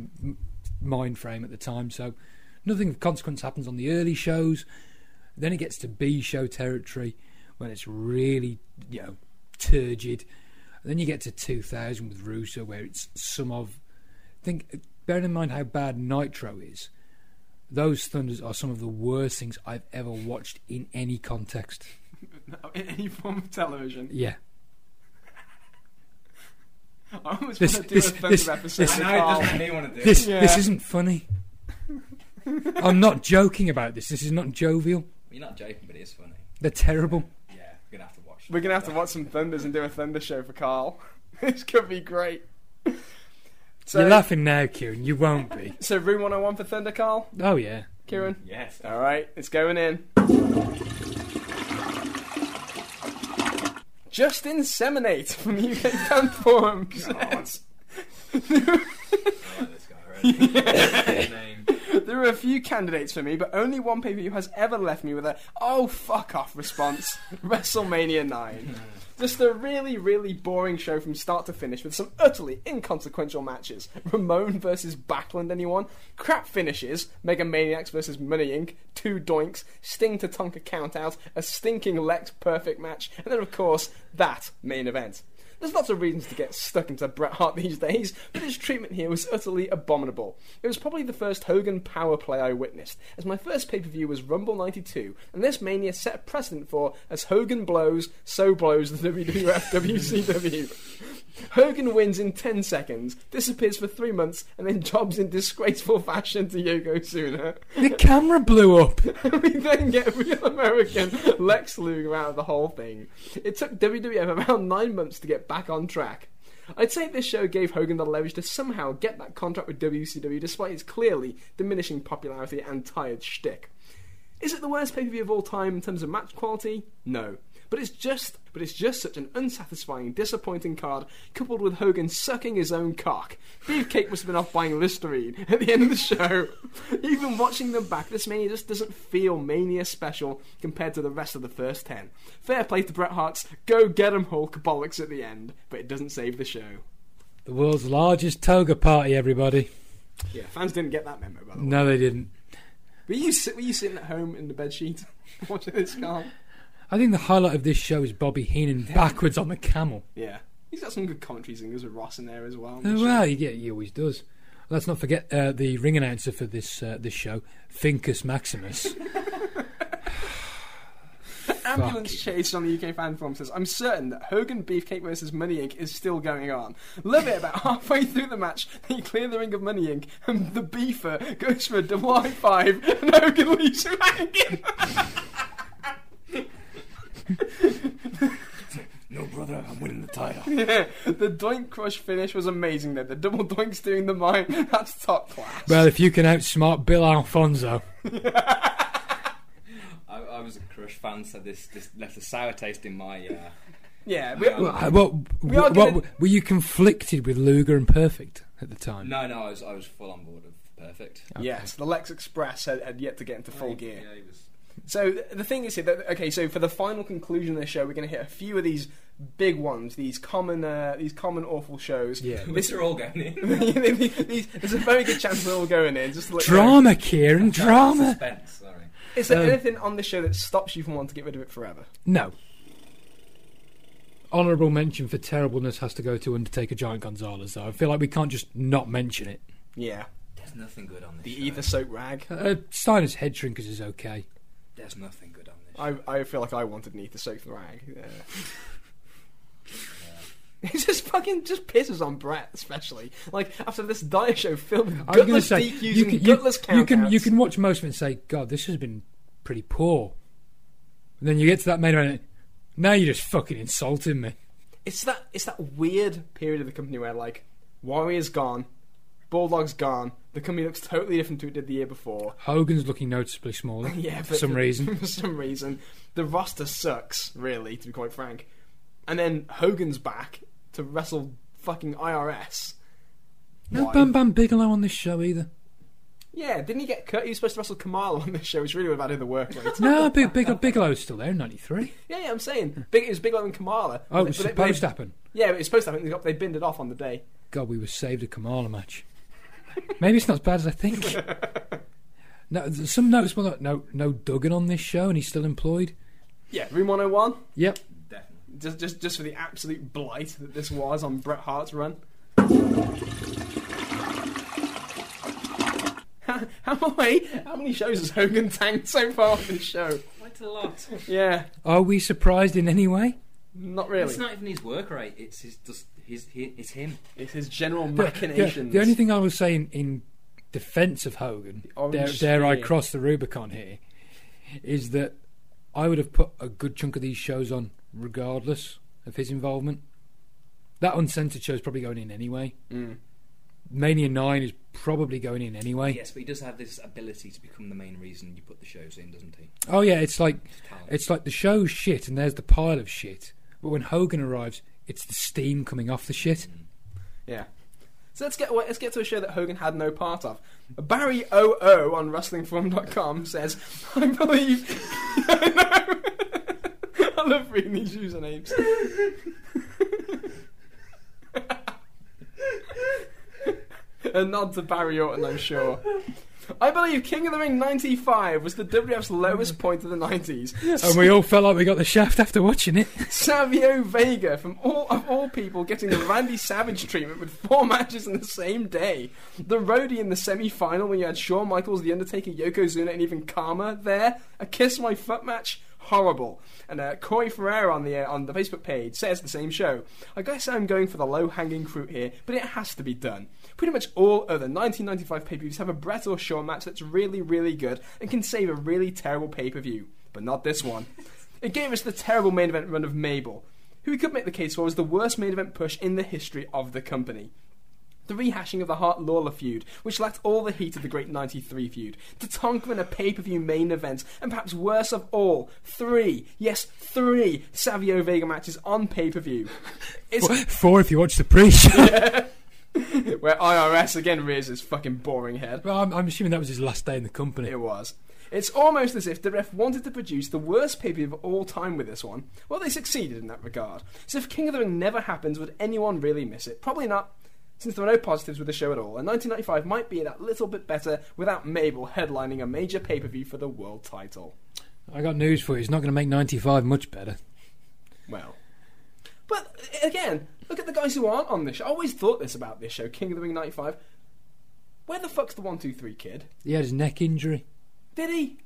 mind frame at the time. So nothing of consequence happens on the early shows. Then it gets to B show territory when it's really you know turgid. And then you get to 2000 with Russo, where it's some of. Think, bearing in mind how bad Nitro is, those Thunders are some of the worst things I've ever watched in any context. In any form of television. Yeah, I almost This- want to do this- a Thunder this- episode this- with I know it Carl. doesn't make me want to do. This Yeah. this isn't funny. I'm not joking about this. This is not jovial. You're not joking, but it is funny. They're terrible. Yeah, we're gonna have to watch. We're gonna have to watch some Thunders and do a Thunder show for Carl. this could be great. So, You're laughing now, Kieran. You won't be. so room 101 for Thunder, Carl. Oh yeah. Kieran. Yes. All right, it's going in. Justin Seminate from the UK Fan Forum says I like this guy already. His name. There are a few candidates for me, but only one pay per view has ever left me with a "oh fuck off" response. WrestleMania Nine. Just a really, really boring show from start to finish with some utterly inconsequential matches. Ramon versus Backlund, anyone? Crap finishes. Mega Maniacs versus Money Inc. Two doinks. Sting to Tonka countout. A stinking Lex Perfect match. And then, of course, that main event. There's lots of reasons to get stuck into Bret Hart these days, but his treatment here was utterly abominable. It was probably the first Hogan power play I witnessed, as my first pay per view was Rumble 92, and this mania set a precedent for as Hogan blows, so blows the WWF WCW. Hogan wins in 10 seconds, disappears for three months, and then jobs in disgraceful fashion to Yokozuna. The camera blew up. we then get real American Lex Luger out of the whole thing. It took WWF around nine months to get back on track. I'd say this show gave Hogan the leverage to somehow get that contract with WCW despite its clearly diminishing popularity and tired shtick. Is it the worst pay per view of all time in terms of match quality? No. But it's just but it's just such an unsatisfying, disappointing card, coupled with Hogan sucking his own cock. Beefcake must have been off buying Listerine at the end of the show. Even watching them back, this mania just doesn't feel mania special compared to the rest of the first ten. Fair play to Bret Hart's go get 'em Hulk bollocks at the end, but it doesn't save the show. The world's largest toga party, everybody. Yeah, fans didn't get that memo by the way. No, they didn't. Were you were you sitting at home in the bed sheet watching this Carl? I think the highlight of this show is Bobby Heenan backwards on the camel. Yeah. He's got some good commentary singers with Ross in there as well. Oh, well, yeah, he always does. Let's not forget uh, the ring announcer for this uh, this show, Finkus Maximus. Ambulance. Chase on the UK fan forum says, I'm certain that Hogan Beefcake versus Money Inc. is still going on. Love it about halfway through the match, they clear the ring of Money Inc. and the beefer goes for a double high five and Hogan leaves him hanging. no, brother, I'm winning the title. yeah, the doink crush finish was amazing though. The double doinks doing the mine, that's top class. Well, if you can outsmart Bill Alfonso, I, I was a Crush fan, so this, this left a sour taste in my. Uh, yeah, we, well, uh, what, We are what, gonna- were you conflicted with Luger and Perfect at the time? no, no, I was I was full on board of Perfect. yes, the Lex Express had, had yet to get into full gear. Yeah, he was. So the thing is here that okay, so for the final conclusion of the show, we're going to hit a few of these big ones, these common, uh, these common awful shows. Yeah. Which are all going in. These- there's a very good chance they're all going in. Just to let you know. Drama, Kieran, drama. Suspense, sorry. Is there Um, anything on the show that stops you from wanting to get rid of it forever? No. Honourable mention for terribleness has to go to Undertaker Giant Gonzalez, though. I feel like we can't just not mention it. Yeah, There's nothing good on this. the show. ether soaked rag. Uh, Steiner's head shrinkers is okay. There's nothing good on this. I I feel like I wanted Neath to soak the rag. Yeah. It just fucking just pisses on Bret, especially like after this dire show filled with I was going to gutless say DQs you and can, you, gutless you can you can watch most of it and say, God, this has been pretty poor. And then you get to that main event. Now you're just fucking insulting me. It's that it's that weird period of the company where like Warrior's gone, Bulldog's gone, the company looks totally different to it did the year before. Hogan's looking noticeably smaller yeah, for some reason. for some reason, the roster sucks. Really, to be quite frank. And then Hogan's back to wrestle fucking IRS. No Why? Bam Bam Bigelow on this show either. Yeah, didn't he get cut? He was supposed to wrestle Kamala on this show, which really would have added the work rate. No, Big, Big, Bigelow's still there in '93. yeah, yeah, I'm saying big. It was Bigelow and Kamala. Oh, it was But supposed they- to happen. Yeah, it was supposed to happen. They, got, they binned it off on the day. God, we were saved a Kamala match. Maybe it's not as bad as I think. no, there's some noticeable. No, no Duggan on this show, and he's still employed. Yeah, Room 101. Yep. Definitely. Just, just, just for the absolute blight that this was on Bret Hart's run. how, how, many, how many shows has Hogan tanked so far on this show? Quite a lot. Yeah. Are we surprised in any way? Not really. It's not even his work rate. It's his just his, hi it's him. It's his general The- the- machinations. The, only thing I was saying in defence of Hogan, dare, dare I cross the Rubicon here, is that I would have put a good chunk of these shows on regardless of his involvement. That uncensored show is probably going in anyway. Mm. Mania 9 is probably going in anyway. Yes, but he does have this ability to become the main reason you put the shows in, doesn't he? Oh, yeah, it's like It's it's like the show's shit and there's the pile of shit. But when Hogan arrives, it's the steam coming off the shit. Mm. Yeah. So let's get let's get to a show that Hogan had no part of. Barry OO on WrestlingForum.com says, "I believe." I love reading these usernames. a nod to Barry Orton, I'm sure. I believe King of the Ring 95 was the WWF's lowest point of the 90s. And we all felt like we got the shaft after watching it. Savio Vega, from all of all people, getting the Randy Savage treatment with four matches in the same day. The roadie in the semi-final when you had Shawn Michaels, The Undertaker, Yokozuna, and even Kama there. A kiss my foot match. Horrible. And uh, Corey Ferrer on the uh, on the Facebook page says the same show. I guess I'm going for the low hanging fruit here, but it has to be done. Pretty much all other 1995 pay per views have a Bret or Shawn match that's really, really good and can save a really terrible pay per view. But not this one. It gave us the terrible main event run of Mabel, who we could make the case for was the worst main event push in the history of the company. The rehashing of the Hart Lawler feud, which lacked all the heat of the great 93 feud. Tatanka in a pay per view main event, and perhaps worst of all, three, yes, three Savio Vega matches on pay per view. It's Four if you watch the pre-show. where IRS again rears his fucking boring head. well, I'm, I'm assuming that was his last day in the company. It was. It's almost as if the ref wanted to produce the worst pay per view of all time with this one. Well, they succeeded in that regard. So if King of the Ring never happens, would anyone really miss it? Probably not, since there were no positives with the show at all. And 1995 might be that little bit better without Mabel headlining a major pay per view for the world title. I got news for you. It's not going to make 95 much better. Well. But again, look at the guys who aren't on this show. I always thought this about this show, King of the Ring 95. Where the fuck's the 123 kid? He had his neck injury. Did he?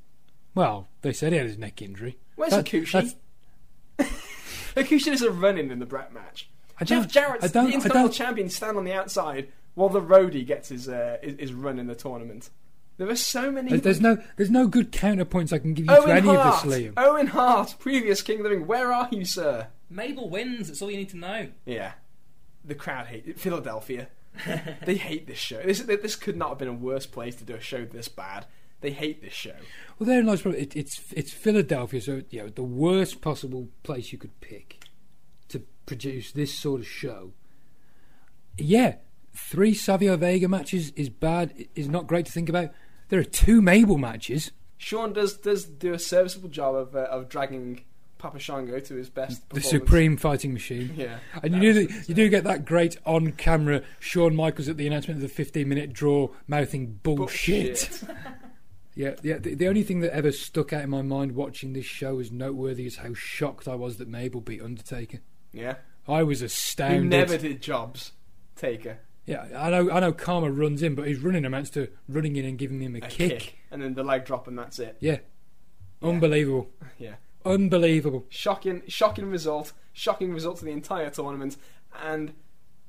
Well, they said he had his neck injury. Where's That- that's- Hakushi is a run-in in the Bret match. I Jeff don't- Jarrett's the Intercontinental Champion stand on the outside while the roadie gets his, uh, his his run in the tournament. There are so many. There's, there's no, there's no good counterpoints I can give you Owen to any Hart. of this, Liam. Owen Hart, previous King of the Ring. Where are you, sir? Mabel wins. That's all you need to know. Yeah, the crowd hate it. Philadelphia. they hate this show. This this could not have been a worse place to do a show this bad. They hate this show. Well, therein lies probably it, it's it's Philadelphia, so you know the worst possible place you could pick to produce this sort of show. Yeah, three Savio Vega matches is bad. i- Is not great to think about. There are two Mabel matches. Shawn does does do a serviceable job of uh, of dragging Papa Shango to his best. The supreme fighting machine. Yeah, And you do that, you do get that great on-camera Shawn Michaels at the announcement of the 15-minute draw, mouthing bullshit. Yeah, yeah. The, the only thing that ever stuck out in my mind watching this show as noteworthy is how shocked I was that Mabel beat Undertaker. Yeah, I was who astounded. never did jobs. Taker Yeah, I know. I know. Kama runs in, but his running amounts to running in and giving him a, a kick. kick. and then the leg drop, and that's it. Yeah. Yeah. unbelievable, Yeah. unbelievable. shocking, shocking result, shocking result to the entire tournament. And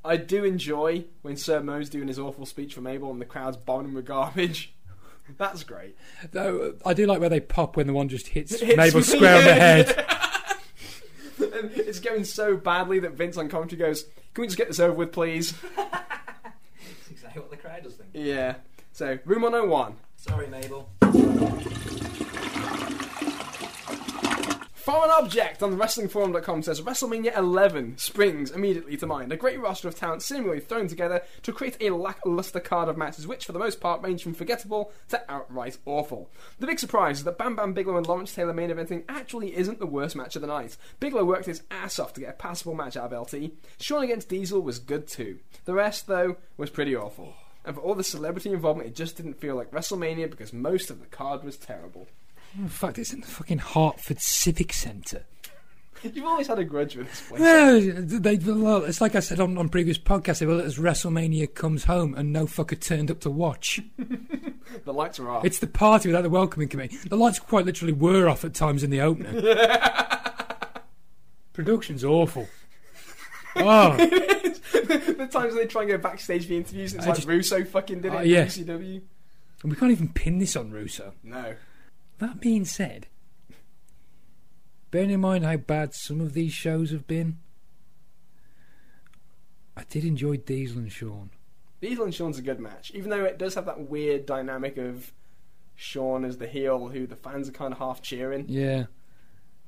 I do enjoy when Sir Mo's doing his awful speech for Mabel and the crowd's bombing him with garbage. That's great. Though I do like where they pop when the one just hits, hits Mabel square on the head. it's going so badly that Vince on commentary goes, "Can we just get this over with, please?" Exactly what the crowd does think. Yeah. So room 101. Sorry, Mabel. Foreign Object on the WrestlingForum.com says WrestleMania 11 springs immediately to mind. A great roster of talent seemingly thrown together to create a lackluster card of matches, which for the most part range from forgettable to outright awful. The big surprise is that Bam Bam Bigelow and Lawrence Taylor main eventing actually isn't the worst match of the night. Bigelow worked his ass off to get a passable match out of LT. Shawn against Diesel was good too. The rest, though, was pretty awful. And for all the celebrity involvement, it just didn't feel like WrestleMania because most of the card was terrible. In fact, it's in the fucking Hartford Civic Centre. You've always had a grudge with this place. Well, they, well, it's like I said on, on previous podcasts. They will as WrestleMania comes home and no fucker turned up to watch. The lights are off. It's the party without the welcoming committee. The lights quite literally were off at times in the opener. Production's awful. Oh, the times they try and go backstage for the interviews, it's I like just- Russo fucking did it oh, in yeah. WCW. and we can't even pin this on Russo. No. That being said, bearing in mind how bad some of these shows have been, I did enjoy Diesel and Shawn. Diesel and Shawn's a good match, even though it does have that weird dynamic of Shawn as the heel, who the fans are kind of half cheering. Yeah.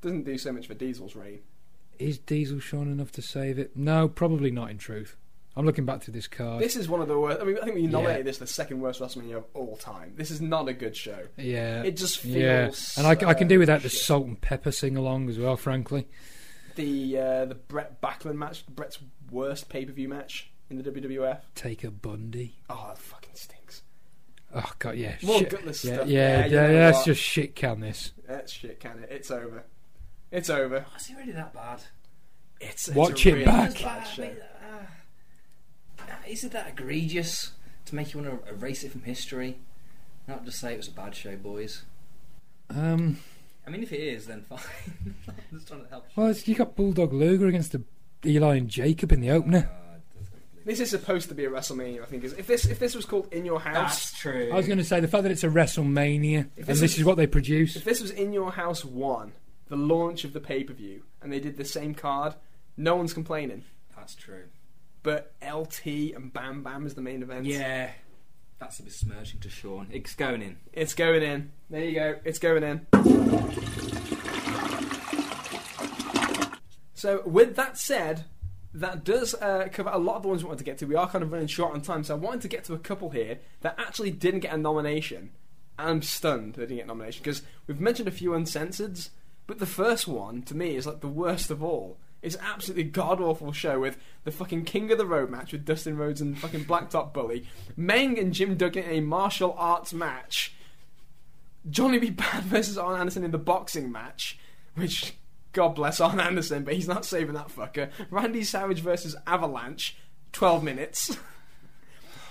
Doesn't do so much for Diesel's reign. Is Diesel Shawn enough to save it? No, probably not in truth. I'm looking back through this card. This is one of the worst. I mean, I think we nominated Yeah. this the second worst WrestleMania of all time. This is not a good show. yeah. It just feels. yeah. And I, I can do so without the salt and pepper sing along as well, frankly. the uh, the Bret Backlund match, Bret's worst pay per view match in the WWF. Taker Bundy. Oh, that fucking stinks. Oh, God, yeah. More shit. gutless Yeah, stuff. yeah, you yeah, know that's what? just shit, can this? That's shit, can it? It's over. It's over. Oh, is it really that bad? It's, it's Watch a it really back. Bad show. Is it that egregious to make you want to erase it from history? Not just say it was a bad show, boys. Um, I mean, if it is, then fine. I'm just trying to help. well, it's, you got Bulldog Luger against the Eli and Jacob in the opener. That's completely- This is supposed to be a WrestleMania, I think. Is if this if this was called In Your House, That's true. I was going to say the fact that it's a WrestleMania If and this this is- is what they produce. if this was In Your House one, the launch of the pay per view, and they did the same card, no one's complaining. That's true. But LT and Bam Bam is the main event. Yeah. That's a bit smirching to Shawn. It's going in. It's going in. There you go. It's going in. So, with that said, that does uh, cover a lot of the ones we wanted to get to. We are kind of running short on time, so I wanted to get to a couple here that actually didn't get a nomination. And I'm stunned they didn't get a nomination because we've mentioned a few uncensored, but the first one to me is like the worst of all. It's absolutely god awful show with the fucking King of the Road match with Dustin Rhodes and fucking Blacktop Bully, Meng and Jim Duggan in a martial arts match, Johnny B. Bad versus Arn Anderson in the boxing match, which God bless Arn Anderson, but he's not saving that fucker. Randy Savage versus Avalanche, 12 minutes.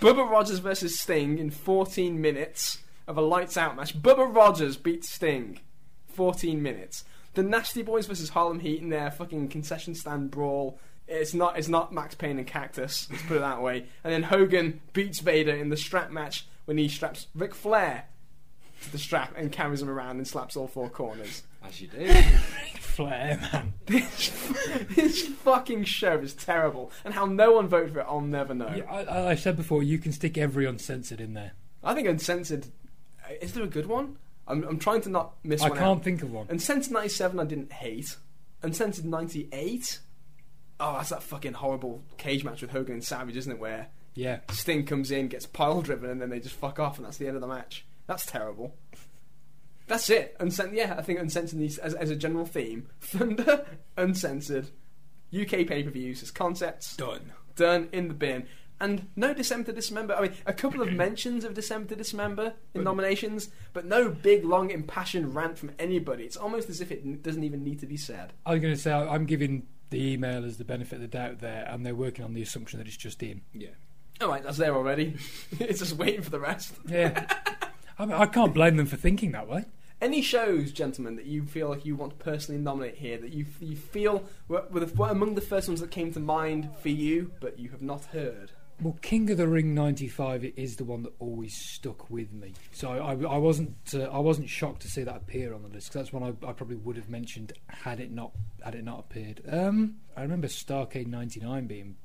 Bubba Rogers versus Sting in 14 minutes of a lights out match. Bubba Rogers beats Sting, 14 minutes. The Nasty Boys versus Harlem Heat in their fucking concession stand brawl. It's not. It's not Max Payne and Cactus. Let's put it that way. And then Hogan beats Vader in the strap match when he straps Ric Flair to the strap and carries him around and slaps all four corners. As you do. Flair, man. This, this fucking show is terrible, and how no one voted for it, I'll never know. Yeah, I, I- I said before, you can stick every uncensored in there. I think Uncensored. uh, Is there a good one? I'm, I'm trying to not miss one. I one can't out. think of one. Uncensored 97, I didn't hate. Uncensored 98. Oh, that's that fucking horrible cage match with Hogan and Savage, isn't it? Where Yeah. Sting comes in, gets pile driven, and then they just fuck off, and that's the end of the match. That's terrible. That's it. Uncen- yeah, I think uncensored needs as, as a general theme. Thunder, uncensored, UK pay per views as concepts Done. done in the bin. And no December to Dismember. I mean, a couple of mentions of December to Dismember in nominations, but no big, long, impassioned rant from anybody. It's almost as if it doesn't even need to be said. I was going to say, I'm giving the emailers the benefit of the doubt there, and they're working on the assumption that it's just in. Yeah. All right, that's there already. it's just waiting for the rest. Yeah. I, mean, I can't blame them for thinking that way. Any shows, gentlemen, that you feel like you want to personally nominate here that you you feel were, were, the, were among the first ones that came to mind for you, but you have not heard? Well, King of the Ring '95 is the one that always stuck with me. So I, I wasn't uh, I wasn't shocked to see that appear on the list. 'cause that's one I, I probably would have mentioned had it not had it not appeared. Um, I remember Starcade '99 being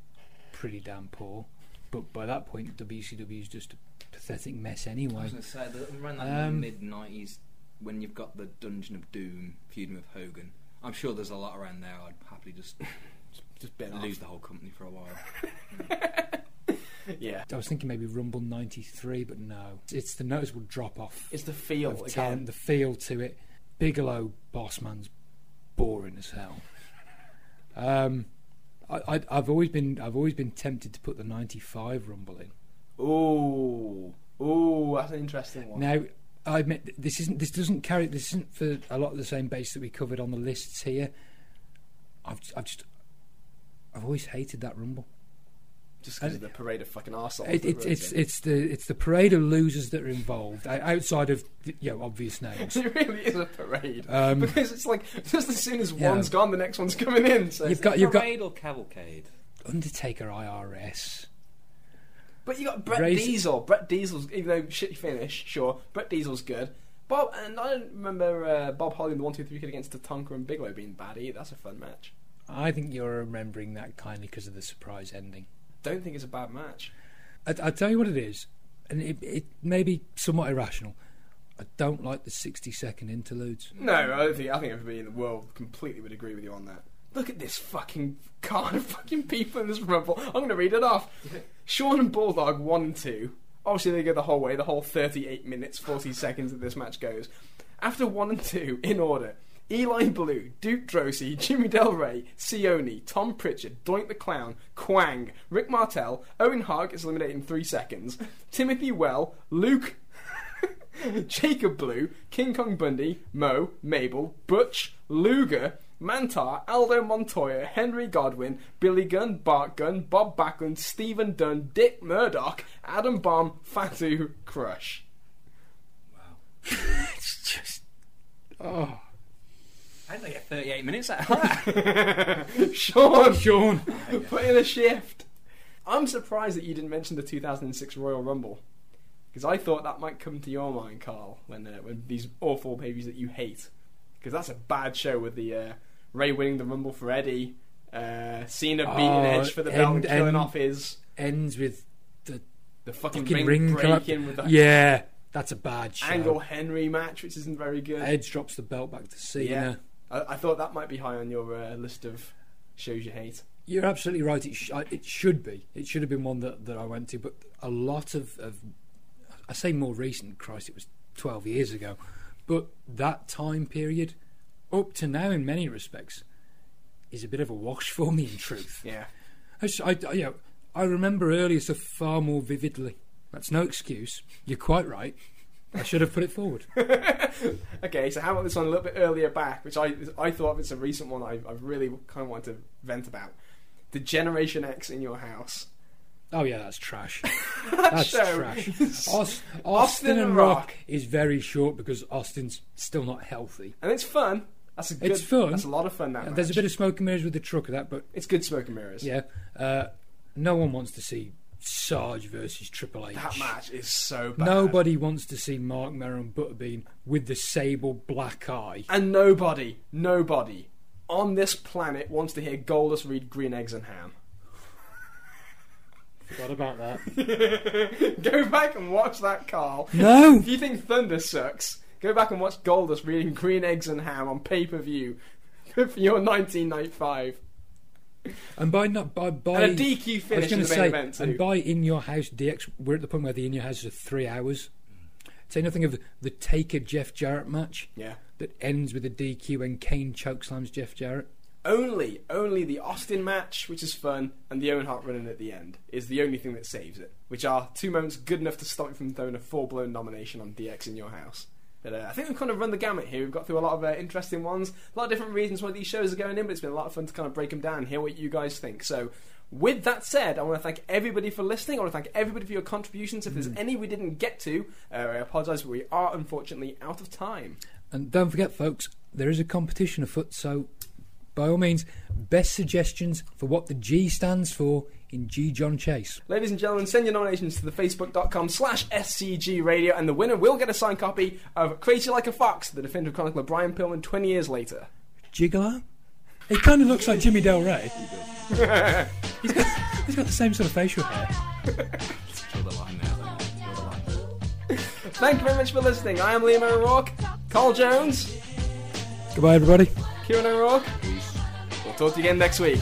pretty damn poor, but by that point WCW is just a pathetic mess anyway. I was going to say, the, around that Um, mid 90s, when you've got the Dungeon of Doom feuding with Hogan, I'm sure there's a lot around there. I'd happily just Just been lose the whole company for a while. Yeah, I was thinking maybe Rumble '93, but no, it's the noticeable drop off it's the feel of again. talent, the feel to it. Bigelow, Bossman's boring as hell. Um, I, I, I've always been I've always been tempted to put the '95 Rumble in. Ooh, ooh, that's an interesting one. Now, I admit this isn't this doesn't carry this isn't for a lot of the same base that we covered on the lists here. I've I've just I've always hated that Rumble. Just because of the parade of fucking arseholes. It, that it's we're it's the it's the parade of losers that are involved outside of the, you know obvious names. It really is a parade Um, because it's like just as soon as Yeah. one's gone, the next one's coming in. So, You've got you've got Parade or cavalcade? Undertaker IRS. but you got Bret Raise- Diesel. Bret Diesel's even though shitty finish, sure. Bret Diesel's good. Bob and I don't remember uh, Bob Holly in the one two three kid against Tatanka and Bigelow being bad either. That's a fun match. I think you're remembering that kindly because of the surprise ending. Don't think it's a bad match. I, I tell you what it is, and it, it may be somewhat irrational. I don't like the 60 second interludes. No, I don't think. I think everybody in the world completely would agree with you on that. Look at this fucking card of fucking people in this rumble. I'm going to read it off. Shawn and Bulldog one and two. Obviously, they go the whole way, the whole 38 minutes 40 seconds that this match goes. After one and two, in order. Eli Blue, Duke Droese, Jimmy Del Rey, Sione, Tom Pritchard, Doink the Clown, Kwang, Rick Martel, Owen Hart gets eliminated in three seconds, Timothy Well, Luke Jacob Blue, King Kong Bundy, Mo, Mabel, Butch, Luger, Mantaur, Aldo Montoya, Henry Godwinn, Billy Gunn, Bart Gunn, Bob Backlund, Steven Dunn, Dick Murdoch, Adam Bomb, Fatu, Crush. Wow. it's just. Oh. How did they get 38 minutes out of that? Shawn, Shawn! put in a shift. I'm surprised that you didn't mention the 2006 Royal Rumble. Because I thought that might come to your mind, Carl, when uh, when these awful babies that you hate. Because that's a bad show with the uh, Rey winning the Rumble for Eddie, uh, Cena beating Oh, Edge for the belt and and- killing and- off his Ends with the the fucking, fucking ring, ring collapse. breaking with the Yeah, that's a bad show. Angle Henry match, which isn't very good. Edge drops the belt back to Cena. Yeah. I, I thought that might be high on your uh, list of shows you hate. You're absolutely right. It, sh- it should be. It should have been one that, that I went to. But a lot of, of, I say more recent. Christ, it was 12 years ago. But that time period, up to now, in many respects, is a bit of a wash for me. In truth, Yeah. I- I- you know, I remember earlier stuff far more vividly. That's no excuse. You're quite right. I should have put it forward. Okay, so how about this one a little bit earlier back, which I I thought it's a recent one I, I really kind of wanted to vent about. The Generation X in your house. Oh yeah, that's trash. That's show trash. Aus- Austin Austin and Rock. Rock is very short because Austin's still not healthy. and it's fun. That's a good. It's fun. That's a lot of fun. That And there's a bit of smoke and mirrors with the truck of that, but It's good smoke and mirrors. yeah, uh, no one wants to see Sarge versus Triple H. That match is so bad. Nobody wants to see Marc and Butterbean with the sable black eye. And nobody, nobody on this planet wants to hear Goldust read Green Eggs and Ham. Forgot about that. Go back and watch that, Carl. No, If you think Thunder sucks, go back and watch Goldust reading Green Eggs and Ham on pay per view for your 1995. And by not by by. and a DQ I was finish in going the to main say, event and too. by in your house DX, we're at the point where the in your house is three hours. Say nothing of the, the Taker Jeff Jarrett match yeah. that ends with a DQ when Kane chokeslams Jeff Jarrett. Only, only the Austin match, which is fun, and the Owen Hart running at the end is the only thing that saves it. Which are two moments good enough to stop you from throwing a full blown nomination on DX in your house. But uh, I think we've kind of run the gamut here. We've got through a lot of uh, interesting ones, a lot of different reasons why these shows are going in, but it's been a lot of fun to kind of break them down and hear what you guys think. So, with that said, I want to thank everybody for listening. I want to thank everybody for your contributions. If there's any we didn't get to, uh, I apologise, but we are unfortunately out of time. And don't forget, folks, there is a competition afoot, so by all means, best suggestions for what the G stands for in G John Chase. Ladies and gentlemen, send your nominations to the facebook.com slash SCG radio, and the winner will get a signed copy of Crazy Like a Fox, the definitive chronicle of Brian Pillman 20 years later. Gigolo? He kind of looks like Jimmy Del Rey. he's, got, he's got the same sort of facial hair. Draw the line there. Draw the line. Thank you very much for listening. I am Liam O'Rourke, Carl Jones, Goodbye, everybody. Kieran O'Rourke. We'll talk to you again next week.